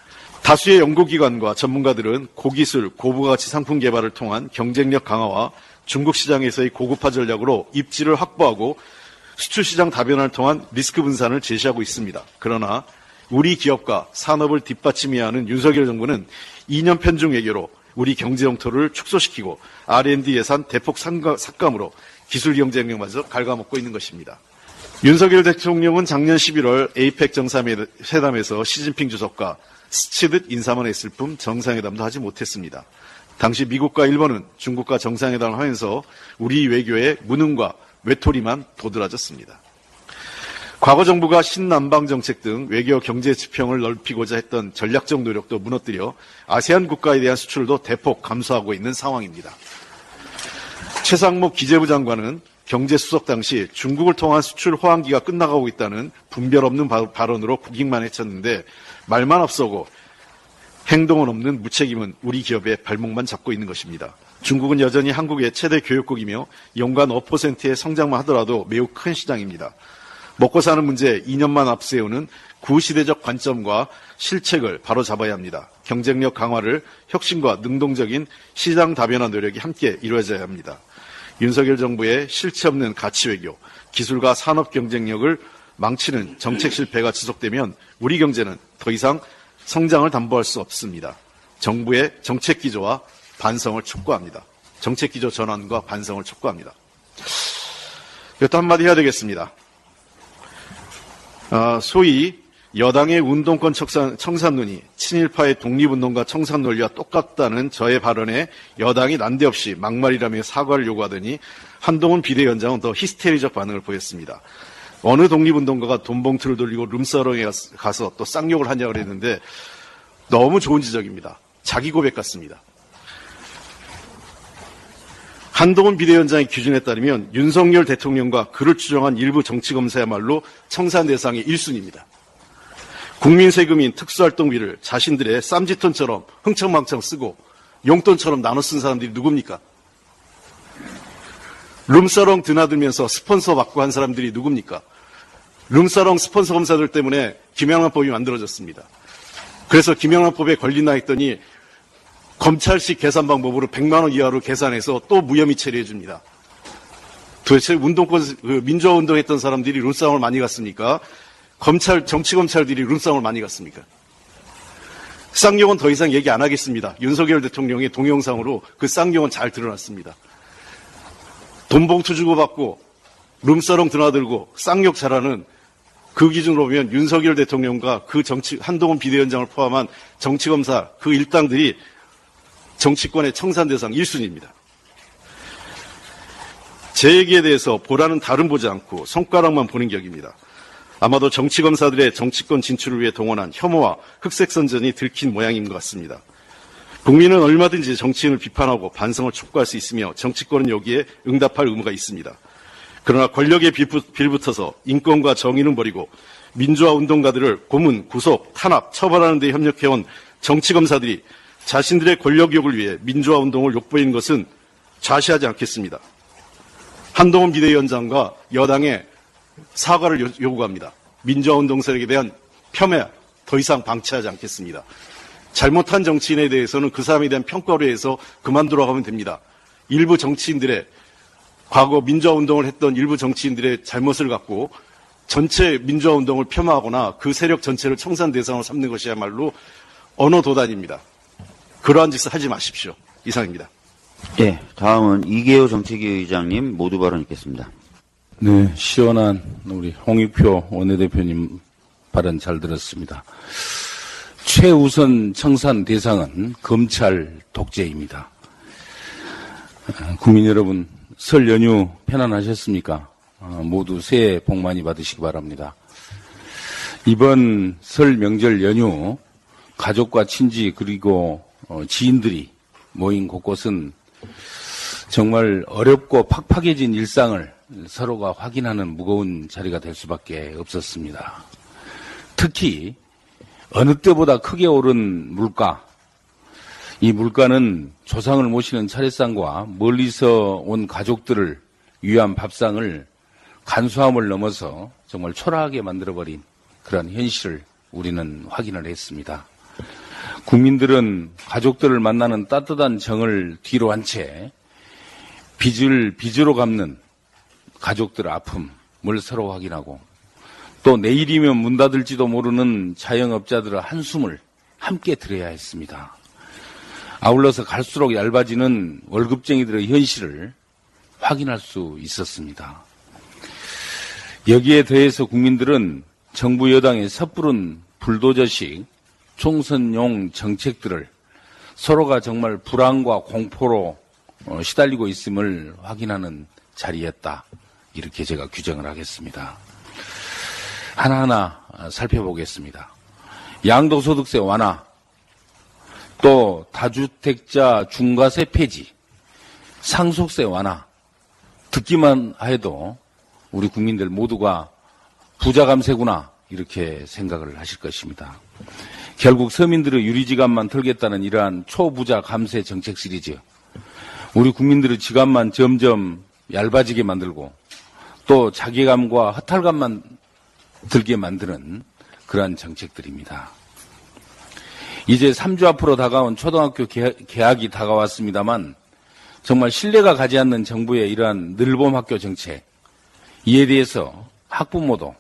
다수의 연구기관과 전문가들은 고기술, 고부가치 상품 개발을 통한 경쟁력 강화와 중국 시장에서의 고급화 전략으로 입지를 확보하고 수출 시장 다변화를 통한 리스크 분산을 제시하고 있습니다. 그러나 우리 기업과 산업을 뒷받침해야 하는 윤석열 정부는 2년 편중 외교로 우리 경제 영토를 축소시키고 R&D 예산 대폭 삭감으로 기술 경쟁력마저 갉아먹고 있는 것입니다. 윤석열 대통령은 작년 11월 에이펙 정상회담에서 시진핑 주석과 스치듯 인사만 했을 뿐 정상회담도 하지 못했습니다. 당시 미국과 일본은 중국과 정상회담을 하면서 우리 외교의 무능과 외톨이만 도드라졌습니다. 과거 정부가 신남방 정책 등 외교 경제 지평을 넓히고자 했던 전략적 노력도 무너뜨려 아세안 국가에 대한 수출도 대폭 감소하고 있는 상황입니다. 최상목 기재부 장관은 경제수석 당시 중국을 통한 수출 호황기가 끝나가고 있다는 분별 없는 발언으로 국익만 해쳤는데 말만 앞서고 행동은 없는 무책임은 우리 기업의 발목만 잡고 있는 것입니다. 중국은 여전히 한국의 최대 교육국이며 연간 5%의 성장만 하더라도 매우 큰 시장입니다. 먹고 사는 문제 2년만 앞세우는 구시대적 관점과 실책을 바로 잡아야 합니다. 경쟁력 강화를 혁신과 능동적인 시장 다변화 노력이 함께 이루어져야 합니다. 윤석열 정부의 실체 없는 가치 외교, 기술과 산업 경쟁력을 망치는 정책 실패가 지속되면 우리 경제는 더 이상 성장을 담보할 수 없습니다. 정부의 정책 기조와 반성을 촉구합니다. 정책 기조 전환과 반성을 촉구합니다. 이것도 한마디 해야 되겠습니다. 아, 소위 여당의 운동권 청산, 청산론이 친일파의 독립운동과 청산 논리와 똑같다는 저의 발언에 여당이 난데없이 막말이라며 사과를 요구하더니 한동훈 비대위원장은 더 히스테리적 반응을 보였습니다. 어느 독립운동가가 돈봉투를 돌리고 룸사롱에 가서 또 쌍욕을 하냐고 그랬는데 너무 좋은 지적입니다. 자기 고백 같습니다. 한동훈 비대위원장의 기준에 따르면 윤석열 대통령과 그를 추정한 일부 정치검사야말로 청산 대상의 1순위입니다. 국민 세금인 특수활동비를 자신들의 쌈짓돈처럼 흥청망청 쓰고 용돈처럼 나눠 쓴 사람들이 누굽니까? 룸사롱 드나들면서 스폰서 받고 한 사람들이 누굽니까? 룸사롱 스폰서 검사들 때문에 김영란법이 만들어졌습니다. 그래서 김영란법에 걸리나 했더니 검찰식 계산 방법으로 100만 원 이하로 계산해서 또 무혐의 처리해 줍니다. 도대체 운동권 그 민주화 운동했던 사람들이 룸싸움을 많이 갔습니까? 검찰 정치 검찰들이 룸싸움을 많이 갔습니까? 쌍욕은 더 이상 얘기 안 하겠습니다. 윤석열 대통령의 동영상으로 그 쌍욕은 잘 드러났습니다. 돈봉투 주고받고 룸사롱 드나들고 쌍욕 잘하는 그 기준으로 보면 윤석열 대통령과 그 정치 한동훈 비대위원장을 포함한 정치검사 그 일당들이 정치권의 청산 대상 1순위입니다. 제 얘기에 대해서 보라는 다른 보지 않고 손가락만 보는 격입니다. 아마도 정치검사들의 정치권 진출을 위해 동원한 혐오와 흑색선전이 들킨 모양인 것 같습니다. 국민은 얼마든지 정치인을 비판하고 반성을 촉구할 수 있으며 정치권은 여기에 응답할 의무가 있습니다. 그러나 권력에 빌붙어서 인권과 정의는 버리고 민주화 운동가들을 고문, 구속, 탄압, 처벌하는 데 협력해온 정치검사들이 자신들의 권력욕을 위해 민주화 운동을 욕보이는 것은 좌시하지 않겠습니다. 한동훈 비대위원장과 여당의 사과를 요구합니다. 민주화 운동 세력에 대한 폄훼 더 이상 방치하지 않겠습니다. 잘못한 정치인에 대해서는 그 사람에 대한 평가로 해서 그만두라고 하면 됩니다. 일부 정치인들의 과거 민주화 운동을 했던 일부 정치인들의 잘못을 갖고 전체 민주화 운동을 폄하하거나 그 세력 전체를 청산 대상으로 삼는 것이야말로 언어 도단입니다. 그러한 짓을 하지 마십시오. 이상입니다. 네, 다음은 이계호 정책위 의장님 모두 발언 있겠습니다. 네, 시원한 우리 홍익표 원내대표님 발언 잘 들었습니다. 최우선 청산 대상은 검찰 독재입니다. 국민 여러분, 설 연휴 편안하셨습니까? 어, 모두 새해 복 많이 받으시기 바랍니다. 이번 설 명절 연휴 가족과 친지 그리고 어, 지인들이 모인 곳곳은 정말 어렵고 팍팍해진 일상을 서로가 확인하는 무거운 자리가 될 수밖에 없었습니다. 특히 어느 때보다 크게 오른 물가. 이 물가는 조상을 모시는 차례상과 멀리서 온 가족들을 위한 밥상을 간소함을 넘어서 정말 초라하게 만들어버린 그런 현실을 우리는 확인을 했습니다. 국민들은 가족들을 만나는 따뜻한 정을 뒤로 한 채 빚을 빚으로 갚는 가족들의 아픔을 서로 확인하고 또 내일이면 문 닫을지도 모르는 자영업자들의 한숨을 함께 들어야 했습니다. 아울러서 갈수록 얇아지는 월급쟁이들의 현실을 확인할 수 있었습니다. 여기에 더해서 국민들은 정부 여당의 섣부른 불도저식 총선용 정책들을 서로가 정말 불안과 공포로 어, 시달리고 있음을 확인하는 자리였다. 이렇게 제가 규정을 하겠습니다. 하나하나 살펴보겠습니다. 양도소득세 완화, 또 다주택자 중과세 폐지, 상속세 완화, 듣기만 해도 우리 국민들 모두가 부자 감세구나 이렇게 생각을 하실 것입니다. 결국 서민들의 유리지갑만 털겠다는 이러한 초부자 감세 정책 시리즈, 우리 국민들의 지갑만 점점 얇아지게 만들고 또 자괴감과 허탈감만 들게 만드는 그러한 정책들입니다. 이제 3주 앞으로 다가온 초등학교 개학이 다가왔습니다만 정말 신뢰가 가지 않는 정부의 이러한 늘봄 학교 정책 이에 대해서 학부모도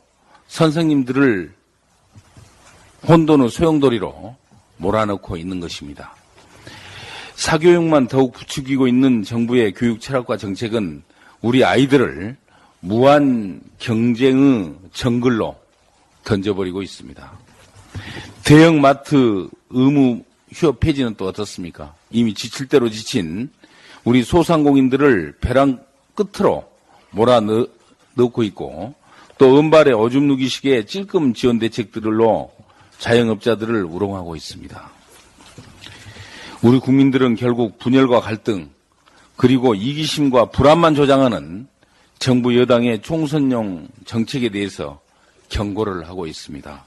선생님들을 혼돈의 소용돌이로 몰아넣고 있는 것입니다. 사교육만 더욱 부추기고 있는 정부의 교육 철학과 정책은 우리 아이들을 무한 경쟁의 정글로 던져버리고 있습니다. 대형마트 의무 휴업 폐지는 또 어떻습니까? 이미 지칠 대로 지친 우리 소상공인들을 벼랑 끝으로 몰아넣고 있고 또 은발의 오줌 누기식의 찔끔 지원 대책들로 자영업자들을 우롱하고 있습니다. 우리 국민들은 결국 분열과 갈등 그리고 이기심과 불안만 조장하는 정부 여당의 총선용 정책에 대해서 경고를 하고 있습니다.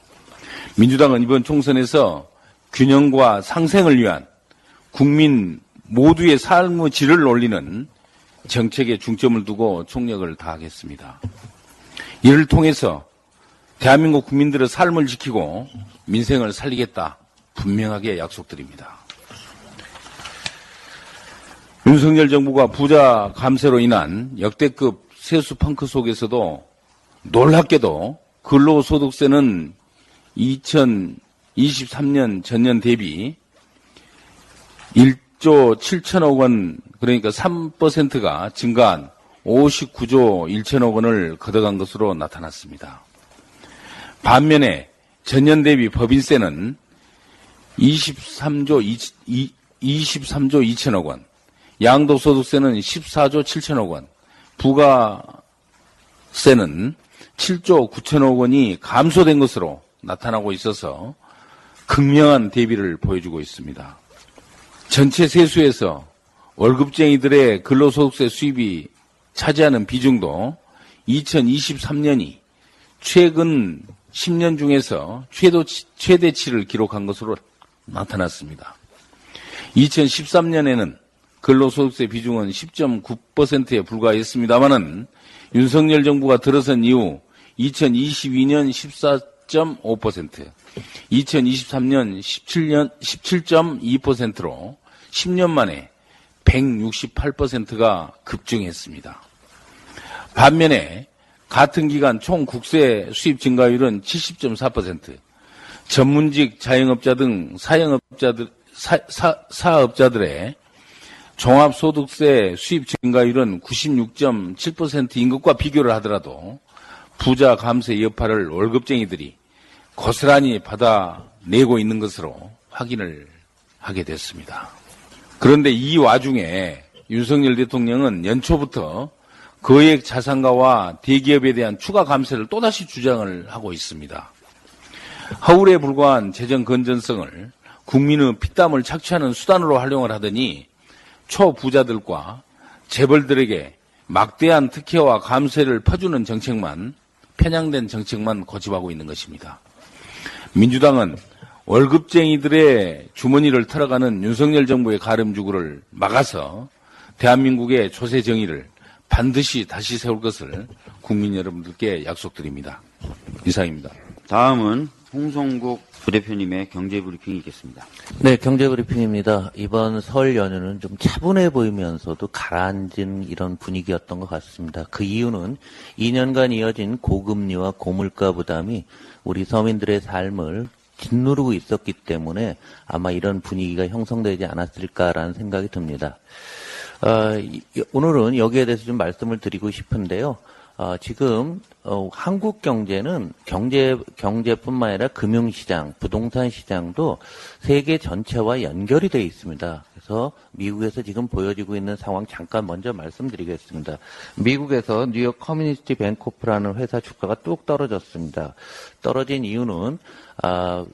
민주당은 이번 총선에서 균형과 상생을 위한 국민 모두의 삶의 질을 올리는 정책에 중점을 두고 총력을 다하겠습니다. 이를 통해서 대한민국 국민들의 삶을 지키고 민생을 살리겠다 분명하게 약속드립니다. 윤석열 정부가 부자 감세로 인한 역대급 세수 펑크 속에서도 놀랍게도 근로소득세는 2023년 전년 대비 1조 7천억 원 그러니까 3%가 증가한 59조 1천억 원을 걷어간 것으로 나타났습니다. 반면에 전년 대비 법인세는 23조 2, 23조 2천억 원, 양도소득세는 14조 7천억 원, 부가세는 7조 9천억 원이 감소된 것으로 나타나고 있어서 극명한 대비를 보여주고 있습니다. 전체 세수에서 월급쟁이들의 근로소득세 수입이 차지하는 비중도 2023년이 최근 10년 중에서 최도, 최대치를 기록한 것으로 나타났습니다. 2013년에는 근로소득세 비중은 10.9%에 불과했습니다만은 윤석열 정부가 들어선 이후 2022년 14.5%, 2023년 17년 17.2%로 10년 만에 168%가 급증했습니다. 반면에 같은 기간 총 국세 수입 증가율은 70.4%, 전문직 자영업자 등 사영업자들 사, 사, 사업자들의 종합소득세 수입 증가율은 96.7%인 것과 비교를 하더라도 부자 감세 여파를 월급쟁이들이 고스란히 받아내고 있는 것으로 확인을 하게 됐습니다. 그런데 이 와중에 윤석열 대통령은 연초부터 거액 자산가와 대기업에 대한 추가 감세를 또다시 주장을 하고 있습니다. 하울에 불과한 재정 건전성을 국민의 피땀을 착취하는 수단으로 활용을 하더니 초부자들과 재벌들에게 막대한 특혜와 감세를 퍼주는 정책만 편향된 정책만 고집하고 있는 것입니다. 민주당은 월급쟁이들의 주머니를 털어가는 윤석열 정부의 가름주구를 막아서 대한민국의 조세 정의를 반드시 다시 세울 것을 국민 여러분들께 약속드립니다. 이상입니다. 다음은 홍성국 부 대표님의 경제 브리핑이 있겠습니다. 네, 경제 브리핑입니다. 이번 설 연휴는 좀 차분해 보이면서도 가라앉은 이런 분위기였던 것 같습니다. 그 이유는 2년간 이어진 고금리와 고물가 부담이 우리 서민들의 삶을 짓누르고 있었기 때문에 아마 이런 분위기가 형성되지 않았을까라는 생각이 듭니다. 어, 오늘은 여기에 대해서 좀 말씀을 드리고 싶은데요. 어, 지금 어, 한국 경제는 경제 경제뿐만 아니라 금융 시장, 부동산 시장도 세계 전체와 연결이 되어 있습니다. 그래서 미국에서 지금 보여지고 있는 상황 잠깐 먼저 말씀드리겠습니다. 미국에서 뉴욕 커뮤니티 뱅코프라는 회사 주가가 뚝 떨어졌습니다. 떨어진 이유는 아,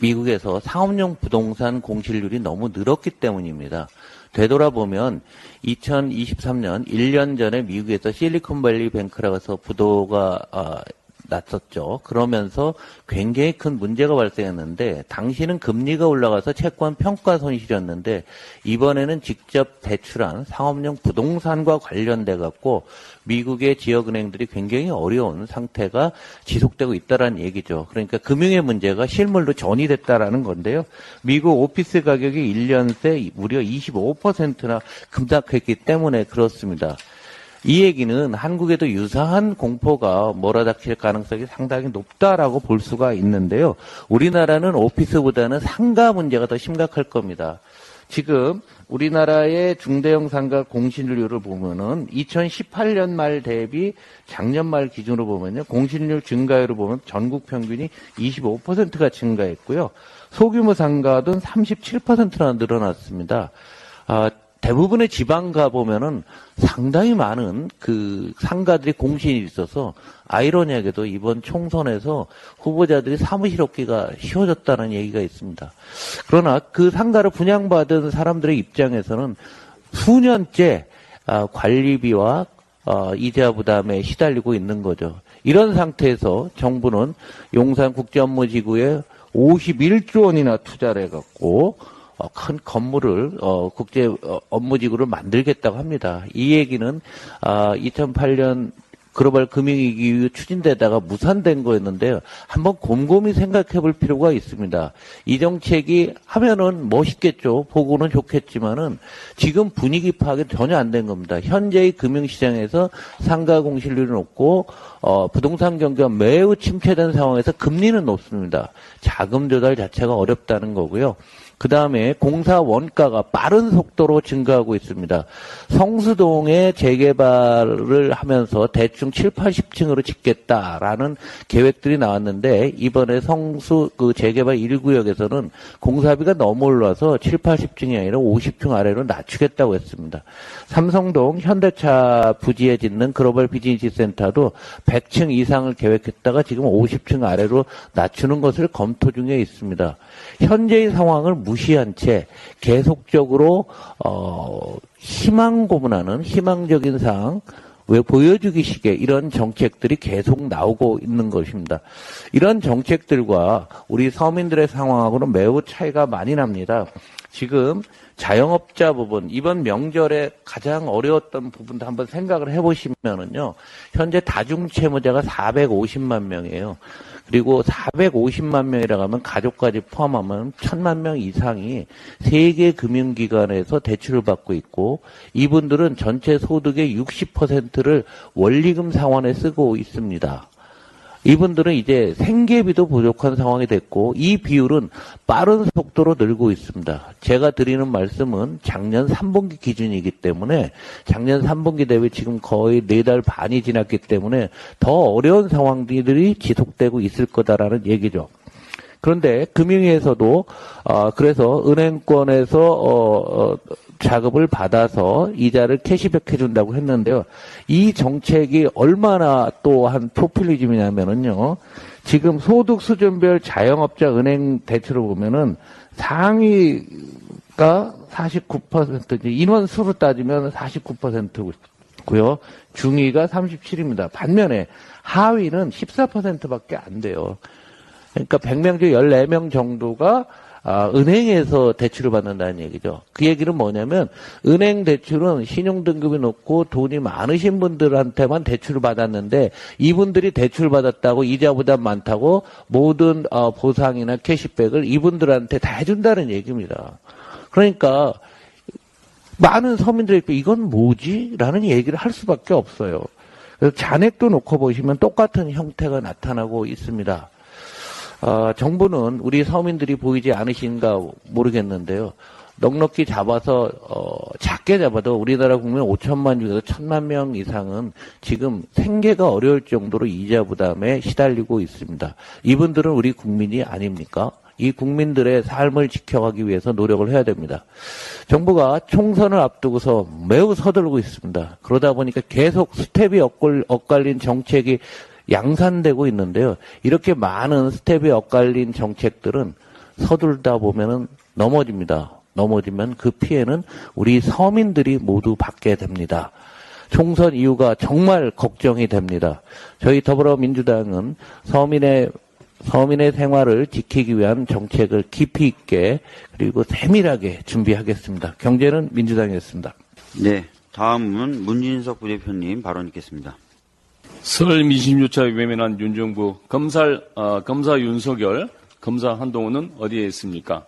미국에서 상업용 부동산 공실률이 너무 늘었기 때문입니다. 되돌아보면 2023년 1년 전에 미국에서 실리콘밸리 뱅크라고 해서 부도가 어, 났었죠. 그러면서 굉장히 큰 문제가 발생했는데 당시는 금리가 올라가서 채권 평가 손실이었는데 이번에는 직접 대출한 상업용 부동산과 관련돼 갖고 미국의 지역 은행들이 굉장히 어려운 상태가 지속되고 있다라는 얘기죠. 그러니까 금융의 문제가 실물로 전이됐다라는 건데요. 미국 오피스 가격이 1년 새 무려 25%나 급락했기 때문에 그렇습니다. 이 얘기는 한국에도 유사한 공포가 몰아닥칠 가능성이 상당히 높다라고 볼 수가 있는데요. 우리나라는 오피스보다는 상가 문제가 더 심각할 겁니다. 지금 우리나라의 중대형 상가 공실률을 보면은 2018년 말 대비 작년 말 기준으로 보면요. 공실률 증가율을 보면 전국 평균이 25%가 증가했고요. 소규모 상가도 37%나 늘어났습니다. 아, 대부분의 지방 가보면은 상당히 많은 그 상가들이 공신이 있어서 아이러니하게도 이번 총선에서 후보자들이 사무실 얻기가 쉬워졌다는 얘기가 있습니다. 그러나 그 상가를 분양받은 사람들의 입장에서는 수년째 아, 관리비와 어, 이자 부담에 시달리고 있는 거죠. 이런 상태에서 정부는 용산 국제업무지구에 51조 원이나 투자를 해갖고 어, 큰 건물을 어, 국제 어, 업무지구를 만들겠다고 합니다. 이 얘기는 아, 2008년 글로벌 금융위기 이후 추진되다가 무산된 거였는데요. 한번 곰곰이 생각해 볼 필요가 있습니다. 이 정책이 하면은 멋있겠죠. 보고는 좋겠지만은 지금 분위기 파악이 전혀 안 된 겁니다. 현재의 금융시장에서 상가 공실률이 높고 어, 부동산 경기가 매우 침체된 상황에서 금리는 높습니다. 자금 조달 자체가 어렵다는 거고요. 그 다음에 공사 원가가 빠른 속도로 증가하고 있습니다. 성수동에 재개발을 하면서 대충 7, 80층으로 짓겠다라는 계획들이 나왔는데 이번에 성수 그 재개발 1구역에서는 공사비가 너무 올라서 7, 80층이 아니라 50층 아래로 낮추겠다고 했습니다. 삼성동 현대차 부지에 짓는 글로벌 비즈니스 센터도 100층 이상을 계획했다가 지금 50층 아래로 낮추는 것을 검토 중에 있습니다. 현재의 상황을 무시한 채 계속적으로 어, 희망 고문하는 희망적인 상황 왜 보여주기식의 이런 정책들이 계속 나오고 있는 것입니다. 이런 정책들과 우리 서민들의 상황하고는 매우 차이가 많이 납니다. 지금 자영업자 부분 이번 명절에 가장 어려웠던 부분도 한번 생각을 해보시면은요 현재 다중채무자가 450만 명이에요. 그리고 450만 명이라고 하면 가족까지 포함하면 1000만 명 이상이 세계 금융기관에서 대출을 받고 있고 이분들은 전체 소득의 60%를 원리금 상환에 쓰고 있습니다. 이분들은 이제 생계비도 부족한 상황이 됐고 이 비율은 빠른 속도로 늘고 있습니다. 제가 드리는 말씀은 작년 3분기 기준이기 때문에 작년 3분기 대비 지금 거의 4달 반이 지났기 때문에 더 어려운 상황들이 지속되고 있을 거다라는 얘기죠. 그런데 금융위에서도 어, 그래서 은행권에서 어, 어, 자금을 받아서 이자를 캐시백 해준다고 했는데요. 이 정책이 얼마나 또한 포퓰리즘이냐면은요. 지금 소득 수준별 자영업자 은행 대출을 보면은 상위가 49% 인원 수로 따지면 49%고요. 중위가 37입니다. 반면에 하위는 14%밖에 안 돼요. 그러니까 100명 중 14명 정도가 아, 은행에서 대출을 받는다는 얘기죠. 그 얘기는 뭐냐면 은행 대출은 신용 등급이 높고 돈이 많으신 분들한테만 대출을 받았는데 이분들이 대출 받았다고 이자보다 많다고 모든 어, 보상이나 캐시백을 이분들한테 다 해준다는 얘기입니다. 그러니까 많은 서민들이 이건 뭐지? 라는 얘기를 할 수밖에 없어요. 그래서 잔액도 놓고 보시면 똑같은 형태가 나타나고 있습니다. 어, 정부는 우리 서민들이 보이지 않으신가 모르겠는데요. 넉넉히 잡아서 어, 작게 잡아도 우리나라 국민 5천만 중에서 1천만 명 이상은 지금 생계가 어려울 정도로 이자 부담에 시달리고 있습니다. 이분들은 우리 국민이 아닙니까? 이 국민들의 삶을 지켜가기 위해서 노력을 해야 됩니다. 정부가 총선을 앞두고서 매우 서둘고 있습니다. 그러다 보니까 계속 스텝이 엇갈린 정책이 양산되고 있는데요. 이렇게 많은 스텝이 엇갈린 정책들은 서둘다 보면은 넘어집니다. 넘어지면 그 피해는 우리 서민들이 모두 받게 됩니다. 총선 이유가 정말 걱정이 됩니다. 저희 더불어민주당은 서민의 서민의 생활을 지키기 위한 정책을 깊이 있게 그리고 세밀하게 준비하겠습니다. 경제는 민주당이었습니다. 네. 다음은 문진석 부대표님 발언 있겠습니다. 설 민심조차 외면한 윤정부 검사 어, 검사 윤석열 검사 한동훈은 어디에 있습니까?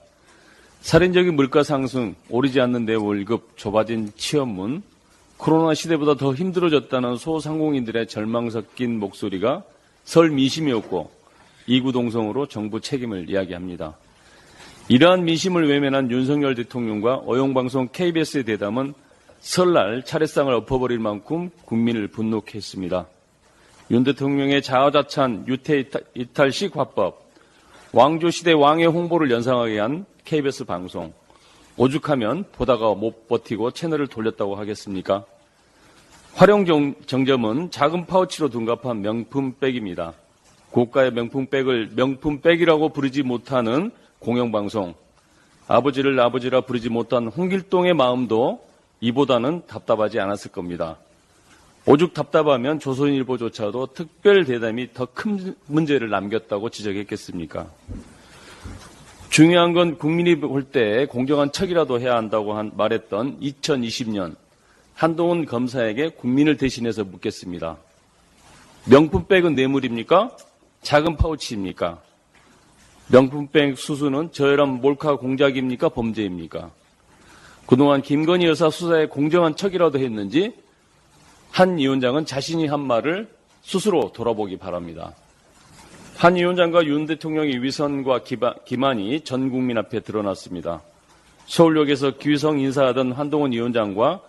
살인적인 물가 상승, 오르지 않는 내 월급, 좁아진 취업문, 코로나 시대보다 더 힘들어졌다는 소상공인들의 절망 섞인 목소리가 설 민심이었고 이구동성으로 정부 책임을 이야기합니다. 이러한 민심을 외면한 윤석열 대통령과 어용방송 KBS의 대담은 설날 차례상을 엎어버릴 만큼 국민을 분노케 했습니다. 윤 대통령의 자화자찬 유태 이탈식 화법, 왕조시대 왕의 홍보를 연상하게 한 KBS 방송, 오죽하면 보다가 못 버티고 채널을 돌렸다고 하겠습니까? 활용 정점은 작은 파우치로 둔갑한 명품백입니다. 고가의 명품백을 명품백이라고 부르지 못하는 공영방송, 아버지를 아버지라 부르지 못한 홍길동의 마음도 이보다는 답답하지 않았을 겁니다. 오죽 답답하면 조선일보조차도 특별 대담이 더 큰 문제를 남겼다고 지적했겠습니까? 중요한 건 국민이 볼 때 공정한 척이라도 해야 한다고 한, 말했던 2020년 한동훈 검사에게 국민을 대신해서 묻겠습니다. 명품백은 뇌물입니까? 작은 파우치입니까? 명품백 수수는 저혈압 몰카 공작입니까? 범죄입니까? 그동안 김건희 여사 수사에 공정한 척이라도 했는지 한 위원장은 자신이 한 말을 스스로 돌아보기 바랍니다. 한 위원장과 윤 대통령의 위선과 기만이 전 국민 앞에 드러났습니다. 서울역에서 귀성 인사하던 한동훈 위원장과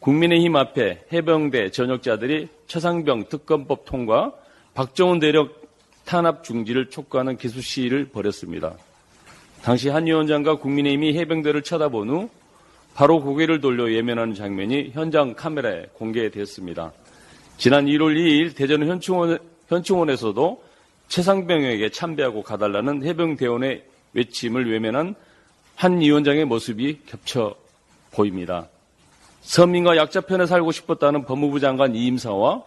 국민의힘 앞에 해병대 전역자들이 최상병 특검법 통과, 박정훈 대력 탄압 중지를 촉구하는 기수 시위를 벌였습니다. 당시 한 위원장과 국민의힘이 해병대를 쳐다본 후 바로 고개를 돌려 예면하는 장면이 현장 카메라에 공개됐습니다. 지난 1월 2일 대전 현충원, 현충원에서도 최상병에게 참배하고 가달라는 해병대원의 외침을 외면한 한 위원장의 모습이 겹쳐 보입니다. 서민과 약자 편에 살고 싶었다는 법무부 장관 이임사와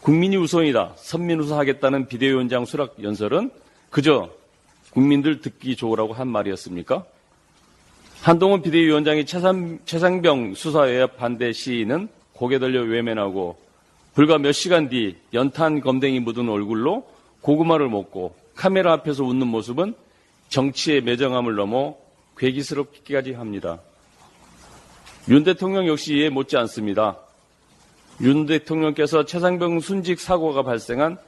국민이 우선이다, 선민 우선하겠다는 비대위원장 수락 연설은 그저 국민들 듣기 좋으라고 한 말이었습니까? 한동훈 비대위원장이 최상, 최상병 수사외압 반대 시위는 고개 들려 외면하고 불과 몇 시간 뒤 연탄 검댕이 묻은 얼굴로 고구마를 먹고 카메라 앞에서 웃는 모습은 정치의 매정함을 넘어 괴기스럽기까지 합니다. 윤 대통령 역시 이해 못지 않습니다. 윤 대통령께서 최상병 순직 사고가 발생한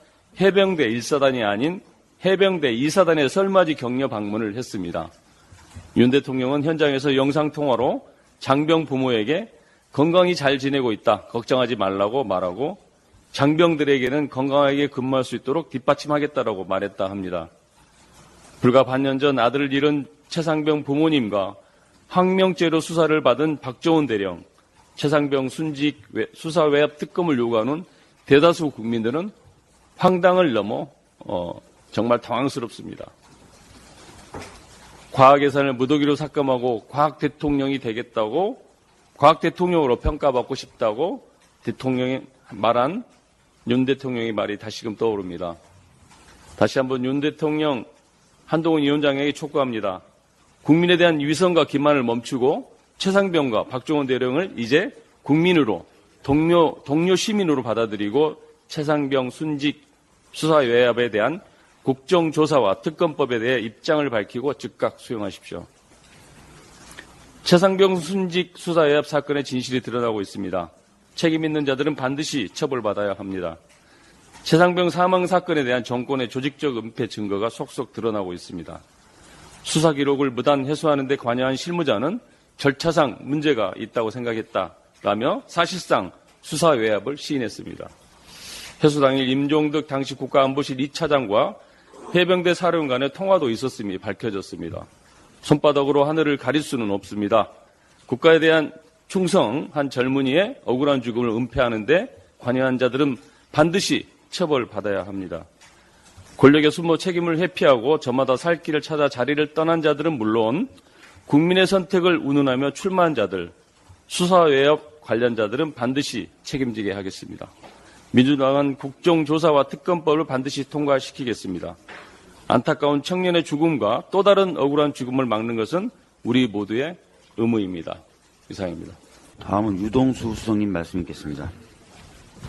해병대 1사단이 아닌 해병대 2사단의 설맞이 격려 방문을 했습니다. 윤 대통령은 현장에서 영상통화로 장병 부모에게 건강히 잘 지내고 있다, 걱정하지 말라고 말하고 장병들에게는 건강하게 근무할 수 있도록 뒷받침하겠다라고 말했다 합니다. 불과 반년 전 아들을 잃은 최상병 부모님과 항명죄로 수사를 받은 박정훈 대령, 최상병 순직 수사 외압 특검을 요구하는 대다수 국민들은 황당을 넘어 어, 정말 당황스럽습니다. 과학 예산을 무더기로 삭감하고 과학 대통령이 되겠다고 과학 대통령으로 평가받고 싶다고 대통령이 말한 윤 대통령의 말이 다시금 떠오릅니다. 다시 한번 윤 대통령 한동훈 위원장에게 촉구합니다. 국민에 대한 위선과 기만을 멈추고 최상병과 박종원 대령을 이제 국민으로 동료 동료 시민으로 받아들이고 최상병 순직 수사 외압에 대한 국정조사와 특검법에 대해 입장을 밝히고 즉각 수용하십시오. 최상병 순직 수사 외압 사건의 진실이 드러나고 있습니다. 책임 있는 자들은 반드시 처벌받아야 합니다. 최상병 사망 사건에 대한 정권의 조직적 은폐 증거가 속속 드러나고 있습니다. 수사 기록을 무단 해소하는 데 관여한 실무자는 절차상 문제가 있다고 생각했다라며 사실상 수사 외압을 시인했습니다. 해소 당일 임종득 당시 국가안보실 2차장과 해병대 사령 간의 통화도 있었음이 밝혀졌습니다. 손바닥으로 하늘을 가릴 수는 없습니다. 국가에 대한 충성한 젊은이의 억울한 죽음을 은폐하는데 관여한 자들은 반드시 처벌받아야 합니다. 권력의 숨모 책임을 회피하고 저마다 살 길을 찾아 자리를 떠난 자들은 물론 국민의 선택을 운운하며 출마한 자들, 수사 외압 관련자들은 반드시 책임지게 하겠습니다. 민주당은 국정조사와 특검법을 반드시 통과시키겠습니다. 안타까운 청년의 죽음과 또 다른 억울한 죽음을 막는 것은 우리 모두의 의무입니다. 이상입니다. 다음은 유동수 수석님 말씀 있겠습니다.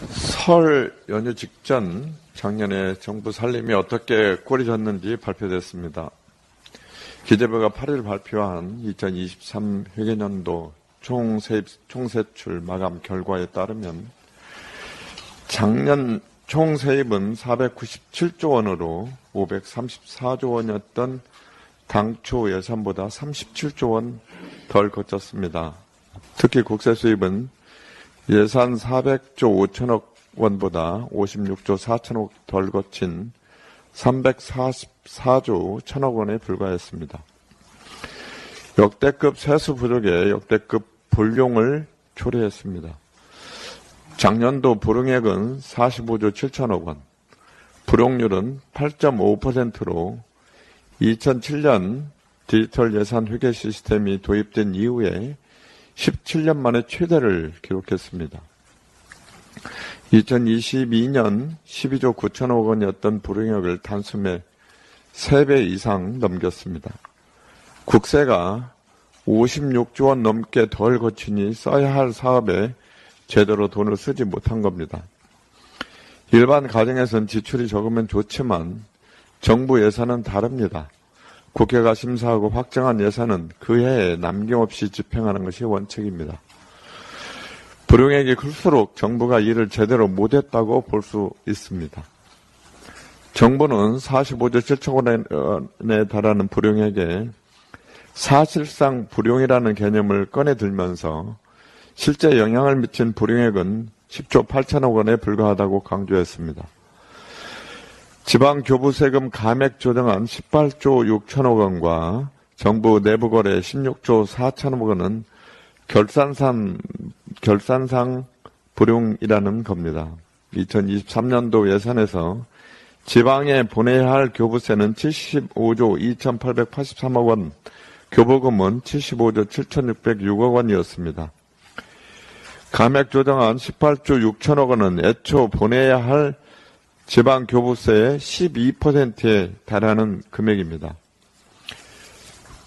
설 연휴 직전 작년에 정부 살림이 어떻게 꼬리졌는지 발표됐습니다. 기재부가 8일 발표한 2023 회계년도 총세, 총세출 마감 결과에 따르면 작년 총 세입은 497조 원으로 534조 원이었던 당초 예산보다 37조 원 덜 거쳤습니다. 특히 국세 수입은 예산 400조 5천억 원보다 56조 4천억 덜 거친 344조 1천억 원에 불과했습니다. 역대급 세수 부족에 역대급 불용을 초래했습니다. 작년도 불응액은 45조 7천억 원, 불용률은 8.5%로 2007년 디지털 예산 회계 시스템이 도입된 이후에 17년 만에 최대를 기록했습니다. 2022년 12조 9천억 원이었던 불응액을 단숨에 3배 이상 넘겼습니다. 국세가 56조 원 넘게 덜 거치니 써야 할 사업에 제대로 돈을 쓰지 못한 겁니다. 일반 가정에선 지출이 적으면 좋지만 정부 예산은 다릅니다. 국회가 심사하고 확정한 예산은 그 해에 남김없이 집행하는 것이 원칙입니다. 불용액이 클수록 정부가 일을 제대로 못했다고 볼 수 있습니다. 정부는 45조 7천 원에 달하는 불용액에 사실상 불용이라는 개념을 꺼내 들면서 실제 영향을 미친 불용액은 10조 8천억 원에 불과하다고 강조했습니다. 지방교부세금 감액 조정안 18조 6천억 원과 정부 내부거래 16조 4천억 원은 결산상, 결산상 불용이라는 겁니다. 2023년도 예산에서 지방에 보내야 할 교부세는 75조 2,883억 원, 교부금은 75조 7,606억 원이었습니다. 감액 조정안 18조 6천억 원은 애초 보내야 할 지방 교부세의 12%에 달하는 금액입니다.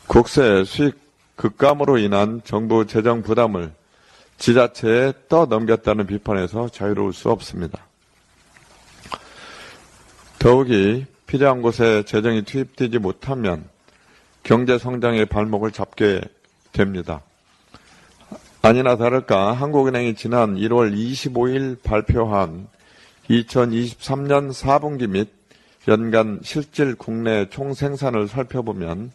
국세 수익 급감으로 인한 정부 재정 부담을 지자체에 떠넘겼다는 비판에서 자유로울 수 없습니다. 더욱이 필요한 곳에 재정이 투입되지 못하면 경제 성장의 발목을 잡게 됩니다. 아니나 다를까 한국은행이 지난 1월 25일 발표한 2023년 4분기 및 연간 실질 국내 총생산을 살펴보면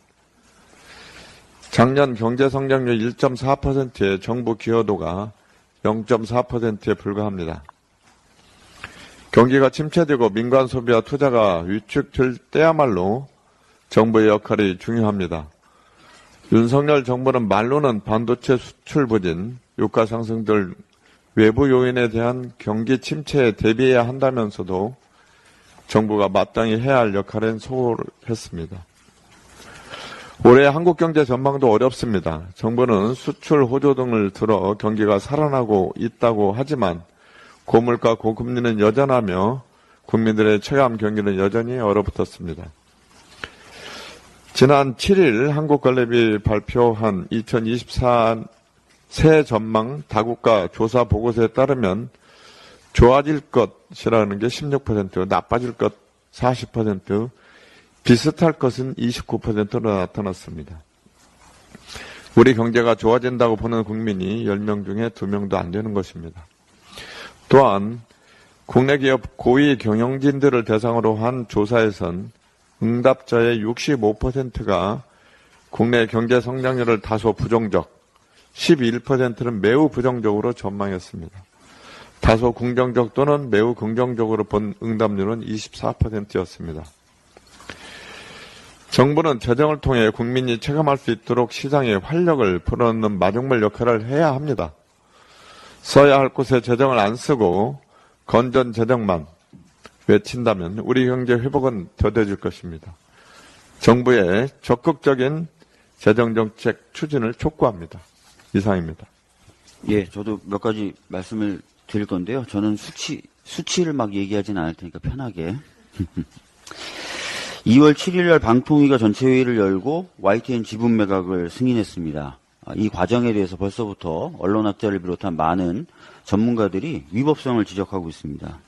작년 경제 성장률 1.4%의 정부 기여도가 0.4%에 불과합니다. 경기가 침체되고 민간 소비와 투자가 위축될 때야말로 정부의 역할이 중요합니다. 윤석열 정부는 말로는 반도체 수출 부진, 유가 상승 등 외부 요인에 대한 경기 침체에 대비해야 한다면서도 정부가 마땅히 해야 할 역할엔 소홀했습니다. 올해 한국 경제 전망도 어렵습니다. 정부는 수출 호조 등을 들어 경기가 살아나고 있다고 하지만 고물가 고금리는 여전하며 국민들의 체감 경기는 여전히 얼어붙었습니다. 지난 7일 한국관례비 발표한 2024 새 전망 다국가 조사 보고서에 따르면 좋아질 것이라는 게 16%, 나빠질 것 40%, 비슷할 것은 29%로 나타났습니다. 우리 경제가 좋아진다고 보는 국민이 10명 중에 2명도 안 되는 것입니다. 또한 국내 기업 고위 경영진들을 대상으로 한 조사에선 응답자의 65%가 국내 경제 성장률을 다소 부정적, 11%는 매우 부정적으로 전망했습니다. 다소 긍정적 또는 매우 긍정적으로 본 응답률은 24%였습니다. 정부는 재정을 통해 국민이 체감할 수 있도록 시장에 활력을 풀어넣는 마중물 역할을 해야 합니다. 써야 할 곳에 재정을 안 쓰고 건전 재정만 외친다면 우리 경제 회복은 더뎌질 것입니다. 정부의 적극적인 재정정책 추진을 촉구합니다. 이상입니다. 예, 저도 몇 가지 말씀을 드릴 건데요. 저는 수치, 수치를 막 얘기하진 않을 테니까 편하게. *laughs* 2월 7일 날 방통위가 전체회의를 열고 YTN 지분 매각을 승인했습니다. 아, 이 과정에 대해서 벌써부터 언론학자를 비롯한 많은 전문가들이 위법성을 지적하고 있습니다.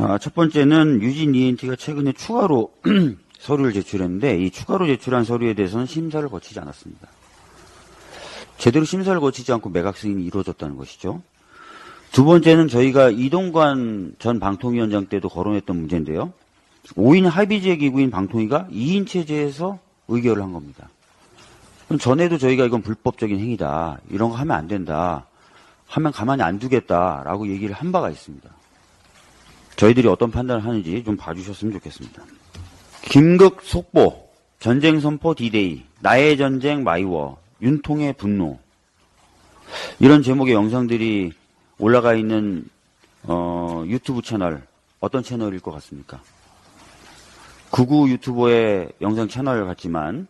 아, 첫 번째는 유진 ENT가 최근에 추가로 *clears throat* 서류를 제출했는데 이 추가로 제출한 서류에 대해서는 심사를 거치지 않았습니다. 제대로 심사를 거치지 않고 매각 승인이 이루어졌다는 것이죠. 두 번째는 저희가 이동관 전 방통위원장 때도 거론했던 문제인데요. 5인 합의제 기구인 방통위가 2인 체제에서 의결을 한 겁니다. 전에도 저희가 이건 불법적인 행위다. 이런 거 하면 안 된다. 하면 가만히 안 두겠다라고 얘기를 한 바가 있습니다. 저희들이 어떤 판단을 하는지 좀 봐주셨으면 좋겠습니다. 김극 속보, 전쟁 선포 디데이, 나의 전쟁 My War, 윤통의 분노. 이런 제목의 영상들이 올라가 있는 어, 유튜브 채널 어떤 채널일 것 같습니까? 극우 유튜버의 영상 채널 같지만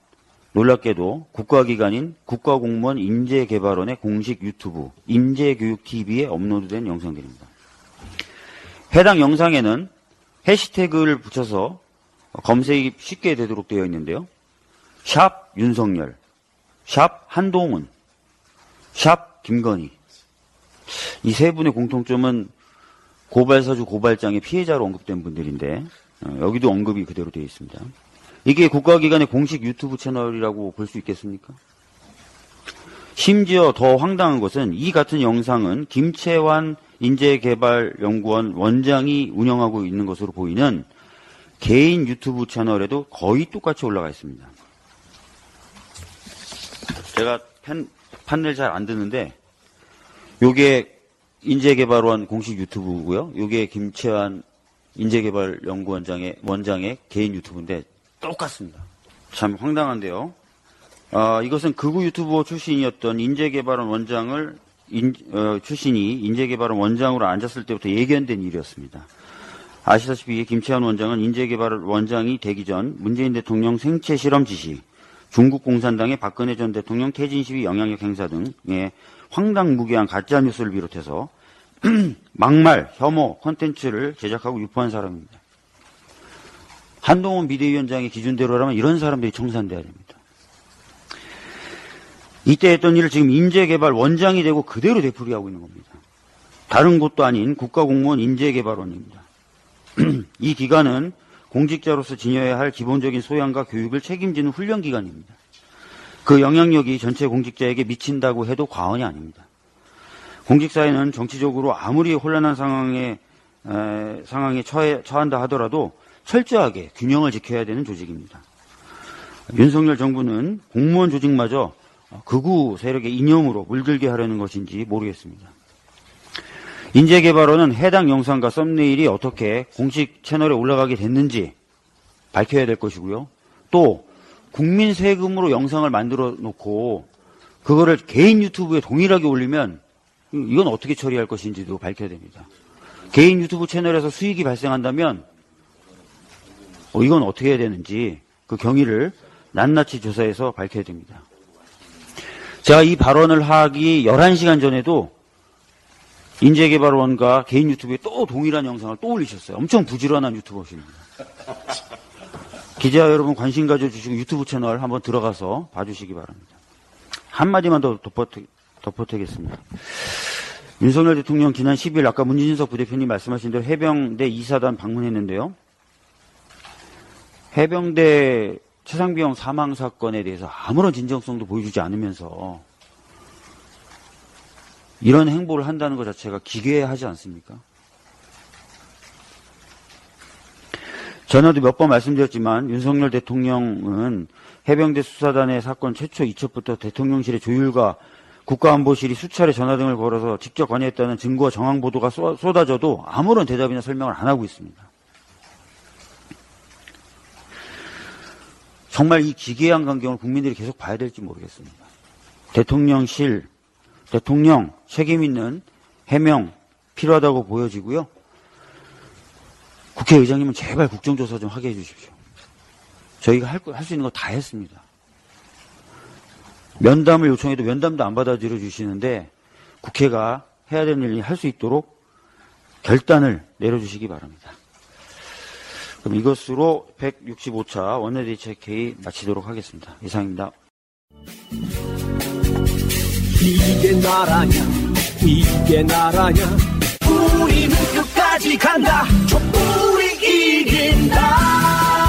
놀랍게도 국가기관인 국가공무원 인재개발원의 공식 유튜브 인재교육TV에 업로드된 영상들입니다. 해당 영상에는 해시태그를 붙여서 검색이 쉽게 되도록 되어 있는데요. 샵 윤석열, 샵 한동훈, 샵 김건희. 이 세 분의 공통점은 고발사주 고발장의 피해자로 언급된 분들인데 어, 여기도 언급이 그대로 되어 있습니다. 이게 국가기관의 공식 유튜브 채널이라고 볼 수 있겠습니까? 심지어 더 황당한 것은 이 같은 영상은 김채환 인재개발연구원 원장이 운영하고 있는 것으로 보이는 개인 유튜브 채널에도 거의 똑같이 올라가 있습니다. 제가 팬, 판넬 잘 안 듣는데 요게 인재개발원 공식 유튜브고요. 요게 김채환 인재개발연구원장의 원장의 개인 유튜브인데 똑같습니다. 참 황당한데요. 아, 이것은 극우 유튜버 출신이었던 인재개발원 원장을 인, 어, 출신이 인재개발원 원장으로 앉았을 때부터 예견된 일이었습니다. 아시다시피 김채환 원장은 인재개발 원장이 되기 전 문재인 대통령 생체 실험 지시, 중국 공산당의 박근혜 전 대통령 퇴진 시위 영향력 행사 등의 황당무계한 가짜 뉴스를 비롯해서 *clears throat* 막말, 혐오, 컨텐츠를 제작하고 유포한 사람입니다. 한동훈 비대위원장의 기준대로라면 이런 사람들이 청산돼야 됩니다. 이때 했던 일을 지금 인재개발 원장이 되고 그대로 되풀이하고 있는 겁니다. 다른 곳도 아닌 국가공무원 인재개발원입니다. *clears throat* 이 기관은 공직자로서 지녀야 할 기본적인 소양과 교육을 책임지는 훈련기관입니다. 그 영향력이 전체 공직자에게 미친다고 해도 과언이 아닙니다. 공직사회는 정치적으로 아무리 혼란한 상황에, 에, 상황에 처해, 처한다 하더라도 철저하게 균형을 지켜야 되는 조직입니다. 윤석열 정부는 공무원 조직마저 극우 세력의 이념으로 물들게 하려는 것인지 모르겠습니다. 인재개발원은 해당 영상과 썸네일이 어떻게 공식 채널에 올라가게 됐는지 밝혀야 될 것이고요. 또 국민 세금으로 영상을 만들어 놓고 그거를 개인 유튜브에 동일하게 올리면 이건 어떻게 처리할 것인지도 밝혀야 됩니다. 개인 유튜브 채널에서 수익이 발생한다면 어, 이건 어떻게 해야 되는지 그 경위를 낱낱이 조사해서 밝혀야 됩니다. 제가 이 발언을 하기 11시간 전에도 인재개발원과 개인 유튜브에 또 동일한 영상을 또 올리셨어요. 엄청 부지런한 유튜버십니다. 기자 여러분 관심 가져주시고 유튜브 채널 한번 들어가서 봐주시기 바랍니다. 한마디만 더 덧보태, 덧보태겠습니다. 윤석열 대통령 지난 10일 아까 문진석 부대표님 말씀하신 대로 해병대 2사단 방문했는데요. 해병대 최상병 사망 사건에 대해서 아무런 진정성도 보여주지 않으면서 이런 행보를 한다는 것 자체가 기괴하지 않습니까? 전에도 몇 번 말씀드렸지만 윤석열 대통령은 해병대 수사단의 사건 최초 이첩부터 대통령실의 조율과 국가안보실이 수차례 전화 등을 걸어서 직접 관여했다는 증거와 정황 보도가 쏟아져도 아무런 대답이나 설명을 안 하고 있습니다. 정말 이 기괴한 광경을 국민들이 계속 봐야 될지 모르겠습니다. 대통령실, 대통령 책임 있는 해명 필요하다고 보여지고요. 국회의장님은 제발 국정조사 좀 하게 해주십시오. 저희가 할, 할수 있는 거 다 했습니다. 면담을 요청해도 면담도 안 받아들여 주시는데 국회가 해야 되는 일을 할수 있도록 결단을 내려주시기 바랍니다. 그럼 이것으로 165차 원내대책 회의 마치도록 하겠습니다. 이상입니다. 이게 나라냐 이게 나라냐 우리는 끝까지 간다 촛불이 이긴다